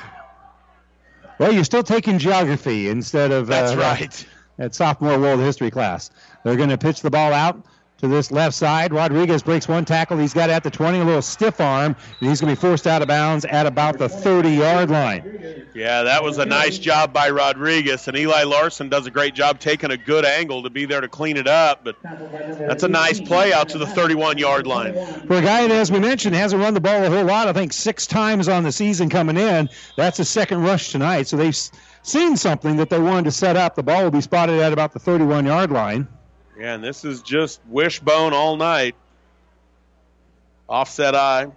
Well, you're still taking geography instead of That's uh, right. at sophomore world history class. They're going to pitch the ball out to this left side. Rodriguez breaks one tackle. He's got at the 20, a little stiff arm, and he's going to be forced out of bounds at about the 30 yard line. yeah, that was a nice job by Rodriguez, and Eli Larson does a great job taking a good angle to be there to clean it up. But that's a nice play out to the 31 yard line. For a guy that, as we mentioned, hasn't run the ball a whole lot, I think six times on the season coming in, that's a second rush tonight. So they've seen something that they wanted to set up. The ball will be spotted at about the 31 yard line. Yeah, and this is just wishbone all night. Offset eye.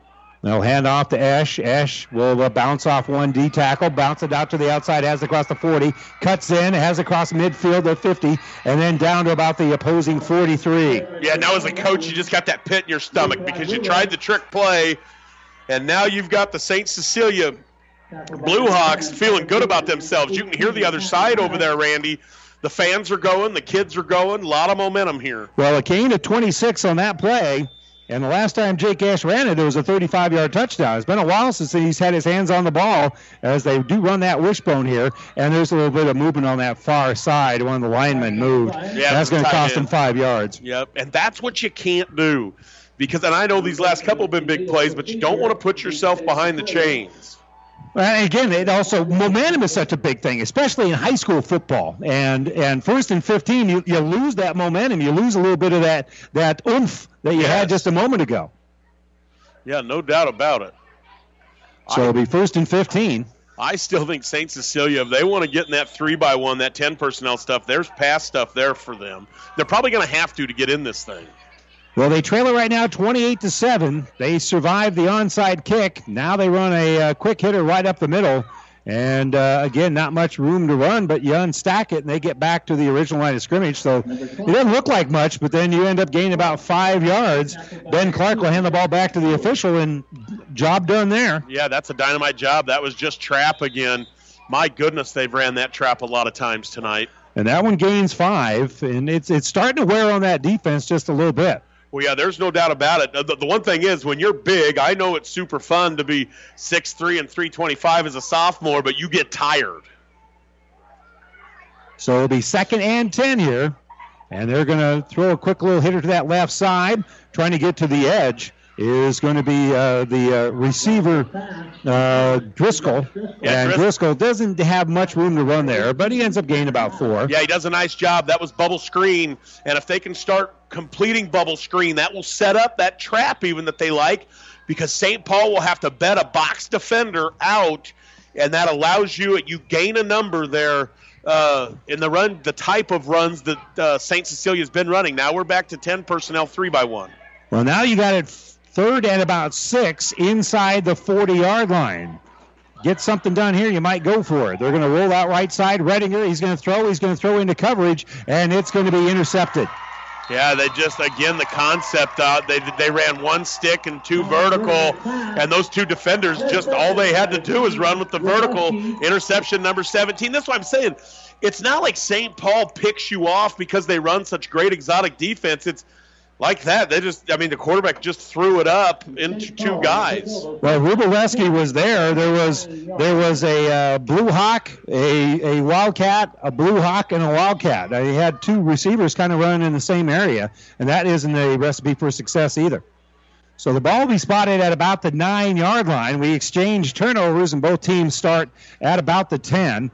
They'll hand off to Esch. Esch will uh, bounce off one D tackle, bounce it out to the outside, has across the 40, cuts in, has across midfield the 50, and then down to about the opposing 43. Yeah, now as a coach, you just got that pit in your stomach because you tried the trick play, and now you've got the St. Cecilia Blue Hawks feeling good about themselves. You can hear the other side over there, Randy. The fans are going, the kids are going, a lot of momentum here. Well, a gain of 26 on that play. And the last time Jake Esch ran it, it was a 35 yard touchdown. It's been a while since he's had his hands on the ball as they do run that wishbone here. And there's a little bit of movement on that far side. One of the linemen moved. Yeah, That's going to cost him five yards. Yep, and that's what you can't do. Because, and I know these last couple have been big plays, but you don't want to put yourself behind the chains. And again, it also momentum is such a big thing, especially in high school football. And and first and 15, you, you lose that momentum. You lose a little bit of that that oomph that you had just a moment ago. Yeah, no doubt about it. So it'll be first and 15. I still think St. Cecilia, if they want to get in that three by one, that 10 personnel stuff, there's pass stuff there for them. They're probably going to have to to get in this thing. Well, they trail it right now, 28 to seven. They survived the onside kick. Now they run a uh, quick hitter right up the middle, and uh, again, not much room to run, but you unstack it and they get back to the original line of scrimmage. So it doesn't look like much, but then you end up gaining about five yards. Ben Clark will hand the ball back to the official, and job done there. Yeah, that's a dynamite job. That was just trap again. My goodness, they've ran that trap a lot of times tonight. And that one gains five, and it's it's starting to wear on that defense just a little bit. Well, yeah, there's no doubt about it. The, the one thing is, when you're big, I know it's super fun to be 6'3 and 325 as a sophomore, but you get tired. So it'll be second and 10 here. And they're going to throw a quick little hitter to that left side, trying to get to the edge. Is going to be uh, the uh, receiver uh, Driscoll, and Driscoll doesn't have much room to run there, but he ends up gaining about four. Yeah, he does a nice job. That was bubble screen, and if they can start completing bubble screen, that will set up that trap even that they like, because St. Paul will have to bet a box defender out, and that allows you you gain a number there uh, in the run, the type of runs that uh, St. Cecilia's been running. Now we're back to ten personnel, three by one. Well, now you got it third and about six inside the 40 yard line. Get something done here, you might go for it. They're going to roll out right side. Redinger, he's going to throw, he's going to throw into coverage, and it's going to be intercepted. Yeah, they just again the concept out. They they ran one stick and two vertical, and those two defenders just all they had to do was run with the vertical interception number 17. That's what I'm saying. It's not like St. Paul picks you off because they run such great exotic defense. It's like that. They just I mean the quarterback just threw it up into two guys. Well, Rubaleski was there. There was there was a uh, blue hawk, a, a wildcat, a blue hawk, and a wildcat. He had two receivers kind of running in the same area, and that isn't a recipe for success either. So the ball will be spotted at about the nine yard line. We exchange turnovers, and both teams start at about the ten.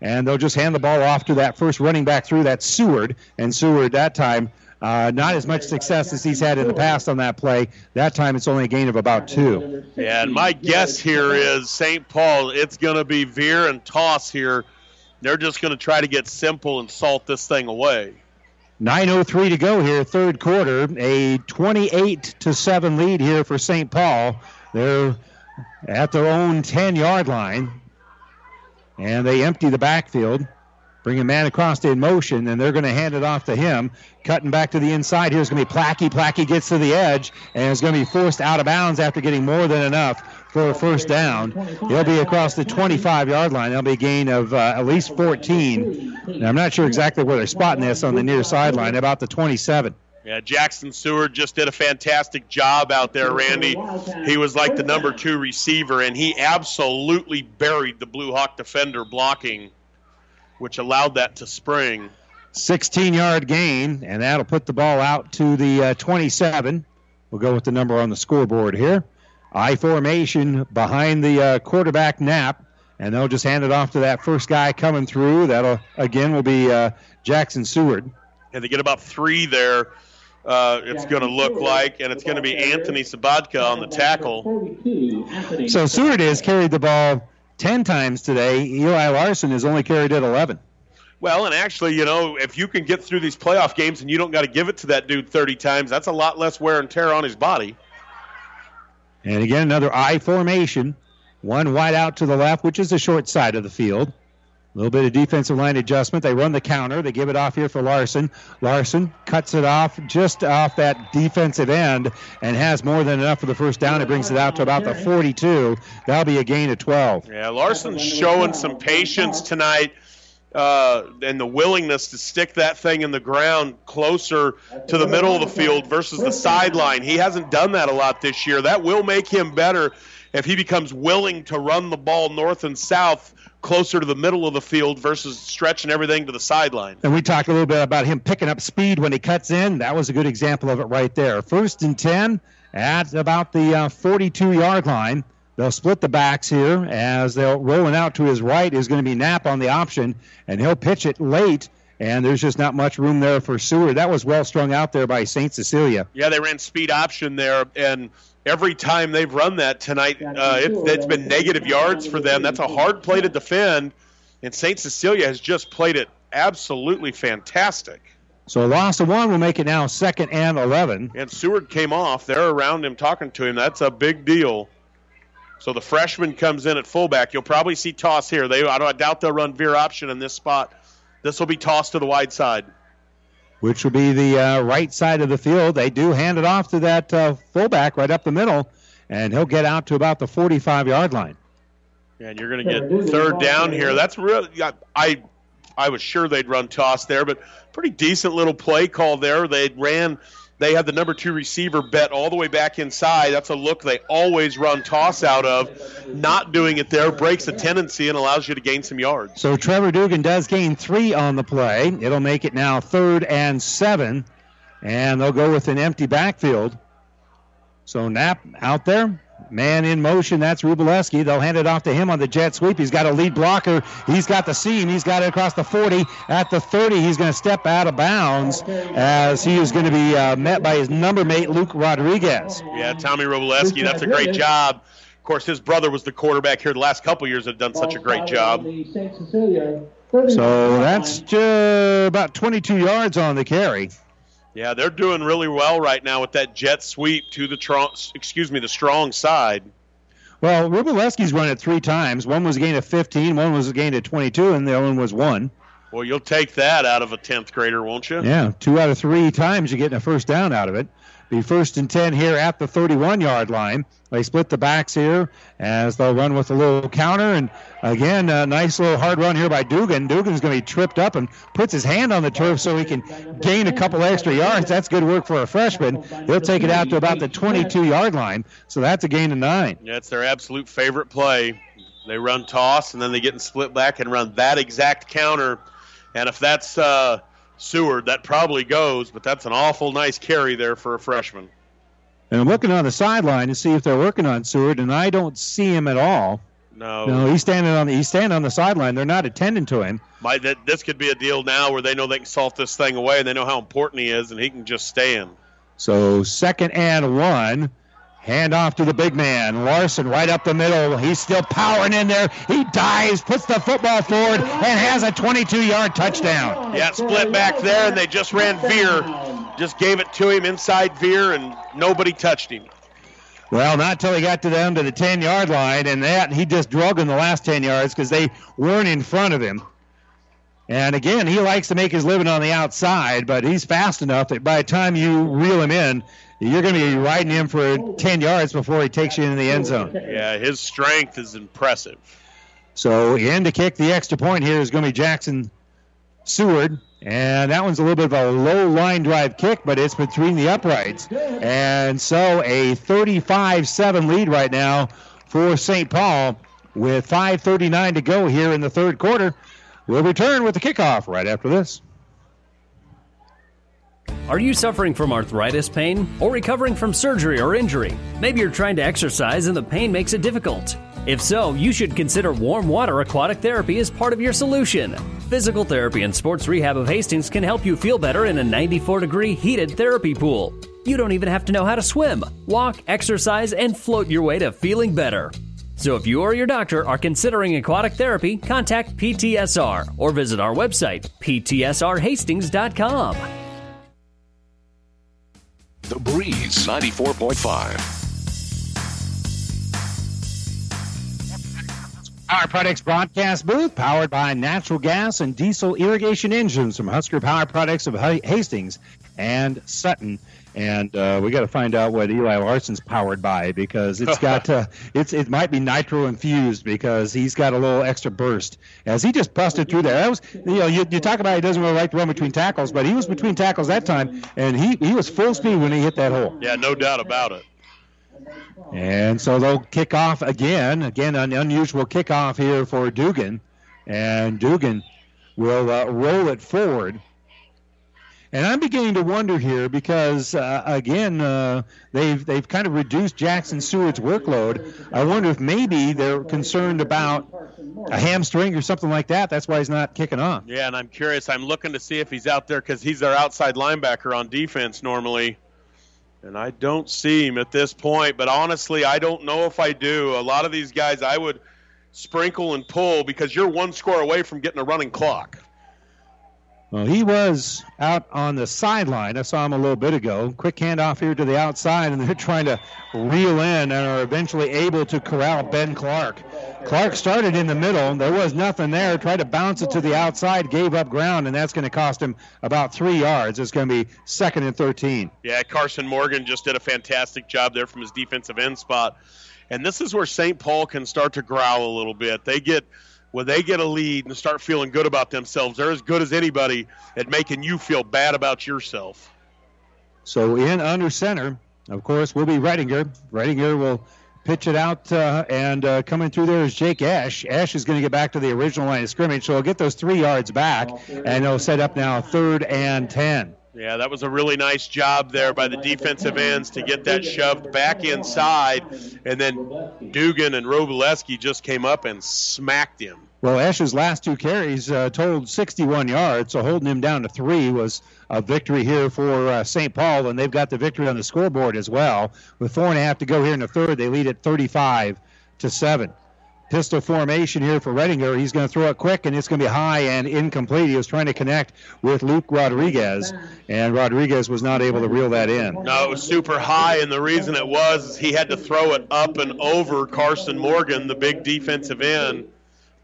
And they'll just hand the ball off to that first running back through. that Seward, and Seward that time uh, not as much success as he's had in the past on that play. That time it's only a gain of about two. And my guess here is St. Paul. It's going to be veer and toss here. They're just going to try to get simple and salt this thing away. 9:03 to go here, third quarter. A 28 to seven lead here for St. Paul. They're at their own 10 yard line, and they empty the backfield. Bring a man across in motion, and they're going to hand it off to him. Cutting back to the inside. Here's going to be Placky. Placky gets to the edge and is going to be forced out of bounds after getting more than enough for a first down. He'll be across the 25 yard line. There'll be a gain of uh, at least 14. Now, I'm not sure exactly where they're spotting this on the near sideline, about the 27. Yeah, Jackson Seward just did a fantastic job out there, Randy. He was like the number two receiver, and he absolutely buried the Blue Hawk defender blocking, which allowed that to spring. 16 yard gain, and that'll put the ball out to the uh, 27. We'll go with the number on the scoreboard here. I formation behind the uh, quarterback Knapp, and they'll just hand it off to that first guy coming through. That'll, again, will be uh, Jackson Seward. And they get about three there. Uh, it's going to look like, and it's going to be Anthony Sabatka on the tackle. So Seward has carried the ball 10 times today. Eli Larson has only carried it 11. Well, and actually, you know, if you can get through these playoff games and you don't got to give it to that dude 30 times, that's a lot less wear and tear on his body. And again, another I formation. One wide out to the left, which is the short side of the field. A little bit of defensive line adjustment. They run the counter. They give it off here for Larson. Larson cuts it off just off that defensive end and has more than enough for the first down. It brings it out to about the 42. That'll be a gain of 12. Yeah, Larson's showing some patience tonight uh, and the willingness to stick that thing in the ground closer to the middle of the field versus the sideline. He hasn't done that a lot this year. That will make him better if he becomes willing to run the ball north and south closer to the middle of the field versus stretching everything to the sideline. And we talked a little bit about him picking up speed when he cuts in. That was a good example of it right there. First and 10 at about the uh, 42 yard line. They'll split the backs here as they'll rolling out to his right is going to be Knapp on the option, and he'll pitch it late. And there's just not much room there for Seward. That was well strung out there by St. Cecilia. Yeah, they ran speed option there, and every time they've run that tonight, uh, it, it's been negative yards for them. That's a hard play to defend, and St. Cecilia has just played it absolutely fantastic. So a loss of one will make it now second and 11. And Seward came off. They're around him talking to him. That's a big deal. So the freshman comes in at fullback. You'll probably see toss here. They, I, I doubt they'll run veer option in this spot. This will be tossed to the wide side. Which will be the uh, right side of the field. They do hand it off to that uh, fullback right up the middle, and he'll get out to about the 45 yard line. And you're going to get third down here. That's really, I, I was sure they'd run toss there, but pretty decent little play call there. They ran they had the number two receiver bet all the way back inside. That's a look they always run toss out of. Not doing it there breaks the tendency and allows you to gain some yards. So Trevor Dugan does gain three on the play. It'll make it now third and seven, and they'll go with an empty backfield. So Knapp out there, Man in motion. That's Rubaleski. They'll hand it off to him on the jet sweep. He's got a lead blocker. He's got the seam. He's got it across the 40. At the 30, he's going to step out of bounds as he is going to be uh, met by his number mate, Luke Rodriguez. Yeah, Tommy Rubaleski. That's a great job. Of course, his brother was the quarterback here the last couple years that done such a great job. So that's about 22 yards on the carry. Yeah, they're doing really well right now with that jet sweep to the tr- excuse me the strong side. Well, Rubaleski's run it three times. One was a gain of 15, one was a gain of 22, and the other one was one. Well, you'll take that out of a 10th grader, won't you? Yeah, two out of three times you're getting a first down out of it. Be first and 10 here at the 31 yard line. They split the backs here as they'll run with a little counter. And again, a nice little hard run here by Dugan. Dugan's going to be tripped up and puts his hand on the turf so he can gain a couple extra yards. That's good work for a freshman. They'll take it out to about the 22 yard line. So that's a gain of nine. Yeah, it's their absolute favorite play. They run toss and then they get in split back and run that exact counter. And if that's uh, Seward, that probably goes, but that's an awful nice carry there for a freshman. And I'm looking on the sideline to see if they're working on Seward, and I don't see him at all. No, no, he's standing on the he's standing on the sideline. They're not attending to him. My, that, this could be a deal now where they know they can salt this thing away, and they know how important he is, and he can just stand. So second and one. Hand off to the big man. Larson right up the middle. He's still powering in there. He dives, puts the football forward, and has a 22 yard touchdown. Yeah, split back there, and they just ran Veer. Just gave it to him inside Veer, and nobody touched him. Well, not till he got to them to the 10 yard line, and that he just drug in the last 10 yards because they weren't in front of him. And again, he likes to make his living on the outside, but he's fast enough that by the time you reel him in, you're going to be riding him for 10 yards before he takes you into the end zone. Yeah, his strength is impressive. So in to kick the extra point here is going to be Jackson Seward. And that one's a little bit of a low line drive kick, but it's between the uprights. And so a 35 7 lead right now for St. Paul with 5.39 to go here in the third quarter. We'll return with the kickoff right after this. Are you suffering from arthritis pain or recovering from surgery or injury? Maybe you're trying to exercise and the pain makes it difficult. If so, you should consider warm water aquatic therapy as part of your solution. Physical Therapy and Sports Rehab of Hastings can help you feel better in a 94 degree heated therapy pool. You don't even have to know how to swim, walk, exercise, and float your way to feeling better. So if you or your doctor are considering aquatic therapy, contact PTSR or visit our website, ptsrhastings.com. The Breeze 94.5. Power Products broadcast booth powered by natural gas and diesel irrigation engines from Husker Power Products of Hastings and Sutton. And uh, we got to find out what Eli Larson's powered by because it's got uh, it's it might be nitro infused because he's got a little extra burst as he just busted through there. That was you know you, you talk about he doesn't really like to run between tackles, but he was between tackles that time and he he was full speed when he hit that hole. Yeah, no doubt about it. And so they'll kick off again. Again, an unusual kickoff here for Dugan. And Dugan will uh, roll it forward. And I'm beginning to wonder here because uh, again uh, they've they've kind of reduced Jackson Seward's workload. I wonder if maybe they're concerned about a hamstring or something like that. That's why he's not kicking off. Yeah, and I'm curious. I'm looking to see if he's out there because he's their outside linebacker on defense normally. And I don't see him at this point, but honestly, I don't know if I do. A lot of these guys I would sprinkle and pull because you're one score away from getting a running clock. Well, he was out on the sideline. I saw him a little bit ago. Quick handoff here to the outside, and they're trying to reel in and are eventually able to corral Ben Clark. Clark started in the middle. There was nothing there. Tried to bounce it to the outside, gave up ground, and that's going to cost him about three yards. It's going to be second and 13. Yeah, Carson Morgan just did a fantastic job there from his defensive end spot. And this is where St. Paul can start to growl a little bit. They get when they get a lead and start feeling good about themselves, they're as good as anybody at making you feel bad about yourself. So in under center, of course, will be Redinger. Redinger will pitch it out, uh, and uh, coming through there is Jake Esch. Esch is going to get back to the original line of scrimmage, so he'll get those three yards back, and he'll set up now third and ten. Yeah, that was a really nice job there by the defensive ends to get that shoved back inside, and then Dugan and Rubaleski just came up and smacked him. Well, Esch's last two carries uh, totaled 61 yards, so holding him down to three was a victory here for uh, St. Paul, and they've got the victory on the scoreboard as well. With four and a half to go here in the third, they lead at 35 to seven. Pistol formation here for Redinger. He's going to throw it quick, and it's going to be high and incomplete. He was trying to connect with Luke Rodriguez, and Rodriguez was not able to reel that in. No, it was super high, and the reason it was is he had to throw it up and over Carson Morgan, the big defensive end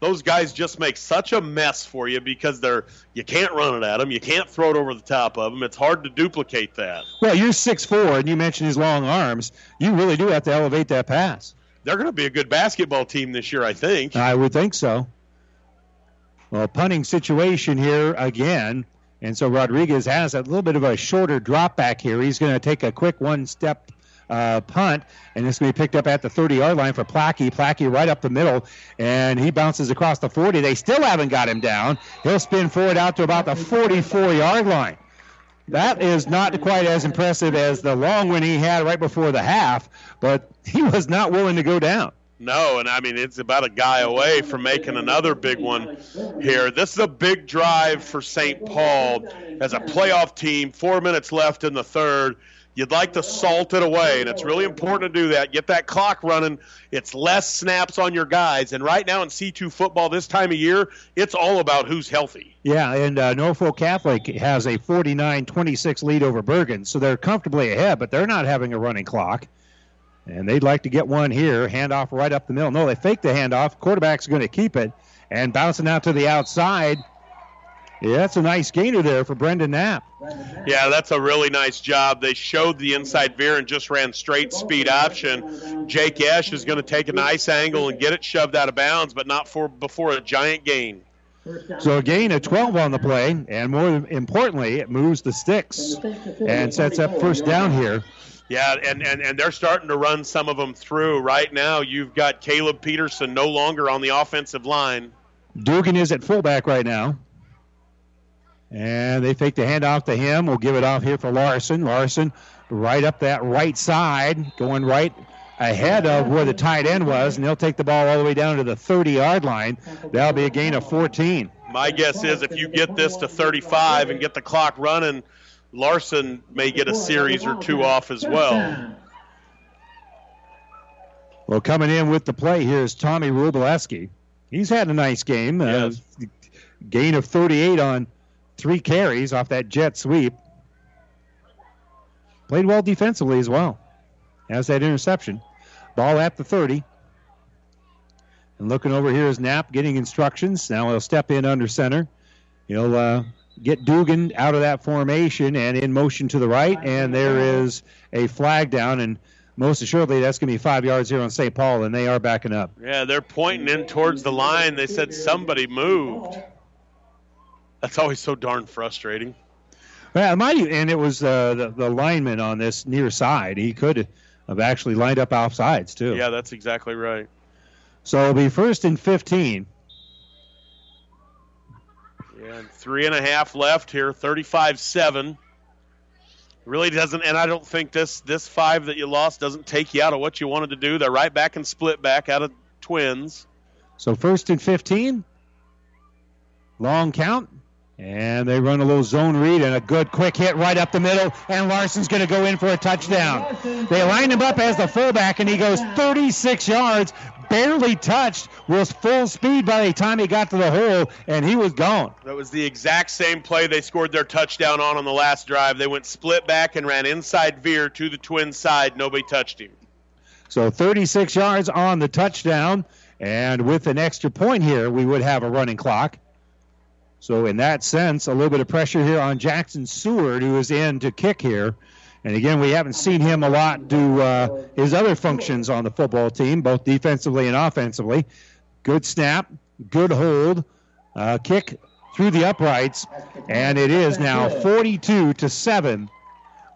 those guys just make such a mess for you because they're you can't run it at them, you can't throw it over the top of them. It's hard to duplicate that. Well, you're six four, and you mentioned his long arms. You really do have to elevate that pass. They're going to be a good basketball team this year, I think. I would think so. Well, punting situation here again. And so Rodriguez has a little bit of a shorter drop back here. He's going to take a quick one step uh, punt, and it's going to be picked up at the 30 yard line for Plackey. Plackey right up the middle, and he bounces across the 40. They still haven't got him down. He'll spin forward out to about the 44 yard line. That is not quite as impressive as the long one he had right before the half, but he was not willing to go down. No, and I mean it's about a guy away from making another big one here. This is a big drive for St. Paul as a playoff team. Four minutes left in the third. You'd like to salt it away, and it's really important to do that. Get that clock running. It's less snaps on your guys. And right now in C2 football, this time of year, it's all about who's healthy. Yeah, and uh, Norfolk Catholic has a 49 26 lead over Bergan, so they're comfortably ahead, but they're not having a running clock. And they'd like to get one here. Handoff right up the middle. No, they fake the handoff. Quarterback's going to keep it. And bouncing out to the outside Yeah, that's a nice gainer there for Brendan Knapp. Yeah, that's a really nice job. They showed the inside veer and just ran straight speed option. Jake Esch is going to take a nice angle and get it shoved out of bounds, but not for before a giant gain. So a gain of 12 on the play, and more importantly, it moves the sticks and sets up first down here. Yeah, and, and, and they're starting to run some of them through. Right now, you've got Caleb Peterson no longer on the offensive line. Dugan is at fullback right now. And they fake the handoff to him. We'll give it off here for Larson. Larson right up that right side, going right ahead of where the tight end was, and they'll take the ball all the way down to the 30 yard line. That'll be a gain of 14. My guess is if you get this to 35 and get the clock running, Larson may get a series or two off as well. Well, coming in with the play here is Tommy Rubaleski. He's had a nice game. Uh, gain of 38 on three carries off that jet sweep. Played well defensively as well. Has that interception. Ball at the 30. And looking over here is Knapp getting instructions. Now he'll step in under center. He'll uh, get Dugan out of that formation and in motion to the right. And there is a flag down. And most assuredly, that's going to be five yards here on St. Paul, and they are backing up. Yeah, they're pointing in towards the line. They said somebody moved. That's always so darn frustrating. Yeah, might, and it was uh, the, the lineman on this near side. He could have actually lined up off sides, too. Yeah, that's exactly right. So it'll be first and 15. Yeah, and three and a half left here, 35 7. Really doesn't, and I don't think this this five that you lost doesn't take you out of what you wanted to do. They're right back and split back out of twins. So first and 15. Long count. And they run a little zone read and a good quick hit right up the middle. And Larson's going to go in for a touchdown. They line him up as the fullback, and he goes 36 yards, barely touched, was full speed by the time he got to the hole, and he was gone. That was the exact same play they scored their touchdown on on the last drive. They went split back and ran inside veer to the twin side. Nobody touched him. So 36 yards on the touchdown. And with an extra point here, we would have a running clock. So, in that sense, a little bit of pressure here on Jackson Seward, who is in to kick here. And again, we haven't seen him a lot do uh, his other functions on the football team, both defensively and offensively. Good snap, good hold, uh, kick through the uprights, and it is now 42 to 7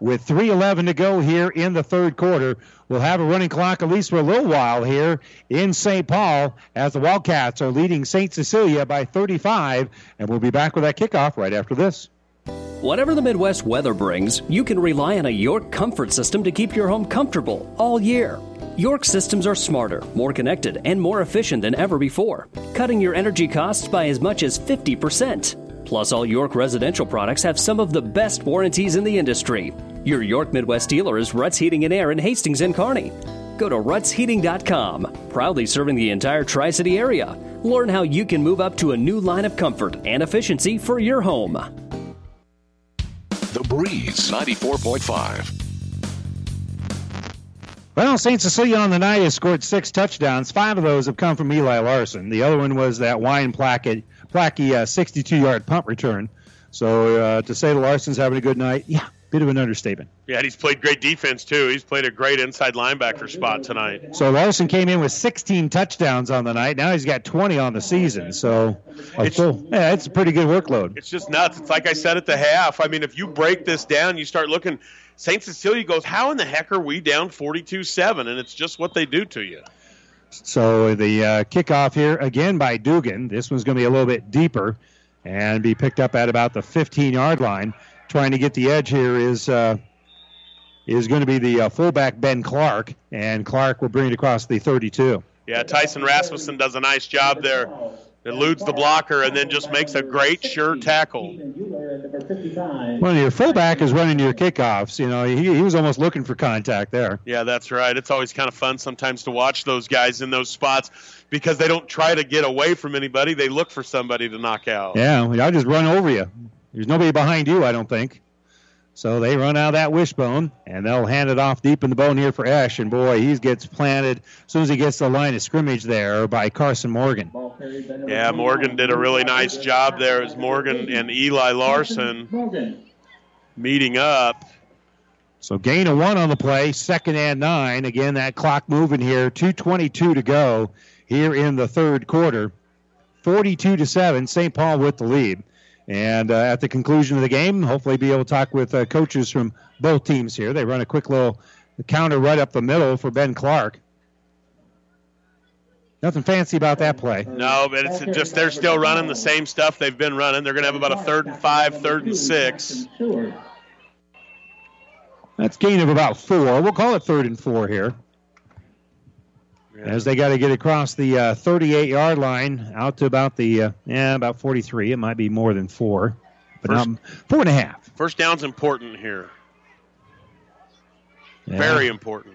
with 3.11 to go here in the third quarter. We'll have a running clock at least for a little while here in St. Paul as the Wildcats are leading St. Cecilia by 35, and we'll be back with that kickoff right after this. Whatever the Midwest weather brings, you can rely on a York comfort system to keep your home comfortable all year. York systems are smarter, more connected, and more efficient than ever before, cutting your energy costs by as much as 50%. Plus, all York residential products have some of the best warranties in the industry. Your York Midwest dealer is Ruts Heating and Air in Hastings and Kearney. Go to rutsheating.com, proudly serving the entire Tri City area. Learn how you can move up to a new line of comfort and efficiency for your home. The Breeze 94.5. Well, St. Cecilia on the night has scored six touchdowns. Five of those have come from Eli Larson. The other one was that Wine Plackey, Plackey uh, 62-yard punt return. So uh, to say the Larson's having a good night, yeah, bit of an understatement. Yeah, and he's played great defense too. He's played a great inside linebacker spot tonight. So Larson came in with 16 touchdowns on the night. Now he's got 20 on the season. So it's, full, yeah, it's a pretty good workload. It's just nuts. It's like I said at the half. I mean, if you break this down, you start looking. St. Cecilia goes, how in the heck are we down 42-7? And it's just what they do to you. So the uh, kickoff here again by Dugan. This one's going to be a little bit deeper and be picked up at about the 15-yard line. Trying to get the edge here is uh, is going to be the uh, fullback Ben Clark, and Clark will bring it across the 32. Yeah, Tyson Rasmussen does a nice job there. Eludes the blocker and then just makes a great sure tackle. Well, your fullback is running your kickoffs. You know, he, he was almost looking for contact there. Yeah, that's right. It's always kind of fun sometimes to watch those guys in those spots because they don't try to get away from anybody. They look for somebody to knock out. Yeah, I'll just run over you. There's nobody behind you, I don't think. So they run out of that wishbone, and they'll hand it off deep in the bone here for Esch. And boy, he gets planted as soon as he gets the line of scrimmage there by Carson Morgan. Yeah, Morgan did a really nice job there as Morgan and Eli Larson meeting up. So gain of one on the play, second and nine. Again, that clock moving here. 2.22 to go here in the third quarter. 42 to 7, St. Paul with the lead. And uh, at the conclusion of the game, hopefully be able to talk with uh, coaches from both teams here. They run a quick little counter right up the middle for Ben Clark. Nothing fancy about that play. No, but it's just they're still running the same stuff they've been running. They're going to have about a third and five, third and six. That's gain of about four. We'll call it third and four here. As they got to get across the uh, 38 yard line out to about the, uh, yeah, about 43. It might be more than four, but First- um, four and a half. First down's important here. Yeah. Very important.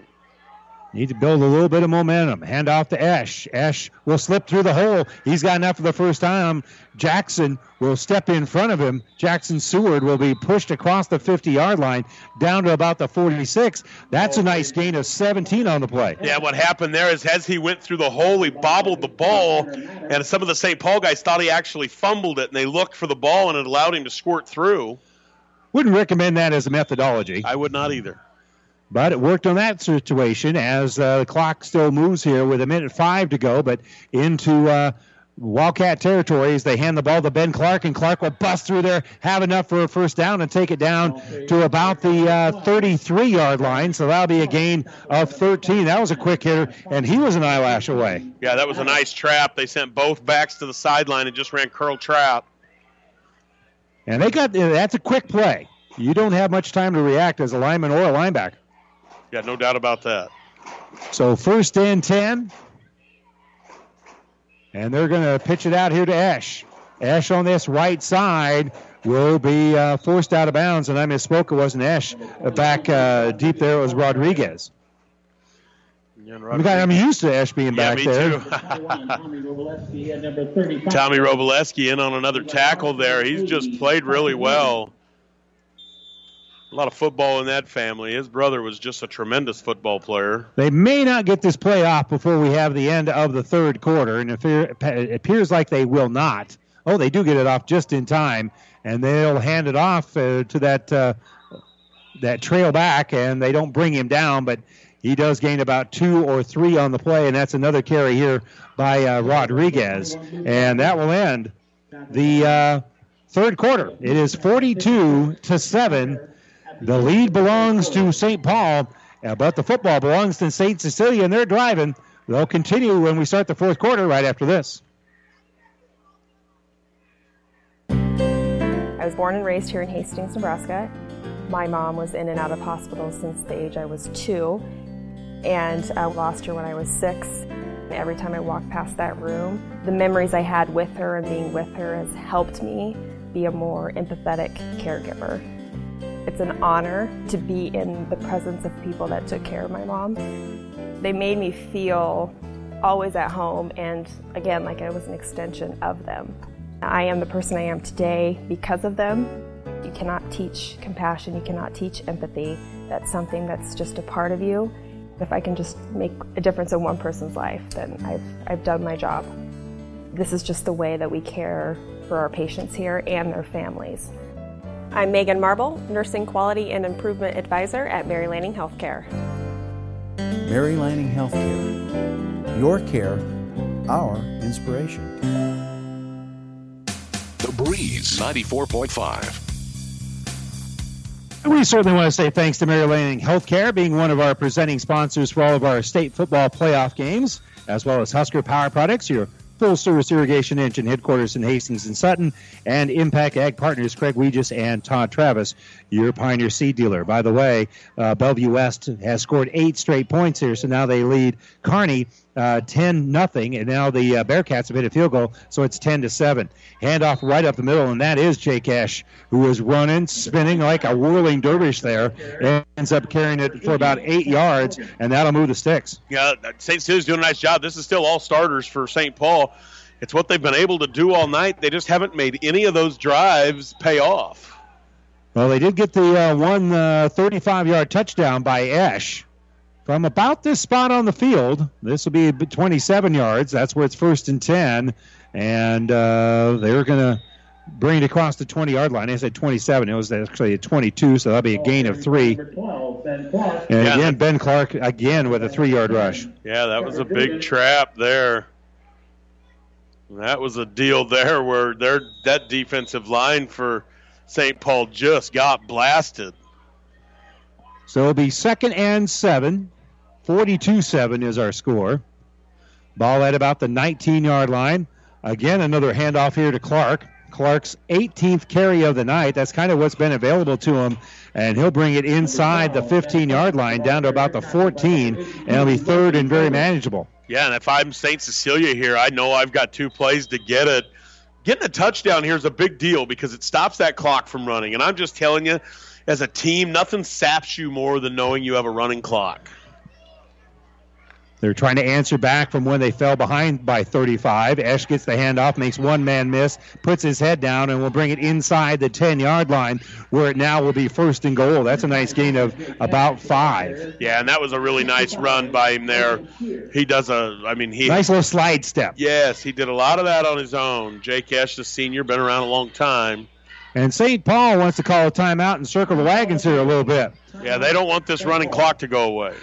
Need to build a little bit of momentum. Hand off to Esch. Esch will slip through the hole. He's got enough for the first time. Jackson will step in front of him. Jackson Seward will be pushed across the 50 yard line down to about the 46. That's a nice gain of 17 on the play. Yeah, what happened there is as he went through the hole, he bobbled the ball, and some of the St. Paul guys thought he actually fumbled it, and they looked for the ball, and it allowed him to squirt through. Wouldn't recommend that as a methodology. I would not either. But it worked on that situation as uh, the clock still moves here with a minute five to go, but into uh, Wildcat territory as they hand the ball to Ben Clark, and Clark will bust through there, have enough for a first down, and take it down to about the uh, 33 yard line. So that'll be a gain of 13. That was a quick hitter, and he was an eyelash away. Yeah, that was a nice trap. They sent both backs to the sideline and just ran curl trap. And they got that's a quick play. You don't have much time to react as a lineman or a linebacker. Yeah, no doubt about that. So first and 10. And they're going to pitch it out here to Esch. Esch on this right side will be uh, forced out of bounds. And I misspoke. It wasn't Esch. Uh, Back uh, deep there was Rodriguez. I'm, I'm used to Esch being Yeah, back me there. too. Tommy Rubaleski in on another tackle there. He's just played really well. A lot of football in that family. His brother was just a tremendous football player. They may not get this play off before we have the end of the third quarter, and it appears like they will not. Oh, they do get it off just in time, and they'll hand it off uh, to that uh, that trail back, and they don't bring him down, but he does gain about two or three on the play, and that's another carry here by uh, Rodriguez, and that will end the uh, third quarter. It is 42 to seven. The lead belongs to St. Paul, uh, but the football belongs to St. Cecilia, and they're driving. They'll continue when we start the fourth quarter right after this. I was born and raised here in Hastings, Nebraska. My mom was in and out of hospitals since the age I was two, and I lost her when I was six. Every time I walk past that room, the memories I had with her and being with her has helped me be a more empathetic caregiver. It's an honor to be in the presence of people that took care of my mom. They made me feel always at home and, again, like I was an extension of them. I am the person I am today because of them. You cannot teach compassion, you cannot teach empathy. That's something that's just a part of you. If I can just make a difference in one person's life, then I've, I've done my job. This is just the way that we care for our patients here and their families. I'm Megan Marble, Nursing Quality and Improvement Advisor at Mary Lanning Healthcare. Mary Lanning Healthcare. Your care, our inspiration. The Breeze 94.5. We certainly want to say thanks to Mary Lanning Healthcare being one of our presenting sponsors for all of our state football playoff games, as well as Husker Power Products, your full service irrigation engine headquarters in Hastings and Sutton, and Impact Ag Partners Craig Weegis and Todd Travis, your Pioneer Seed dealer. By the way, uh, Bellevue West has scored eight straight points here, so now they lead Kearney uh, 10 nothing, and now the uh, Bearcats have hit a field goal, so it's 10 to 7. Handoff right up the middle, and that is Jake Ash, who is running, spinning like a whirling dervish there, and ends up carrying it for about eight yards, and that'll move the sticks. Yeah, St. Cecilia's doing a nice job. This is still all starters for St. Paul. It's what they've been able to do all night. They just haven't made any of those drives pay off. Well, they did get the uh, one 35 yard touchdown by Esch from about this spot on the field. This will be 27 yards. That's where it's first and 10. And uh, they're going to bring it across the 20 yard line. I said 27. It was actually a 22, so that'll be a gain of three. And again, Ben Clark again with a three yard rush. Yeah, that was a big trap there. That was a deal there where their that defensive line for St. Paul just got blasted. So it'll be second and seven. 42 7 is our score. Ball at about the 19 yard line. Again, another handoff here to Clark. Clark's 18th carry of the night. That's kind of what's been available to him. And he'll bring it inside the 15 yard line down to about the 14. And it'll be third and very manageable. Yeah, and if I'm St. Cecilia here, I know I've got two plays to get it. Getting a touchdown here is a big deal because it stops that clock from running. And I'm just telling you, as a team, nothing saps you more than knowing you have a running clock. They're trying to answer back from when they fell behind by 35. Esch gets the handoff, makes one man miss, puts his head down, and will bring it inside the 10 yard line where it now will be first and goal. That's a nice gain of about five. Yeah, and that was a really nice run by him there. He does a, I mean, he. Nice little slide step. Yes, he did a lot of that on his own. Jake Esch, the senior, been around a long time. And St. Paul wants to call a timeout and circle the wagons here a little bit. Yeah, they don't want this running clock to go away.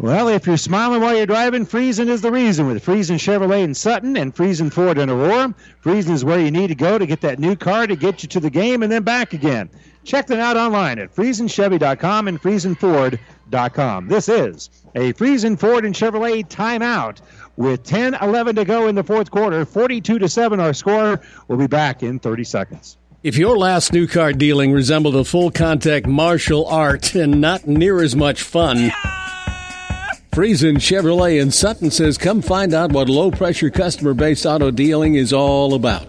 Well, if you're smiling while you're driving, Friesen is the reason with Friesen Chevrolet in Sutton and Friesen Ford in Aurora. Friesen is where you need to go to get that new car to get you to the game and then back again. Check them out online at friesenchevy.com and friesenford.com. This is a Friesen Ford and Chevrolet timeout with 10 11 to go in the fourth quarter. 42 to 7 our score. We'll be back in 30 seconds. If your last new car dealing resembled a full contact martial art and not near as much fun, Friesen Chevrolet in Sutton says, come find out what low pressure customer based auto dealing is all about.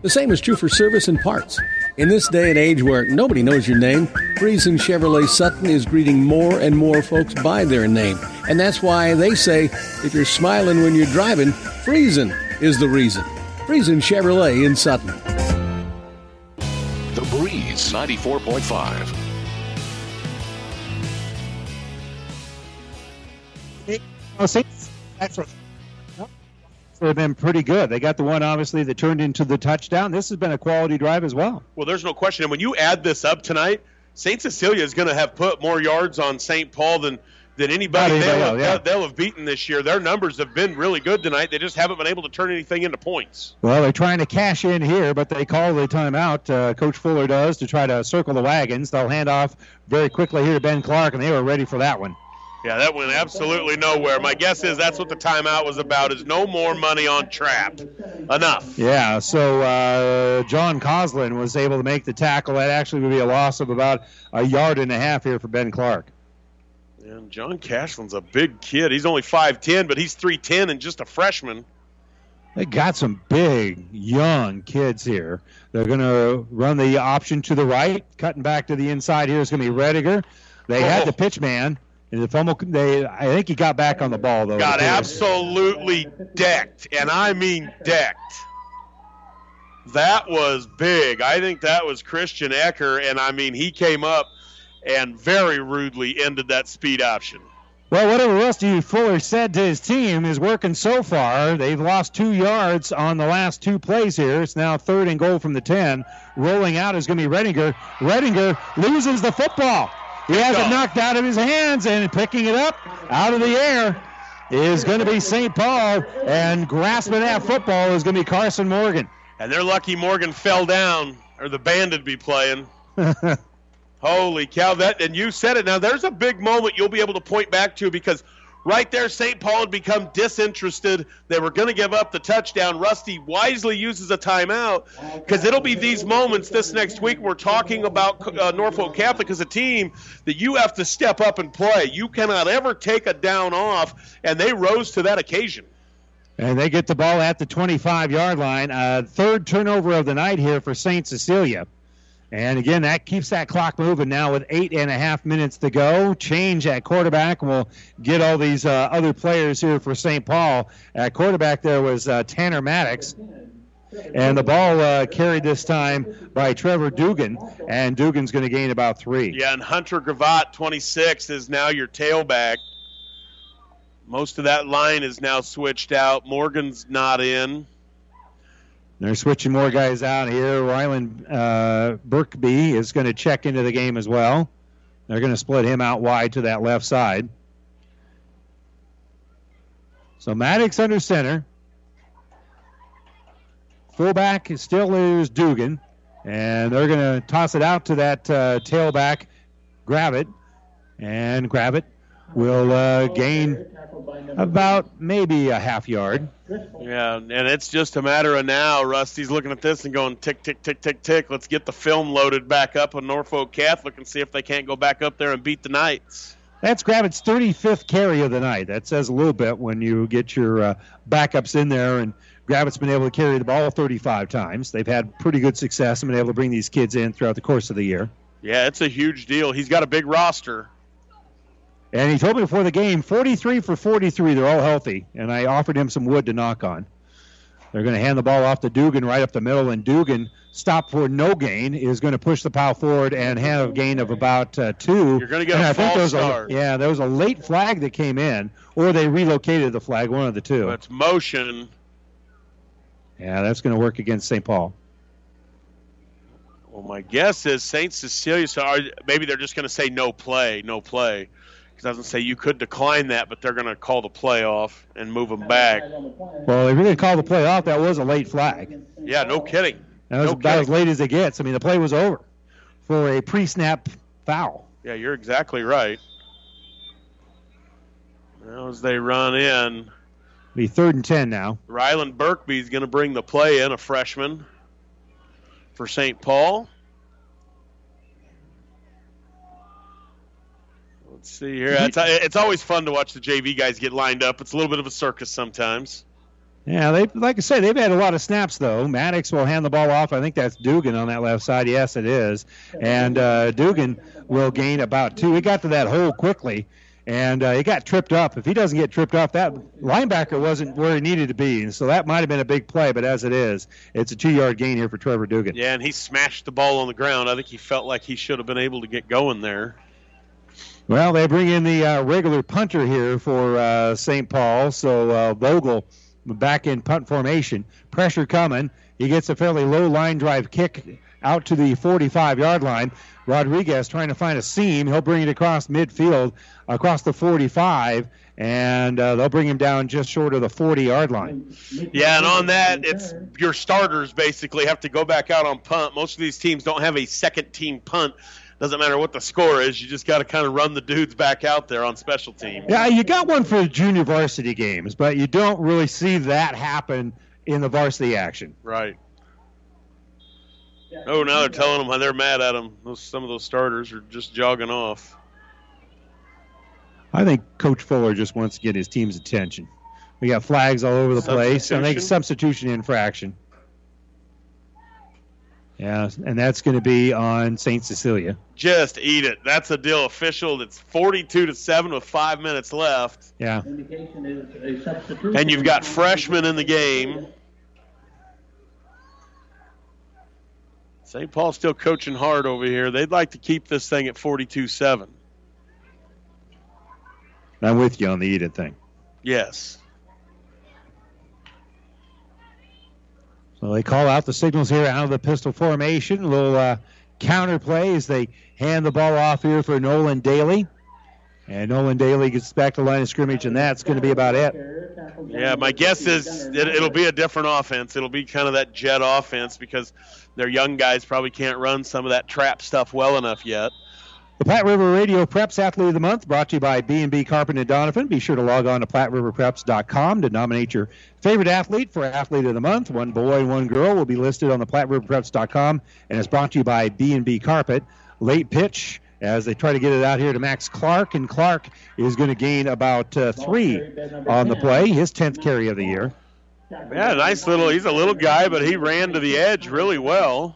The same is true for service and parts. In this day and age where nobody knows your name, Friesen Chevrolet Sutton is greeting more and more folks by their name. And that's why they say if you're smiling when you're driving, Friesen is the reason. Friesen Chevrolet in Sutton. The Breeze 94.5. have been pretty good. They got the one obviously that turned into the touchdown. This has been a quality drive as well. Well, there's no question. And when you add this up tonight, St. Cecilia is going to have put more yards on St. Paul than than anybody, anybody they'll, else, yeah. they'll have beaten this year. Their numbers have been really good tonight. They just haven't been able to turn anything into points. Well, they're trying to cash in here, but they call the timeout. Uh, Coach Fuller does to try to circle the wagons. They'll hand off very quickly here to Ben Clark, and they were ready for that one. Yeah, that went absolutely nowhere. My guess is that's what the timeout was about: is no more money on trap. Enough. Yeah. So uh, John Coslin was able to make the tackle. That actually would be a loss of about a yard and a half here for Ben Clark. And John Cashlin's a big kid. He's only 5'10, but he's 3'10 and just a freshman. They got some big, young kids here. They're going to run the option to the right. Cutting back to the inside here is going to be Rediger. They had the pitch man. And the fumble, they, I think he got back on the ball, though. Got absolutely decked, and I mean decked. That was big. I think that was Christian Ecker, and I mean, he came up and very rudely ended that speed option. Well, whatever Rusty Fuller said to his team is working so far. They've lost two yards on the last two plays here. It's now third and goal from the 10. Rolling out is going to be Redinger. Redinger loses the football. He has it knocked out of his hands and picking it up out of the air is going to be St. Paul. And grasping that football is going to be Carson Morgan. And they're lucky Morgan fell down, or the band would be playing. Holy cow! That and you said it. Now there's a big moment you'll be able to point back to because right there, St. Paul had become disinterested. They were going to give up the touchdown. Rusty wisely uses a timeout because it'll be these moments this next week. We're talking about uh, Norfolk Catholic as a team that you have to step up and play. You cannot ever take a down off, and they rose to that occasion. And they get the ball at the 25 yard line. Uh, third turnover of the night here for St. Cecilia. And again, that keeps that clock moving now with eight and a half minutes to go. Change at quarterback, and we'll get all these uh, other players here for St. Paul. At quarterback, there was uh, Tanner Maddox. And the ball uh, carried this time by Trevor Dugan, and Dugan's going to gain about three. Yeah, and Hunter Gravatt, 26, is now your tailback. Most of that line is now switched out. Morgan's not in. They're switching more guys out here. Ryland uh, Burkby is going to check into the game as well. They're going to split him out wide to that left side. So Maddox under center. Fullback still is Dugan. And they're going to toss it out to that uh, tailback, grab it, and grab it. Will uh, gain about maybe a half yard. Yeah, and it's just a matter of now. Rusty's looking at this and going tick, tick, tick, tick, tick. Let's get the film loaded back up on Norfolk Catholic and see if they can't go back up there and beat the Knights. That's Gravitt's 35th carry of the night. That says a little bit when you get your uh, backups in there. And Gravitt's been able to carry the ball 35 times. They've had pretty good success and been able to bring these kids in throughout the course of the year. Yeah, it's a huge deal. He's got a big roster. And he told me before the game, 43 for 43. They're all healthy. And I offered him some wood to knock on. They're going to hand the ball off to Dugan right up the middle, and Dugan, stop for no gain, is going to push the pile forward and have a gain of about uh, two. You're going to get and a I false think start. A, yeah, there was a late flag that came in, or they relocated the flag, one of the two. That's motion. Yeah, that's going to work against St. Paul. Well, my guess is St. Cecilia, so are, maybe they're just going to say no play, no play. It doesn't say you could decline that, but they're going to call the play off and move them back. Well, if they really called the play off. That was a late flag. Yeah, no kidding. That was no about kidding. as late as it gets. I mean, the play was over for a pre-snap foul. Yeah, you're exactly right. Now as they run in, Be third and ten now. Ryland Burkby's going to bring the play in, a freshman for St. Paul. Let's see here. It's, it's always fun to watch the JV guys get lined up. It's a little bit of a circus sometimes. Yeah, they like I say, they've had a lot of snaps though. Maddox will hand the ball off. I think that's Dugan on that left side. Yes, it is. And uh, Dugan will gain about two. He got to that hole quickly, and uh, he got tripped up. If he doesn't get tripped up, that linebacker wasn't where he needed to be, and so that might have been a big play. But as it is, it's a two-yard gain here for Trevor Dugan. Yeah, and he smashed the ball on the ground. I think he felt like he should have been able to get going there. Well, they bring in the uh, regular punter here for uh, St. Paul. So uh, Vogel back in punt formation. Pressure coming. He gets a fairly low line drive kick out to the 45 yard line. Rodriguez trying to find a seam. He'll bring it across midfield, across the 45, and uh, they'll bring him down just short of the 40 yard line. Yeah, and on that, it's your starters basically have to go back out on punt. Most of these teams don't have a second team punt. Doesn't matter what the score is, you just got to kind of run the dudes back out there on special teams. Yeah, you got one for junior varsity games, but you don't really see that happen in the varsity action. Right. Oh, now they're telling them how they're mad at them. Those, some of those starters are just jogging off. I think Coach Fuller just wants to get his team's attention. We got flags all over the place. I think substitution infraction. Yeah, and that's going to be on St. Cecilia. Just eat it. That's a deal official. It's 42 to 7 with five minutes left. Yeah. Indication is a substitution. And you've got freshmen in the game. St. Paul's still coaching hard over here. They'd like to keep this thing at 42 7. I'm with you on the eat it thing. Yes. So they call out the signals here out of the pistol formation. A little uh, counter play as they hand the ball off here for Nolan Daly. And Nolan Daly gets back to line of scrimmage, and that's going to be about it. Yeah, my guess is it, it'll be a different offense. It'll be kind of that jet offense because their young guys probably can't run some of that trap stuff well enough yet. The Platte River Radio Preps Athlete of the Month brought to you by B&B Carpenter Donovan. Be sure to log on to PlatteRiverPreps.com to nominate your favorite athlete for Athlete of the Month. One boy and one girl will be listed on the PlatteRiverPreps.com, and it's brought to you by B&B Carpet. Late pitch as they try to get it out here to Max Clark, and Clark is going to gain about uh, three on the play, his 10th carry of the year. Yeah, nice little. He's a little guy, but he ran to the edge really well.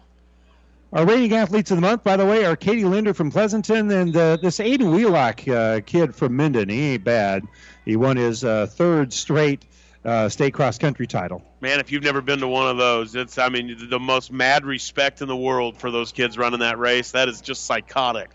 Our rating athletes of the month, by the way, are Katie Linder from Pleasanton and uh, this Aiden Wheelock uh, kid from Minden. He ain't bad. He won his uh, third straight uh, state cross country title. Man, if you've never been to one of those, it's I mean the most mad respect in the world for those kids running that race. That is just psychotic.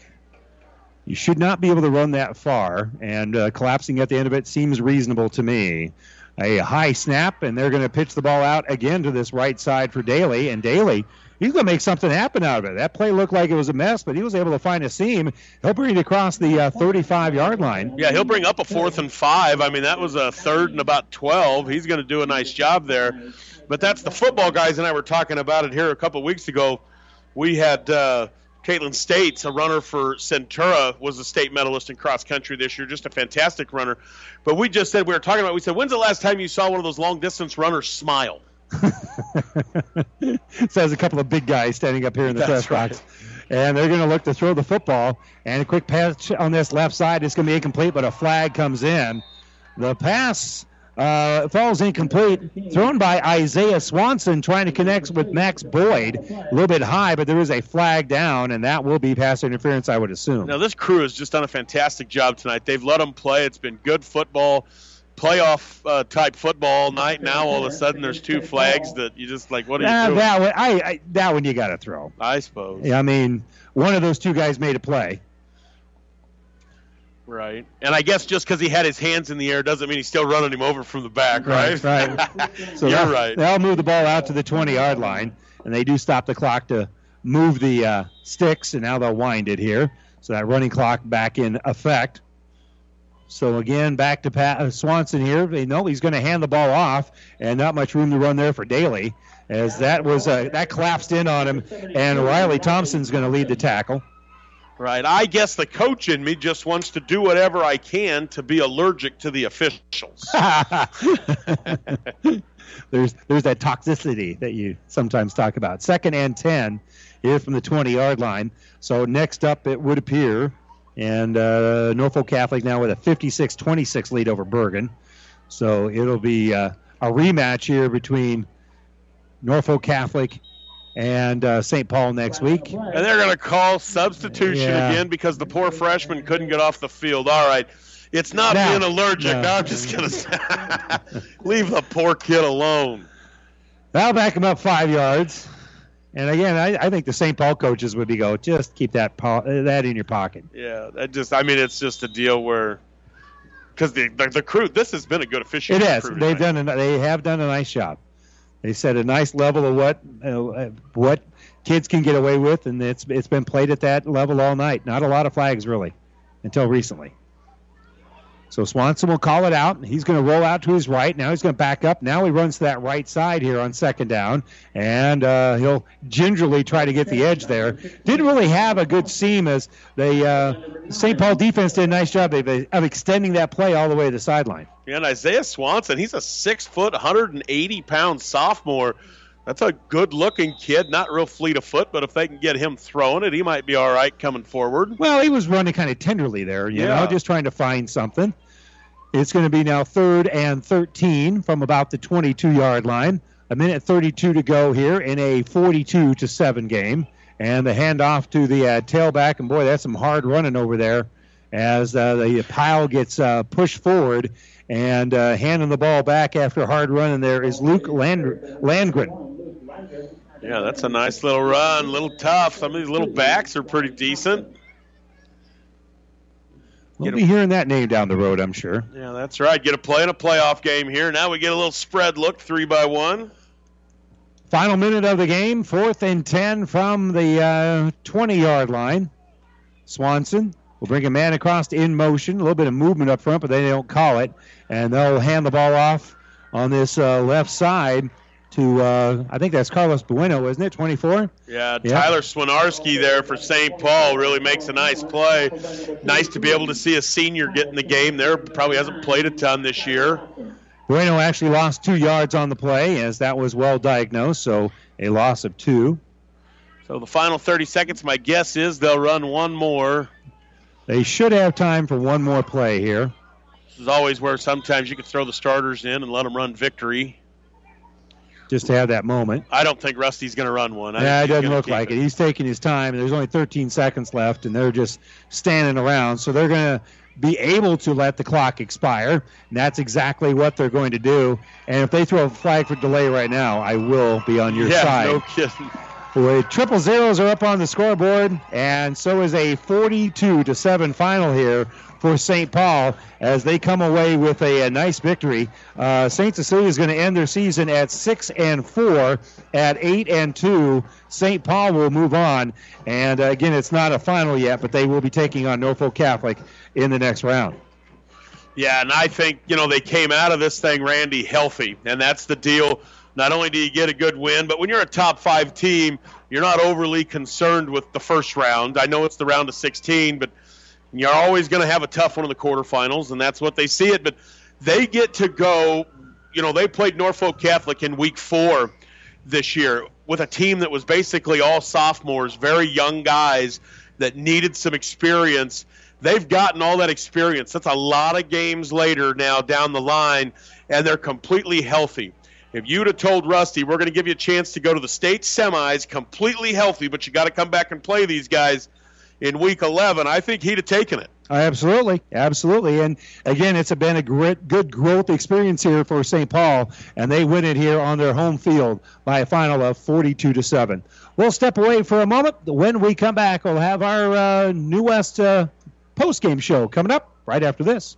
You should not be able to run that far, and uh, collapsing at the end of it seems reasonable to me. A high snap, and they're going to pitch the ball out again to this right side for Daly, and Daly he's going to make something happen out of it. That play looked like it was a mess, but he was able to find a seam. He'll bring it across the uh, 35 yard line. Yeah, he'll bring up a fourth and five. I mean, that was a third and about 12. He's going to do a nice job there. But that's the football guys and I were talking about it here a couple weeks ago. We had uh, Caitlin States, a runner for Centura, was a state medalist in cross country this year, just a fantastic runner. But we just said we were talking about. We said, when's the last time you saw one of those long distance runners smile? so there's a couple of big guys standing up here in the That's press right. box. And they're going to look to throw the football. And a quick pass on this left side is going to be incomplete, but a flag comes in. The pass uh, falls incomplete, thrown by Isaiah Swanson, trying to connect with Max Boyd. A little bit high, but there is a flag down, and that will be pass interference, I would assume. Now, this crew has just done a fantastic job tonight. They've let them play. It's been good football, playoff uh, type football night. Now, all of a sudden, there's two flags that you just like, what are you Uh, doing? that one, I, I, that one you got to throw. I suppose. Yeah, I mean, one of those two guys made a play. Right. And I guess just because he had his hands in the air doesn't mean he's still running him over from the back, right? Right, So You're right. They'll move the ball out to the 20 yard line, and they do stop the clock to move the uh, sticks, and now they'll wind it here. So that running clock back in effect. So again, back to Pat uh, Swanson here. They know he's going to hand the ball off, and not much room to run there for Daly, as that was uh, that collapsed in on him, and Riley Thompson's going to lead the tackle. Right. I guess the coach in me just wants to do whatever I can to be allergic to the officials. there's there's that toxicity that you sometimes talk about. Second and ten here from the 20 yard line. So next up, it would appear, and uh, Norfolk Catholic now with a 56-26 lead over Bergan. So it'll be uh, a rematch here between Norfolk Catholic and uh, St. Paul next week. And they're going to call substitution Yeah. again because the poor freshman couldn't get off the field. All right. It's not No. being allergic. No. No, I'm just going to leave the poor kid alone. That'll back him up five yards. And again, I, I think the St. Paul coaches would be go just keep that po- uh, that in your pocket. Yeah, that just I mean it's just a deal where because the, the the crew this has been a good It officiating is. They've done. A, they have done a nice job. They set a nice level of what uh, what kids can get away with, and it's it's been played at that level all night. Not a lot of flags really, until recently. So Swanson will call it out. He's going to roll out to his right. Now he's going to back up. Now he runs to that right side here on second down, and uh, he'll gingerly try to get the edge there. Didn't really have a good seam as the uh, St. Paul defense did a nice job of, of extending that play all the way to the sideline. And Isaiah Swanson, he's a six foot, 180 pound sophomore. That's a good looking kid, not real fleet of foot, but if they can get him throwing it, he might be all right coming forward. Well, he was running kind of tenderly there, you Yeah. know, just trying to find something. It's going to be now third and 13 from about the 22 yard line. A minute 32 to go here in a 42 to 7 game. And the handoff to the uh, tailback. And boy, that's some hard running over there as uh, the pile gets uh, pushed forward. And uh, handing the ball back after hard running there is Luke Land- Landgren. Yeah, that's a nice little run, a little tough. Some of these little backs are pretty decent. We'll be hearing that name down the road, I'm sure. Yeah, that's right. Get a play in a playoff game here. Now we get a little spread look, three by one. Final minute of the game, fourth and 10 from the 20 yard line. Swanson will bring a man across in motion, a little bit of movement up front, but they don't call it. And they'll hand the ball off on this uh, left side to, uh, I think that's Carlos Bueno, isn't it? 24? Yeah, Yeah. Tyler Swinarski there for St. Paul really makes a nice play. Nice to be able to see a senior get in the game there. Probably hasn't played a ton this year. Bueno actually lost two yards on the play, as that was well diagnosed, so a loss of two. So the final 30 seconds, my guess is they'll run one more. They should have time for one more play here. This is always where sometimes you can throw the starters in and let them run victory. Just to have that moment. I don't think Rusty's going to run one. I yeah, it doesn't look like it. He's taking his time. And there's only 13 seconds left, and they're just standing around. So they're going to be able to let the clock expire. And that's exactly what they're going to do. And if they throw a flag for delay right now, I will be on your yeah, side. no kidding. Triple zeros are up on the scoreboard, and so is a 42 to 7 final here for St. Paul as they come away with a, a nice victory. Uh, St. Cecilia is going to end their season at 6 and 4. At 8 and 2, St. Paul will move on. And uh, again, it's not a final yet, but they will be taking on Norfolk Catholic in the next round. Yeah, and I think, you know, they came out of this thing, Randy, healthy. And that's the deal. Not only do you get a good win, but when you're a top five team, you're not overly concerned with the first round. I know it's the round of 16, but you're always going to have a tough one in the quarterfinals, and that's what they see it. But they get to go, you know, they played Norfolk Catholic in week four this year with a team that was basically all sophomores, very young guys that needed some experience. They've gotten all that experience. That's a lot of games later now down the line, and they're completely healthy. If you'd have told Rusty, we're going to give you a chance to go to the state semis completely healthy, but you got to come back and play these guys in week 11, I think he'd have taken it. Absolutely, absolutely, and again, it's been a great, good growth experience here for St. Paul, and they win it here on their home field by a final of 42 to seven. We'll step away for a moment. When we come back, we'll have our uh, New West uh, post game show coming up right after this.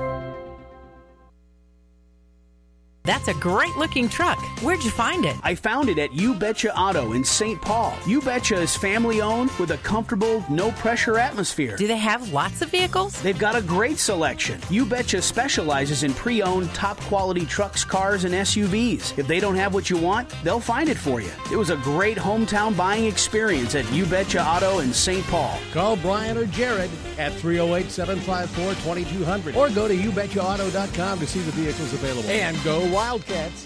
That's a great looking truck. Where'd you find it? I found it at You Betcha Auto in St. Paul. You Betcha is family owned with a comfortable, no pressure atmosphere. Do they have lots of vehicles? They've got a great selection. You Betcha specializes in pre owned, top quality trucks, cars, and SUVs. If they don't have what you want, they'll find it for you. It was a great hometown buying experience at You Betcha Auto in St. Paul. Call Brian or Jared at 308 754 2200 or go to youbetchaauto.com to see the vehicles available. And go Wildcats.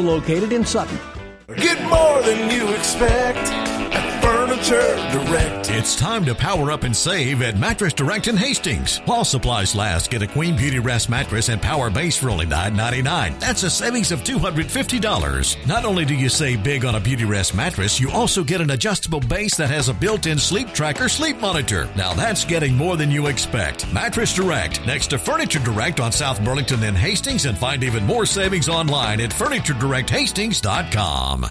located in Sutton. Get more than you expect Direct. It's time to power up and save at Mattress Direct in Hastings. While supplies last, get a Queen Beauty Rest mattress and power base for only $9.99. That's a savings of $250. Not only do you save big on a Beauty Rest mattress, you also get an adjustable base that has a built-in sleep tracker sleep monitor. Now that's getting more than you expect. Mattress Direct, next to Furniture Direct on South Burlington and Hastings, and find even more savings online at FurnitureDirectHastings.com.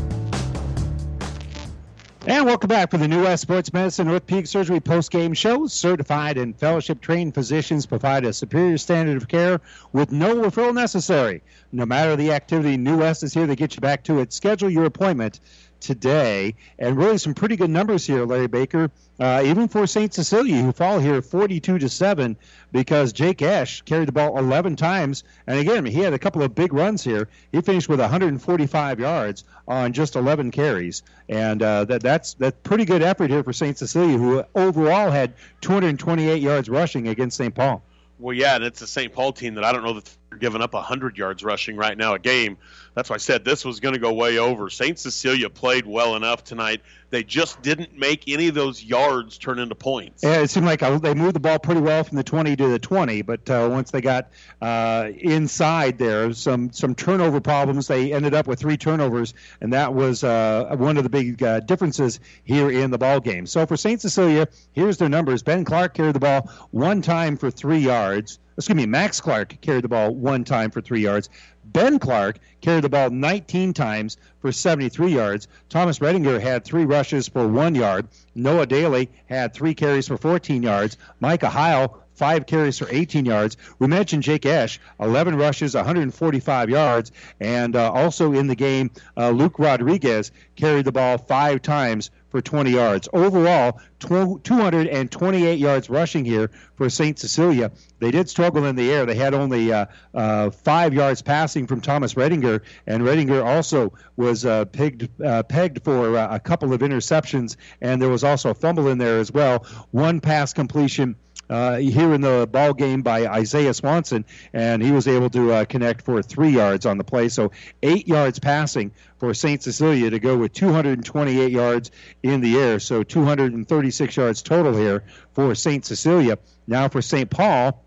And welcome back for the New West Sports Medicine Orthopedic Surgery post-game show. Certified and fellowship-trained physicians provide a superior standard of care with no referral necessary. No matter the activity, New West is here to get you back to it. Schedule your appointment today, and really some pretty good numbers here, Larry Baker. Uh, even for St. Cecilia, who fall here 42 to seven, because Jake Esch carried the ball 11 times, and again he had a couple of big runs here. He finished with 145 yards on just 11 carries, and uh, that that's that's pretty good effort here for St. Cecilia, who overall had 228 yards rushing against St. Paul. Well, yeah, and it's a St. Paul team that I don't know that giving up 100 yards rushing right now a game. That's why I said this was going to go way over. St. Cecilia played well enough tonight. They just didn't make any of those yards turn into points. Yeah, it seemed like uh, they moved the ball pretty well from the 20 to the 20, but uh, once they got uh, inside there, some some turnover problems. They ended up with three turnovers, and that was uh, one of the big uh, differences here in the ball game. So for St. Cecilia, here's their numbers: Ben Clark carried the ball one time for three yards excuse me, Max Clark carried the ball one time for three yards. Ben Clark carried the ball 19 times for 73 yards. Thomas Redinger had three rushes for one yard. Noah Daly had three carries for 14 yards. Micah Heil five carries for 18 yards. We mentioned Jake Esch, 11 rushes, 145 yards, and uh, also in the game, uh, Luke Rodriguez carried the ball five times for 20 yards. Overall, 228 yards rushing here for St. Cecilia. They did struggle in the air. They had only uh, uh, five yards passing from Thomas Redinger, and Redinger also was uh, pegged, uh, pegged for uh, a couple of interceptions, and there was also a fumble in there as well. One pass completion uh, here in the ball game by Isaiah Swanson, and he was able to uh, connect for three yards on the play. So eight yards passing for St. Cecilia to go with 228 yards in the air. So 236 yards total here for St. Cecilia. Now for St. Paul.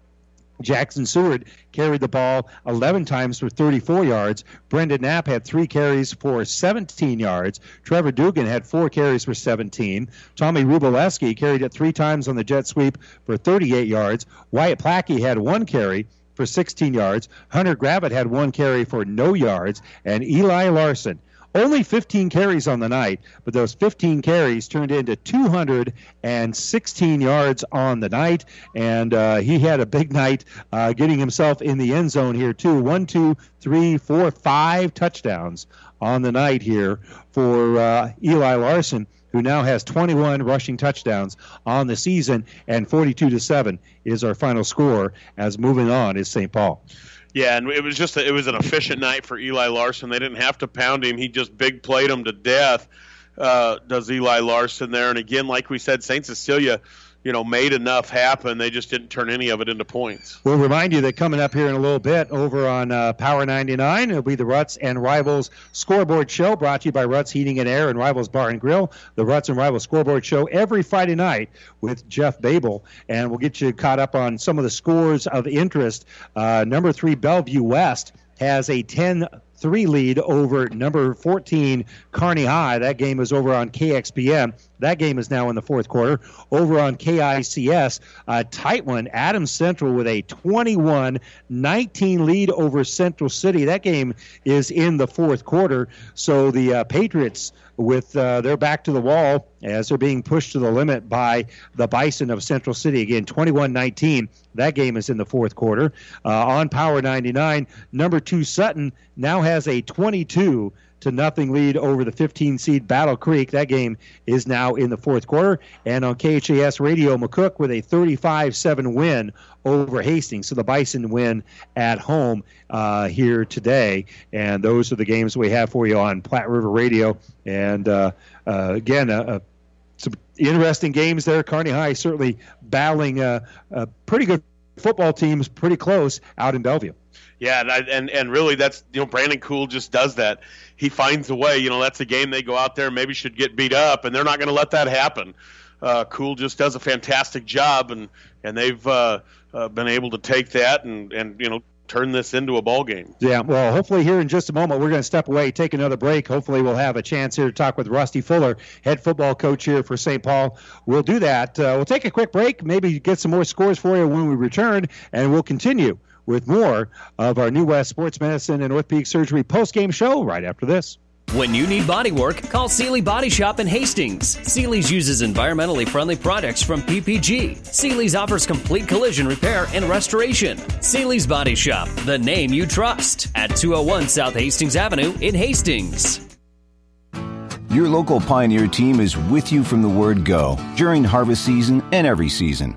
Jackson Seward carried the ball 11 times for 34 yards. Brendan Knapp had three carries for 17 yards. Trevor Dugan had four carries for 17. Tommy Rubaleski carried it three times on the jet sweep for 38 yards. Wyatt Plackey had one carry for 16 yards. Hunter Gravett had one carry for no yards. And Eli Larson only 15 carries on the night, but those 15 carries turned into 216 yards on the night, and uh, he had a big night uh, getting himself in the end zone here too. One, two, three, four, five touchdowns on the night here for uh, Eli Larson who now has 21 rushing touchdowns on the season, and 42 to 7 is our final score. As moving on is St. Paul. Yeah, and it was just a, it was an efficient night for Eli Larson. They didn't have to pound him; he just big played him to death. Uh, does Eli Larson there? And again, like we said, Saint Cecilia you know, made enough happen. They just didn't turn any of it into points. We'll remind you that coming up here in a little bit over on uh, Power 99, it'll be the Ruts and Rivals Scoreboard Show brought to you by Ruts Heating and Air and Rivals Bar and Grill. The Ruts and Rivals Scoreboard Show every Friday night with Jeff Babel. And we'll get you caught up on some of the scores of interest. Uh, number three, Bellevue West has a 10 3 lead over number 14 Kearney High. That game is over on KXPN. That game is now in the fourth quarter. Over on KICS, a tight one. Adams Central with a 21 19 lead over Central City. That game is in the fourth quarter. So the uh, Patriots with uh, their back to the wall as they're being pushed to the limit by the Bison of Central City. Again, 21 19. That game is in the fourth quarter. Uh, on Power 99, number two Sutton now has a 22 to nothing lead over the 15 seed Battle Creek. That game is now in the fourth quarter. And on KHAS Radio, McCook with a 35 7 win over Hastings. So the Bison win at home uh, here today. And those are the games we have for you on Platte River Radio. And uh, uh, again, uh, some interesting games there. Kearney High certainly battling a pretty good football teams pretty close out in Bellevue. Yeah, and, I, and and really, that's you know Brandon Cool just does that. He finds a way. You know, that's a game they go out there maybe should get beat up, and they're not going to let that happen. Uh, cool just does a fantastic job, and and they've uh, uh, been able to take that and and you know turn this into a ball game. Yeah, well, hopefully here in just a moment we're going to step away, take another break. Hopefully we'll have a chance here to talk with Rusty Fuller, head football coach here for St. Paul. We'll do that. Uh, we'll take a quick break, maybe get some more scores for you when we return, and we'll continue with more of our New West Sports Medicine and Orthopedic Surgery post-game show right after this. When you need body work, call Seely Body Shop in Hastings. Seely's uses environmentally friendly products from PPG. Seely's offers complete collision repair and restoration. Seely's Body Shop, the name you trust, at 201 South Hastings Avenue in Hastings. Your local Pioneer team is with you from the word go during harvest season and every season.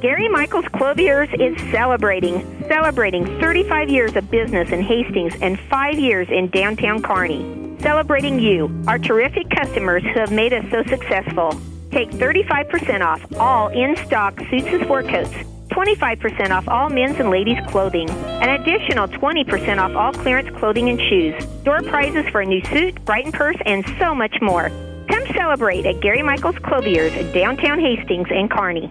Gary Michaels Clothiers is celebrating, celebrating 35 years of business in Hastings and 5 years in downtown Kearney. Celebrating you, our terrific customers who have made us so successful. Take 35% off all in-stock suits and sport coats, 25% off all men's and ladies' clothing, an additional 20% off all clearance clothing and shoes, door prizes for a new suit, Brighton purse, and so much more. Come celebrate at Gary Michaels Clothiers, downtown Hastings and Kearney.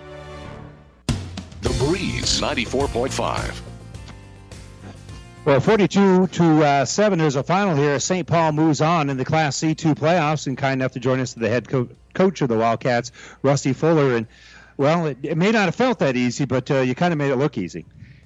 The Breeze 94.5. Well, 42 to uh, 7 is a final here. St. Paul moves on in the Class C2 playoffs and kind enough to join us, the head co- coach of the Wildcats, Rusty Fuller. And, well, it, it may not have felt that easy, but uh, you kind of made it look easy.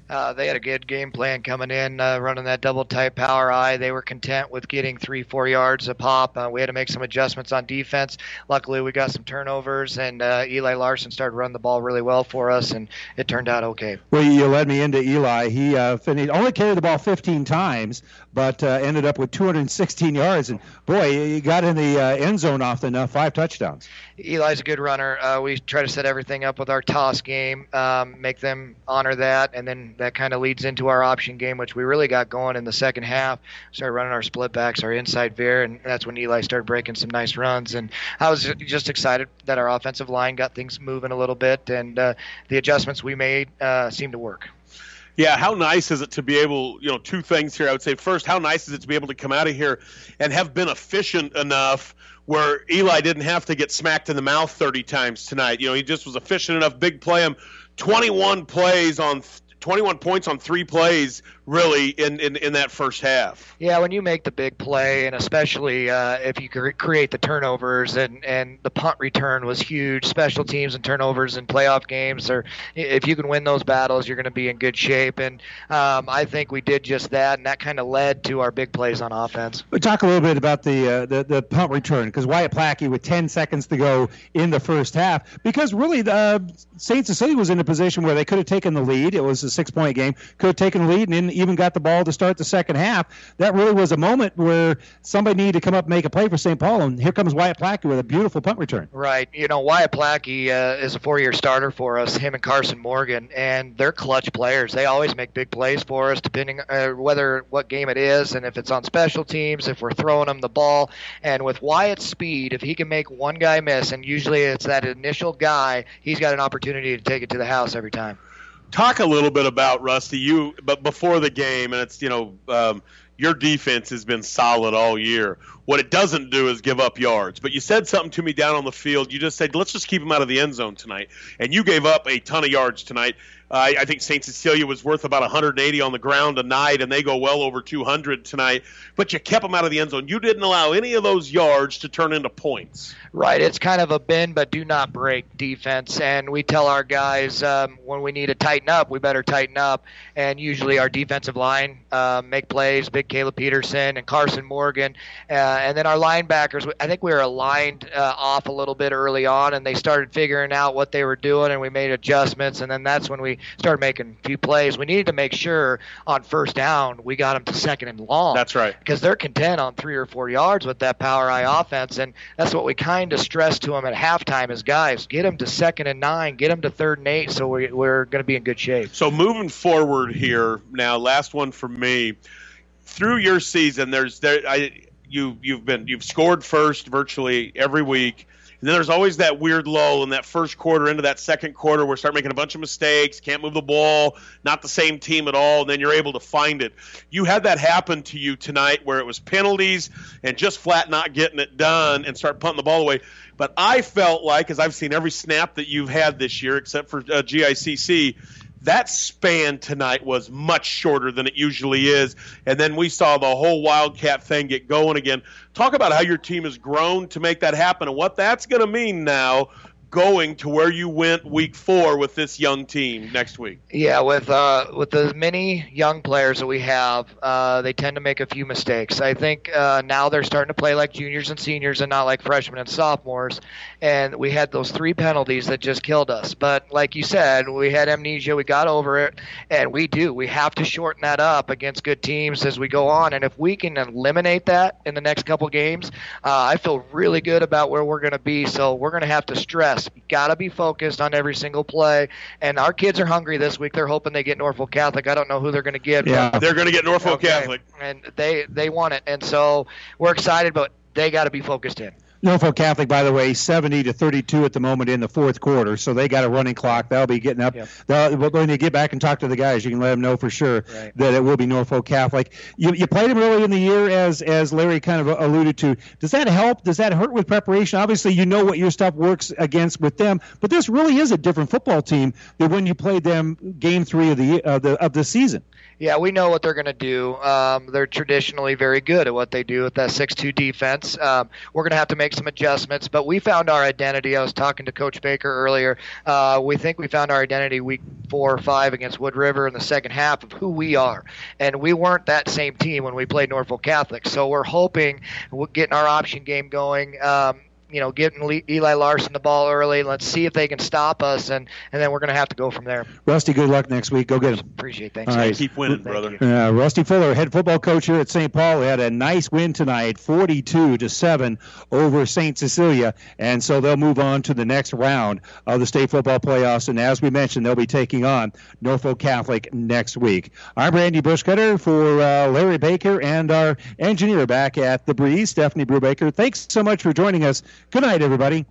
Uh, they had a good game plan coming in, uh, running that double tight power I. They were content with getting three, four yards a pop. Uh, we had to make some adjustments on defense. Luckily, we got some turnovers, and uh, Eli Larson started running the ball really well for us, and it turned out okay. Well, you led me into Eli. He uh, finished, only carried the ball 15 times, but uh, ended up with 216 yards. And boy, he got in the uh, end zone often enough, five touchdowns. Eli's a good runner. Uh, we try to set everything up with our toss game, um, make them honor that, and then that kind of leads into our option game, which we really got going in the second half. Started running our split backs, our inside veer, and that's when Eli started breaking some nice runs. And I was just excited that our offensive line got things moving a little bit, and uh, the adjustments we made uh, seemed to work. Yeah, how nice is it to be able, you know, two things here. I would say first, how nice is it to be able to come out of here and have been efficient enough where Eli didn't have to get smacked in the mouth 30 times tonight. You know, he just was efficient enough, big play him, 21 plays on 21 points on three plays really in, in, in that first half. Yeah, when you make the big play, and especially uh, if you create the turnovers, and, and the punt return was huge. Special teams and turnovers in playoff games, or if you can win those battles, you're going to be in good shape. And um, I think we did just that, and that kind of led to our big plays on offense. We talk a little bit about the uh, the, the punt return because Wyatt Plackey with 10 seconds to go in the first half, because really the uh, St. Cecilia was in a position where they could have taken the lead. It was a six point game, could have taken the lead, and then even got the ball to start the second half. That really was a moment where somebody needed to come up and make a play for St. Paul, and here comes Wyatt Plackey with a beautiful punt return. Right. You know, Wyatt Plackey uh, is a four-year starter for us, him and Carson Morgan, and they're clutch players. They always make big plays for us, depending uh, whether what game it is, and if it's on special teams, if we're throwing them the ball. And with Wyatt's speed, if he can make one guy miss, and usually it's that initial guy, he's got an opportunity to take it to the house every time talk a little bit about Rusty. You, but before the game, and it's you know um, your defense has been solid all year. What it doesn't do is give up yards. But you said something to me down on the field. You just said, let's just keep them out of the end zone tonight. And you gave up a ton of yards tonight. Uh, I think St. Cecilia was worth about 180 on the ground tonight, and they go well over 200 tonight. But you kept them out of the end zone. You didn't allow any of those yards to turn into points. Right. It's kind of a bend but do not break defense. And we tell our guys um, when we need to tighten up, we better tighten up. And usually our defensive line uh, make plays, big Caleb Peterson and Carson Morgan. Uh, and then our linebackers, I think we were aligned uh, off a little bit early on, and they started figuring out what they were doing, and we made adjustments. And then that's when we started making a few plays. We needed to make sure on first down we got them to second and long. That's right. Because they're content on three or four yards with that power I offense, and that's what we kind of stressed to them at halftime as guys, get them to second and nine, get them to third and eight, so we, we're going to be in good shape. So moving forward here now, last one for me. Through your season, there's there I you you've been you've scored first virtually every week. And then there's always that weird lull in that first quarter into that second quarter where we start making a bunch of mistakes, can't move the ball, not the same team at all, and then you're able to find it. You had that happen to you tonight where it was penalties and just flat not getting it done and start punting the ball away. But I felt like, as I've seen every snap that you've had this year, except for uh, GICC, that span tonight was much shorter than it usually is. And then we saw the whole Wildcat thing get going again. Talk about how your team has grown to make that happen and what that's going to mean now going to where you went week four with this young team next week. Yeah, with uh, with the many young players that we have, uh, they tend to make a few mistakes. I think uh, now they're starting to play like juniors and seniors and not like freshmen and sophomores. And we had those three penalties that just killed us. But like you said, we had amnesia. We got over it, and we do. We have to shorten that up against good teams as we go on. And if we can eliminate that in the next couple games, uh, I feel really good about where we're going to be. So we're going to have to stress. You got to be focused on every single play. And our kids are hungry this week. They're hoping they get Norfolk Catholic. I don't know who they're going to get. Yeah, but, they're going to get Norfolk okay. Catholic, and they they want it. And so we're excited, but they got to be focused in. Norfolk Catholic, by the way, 70 to 32 at the moment in the fourth quarter, so they got a running clock. They'll be getting up. Yep. When they get back and talk to the guys, you can let them know for sure Right. that it will be Norfolk Catholic. You, you played them early in the year, as as Larry kind of alluded to. Does that help? Does that hurt with preparation? Obviously, you know what your stuff works against with them, but this really is a different football team than when you played them game three of the of the of the season. Yeah, we know what they're going to do. Um, they're traditionally very good at what they do with that 6-2 defense. Um, we're going to have to make some adjustments, but we found our identity. I was talking to Coach Baker earlier. Uh, we think we found our identity week four or five against Wood River in the second half of who we are, and we weren't that same team when we played Norfolk Catholic. So we're hoping we're getting our option game going. Um, you know, getting Eli Larson the ball early. Let's see if they can stop us, and, and then we're going to have to go from there. Rusty, good luck next week. Go get them. Appreciate it. Thanks. All right. guys. Keep winning, brother. Uh, Rusty Fuller, head football coach here at St. Paul, had a nice win tonight, 42 to seven over St. Cecilia, and so they'll move on to the next round of the state football playoffs. And as we mentioned, they'll be taking on Norfolk Catholic next week. I'm Randy Bushcutter for uh, Larry Baker and our engineer back at the Breeze, Stephanie Brubaker. Thanks so much for joining us. Good night, everybody.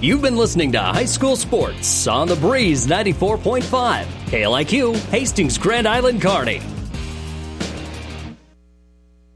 You've been listening to High School Sports on the Breeze 94.5, KLIQ, Hastings Grand Island Kearney.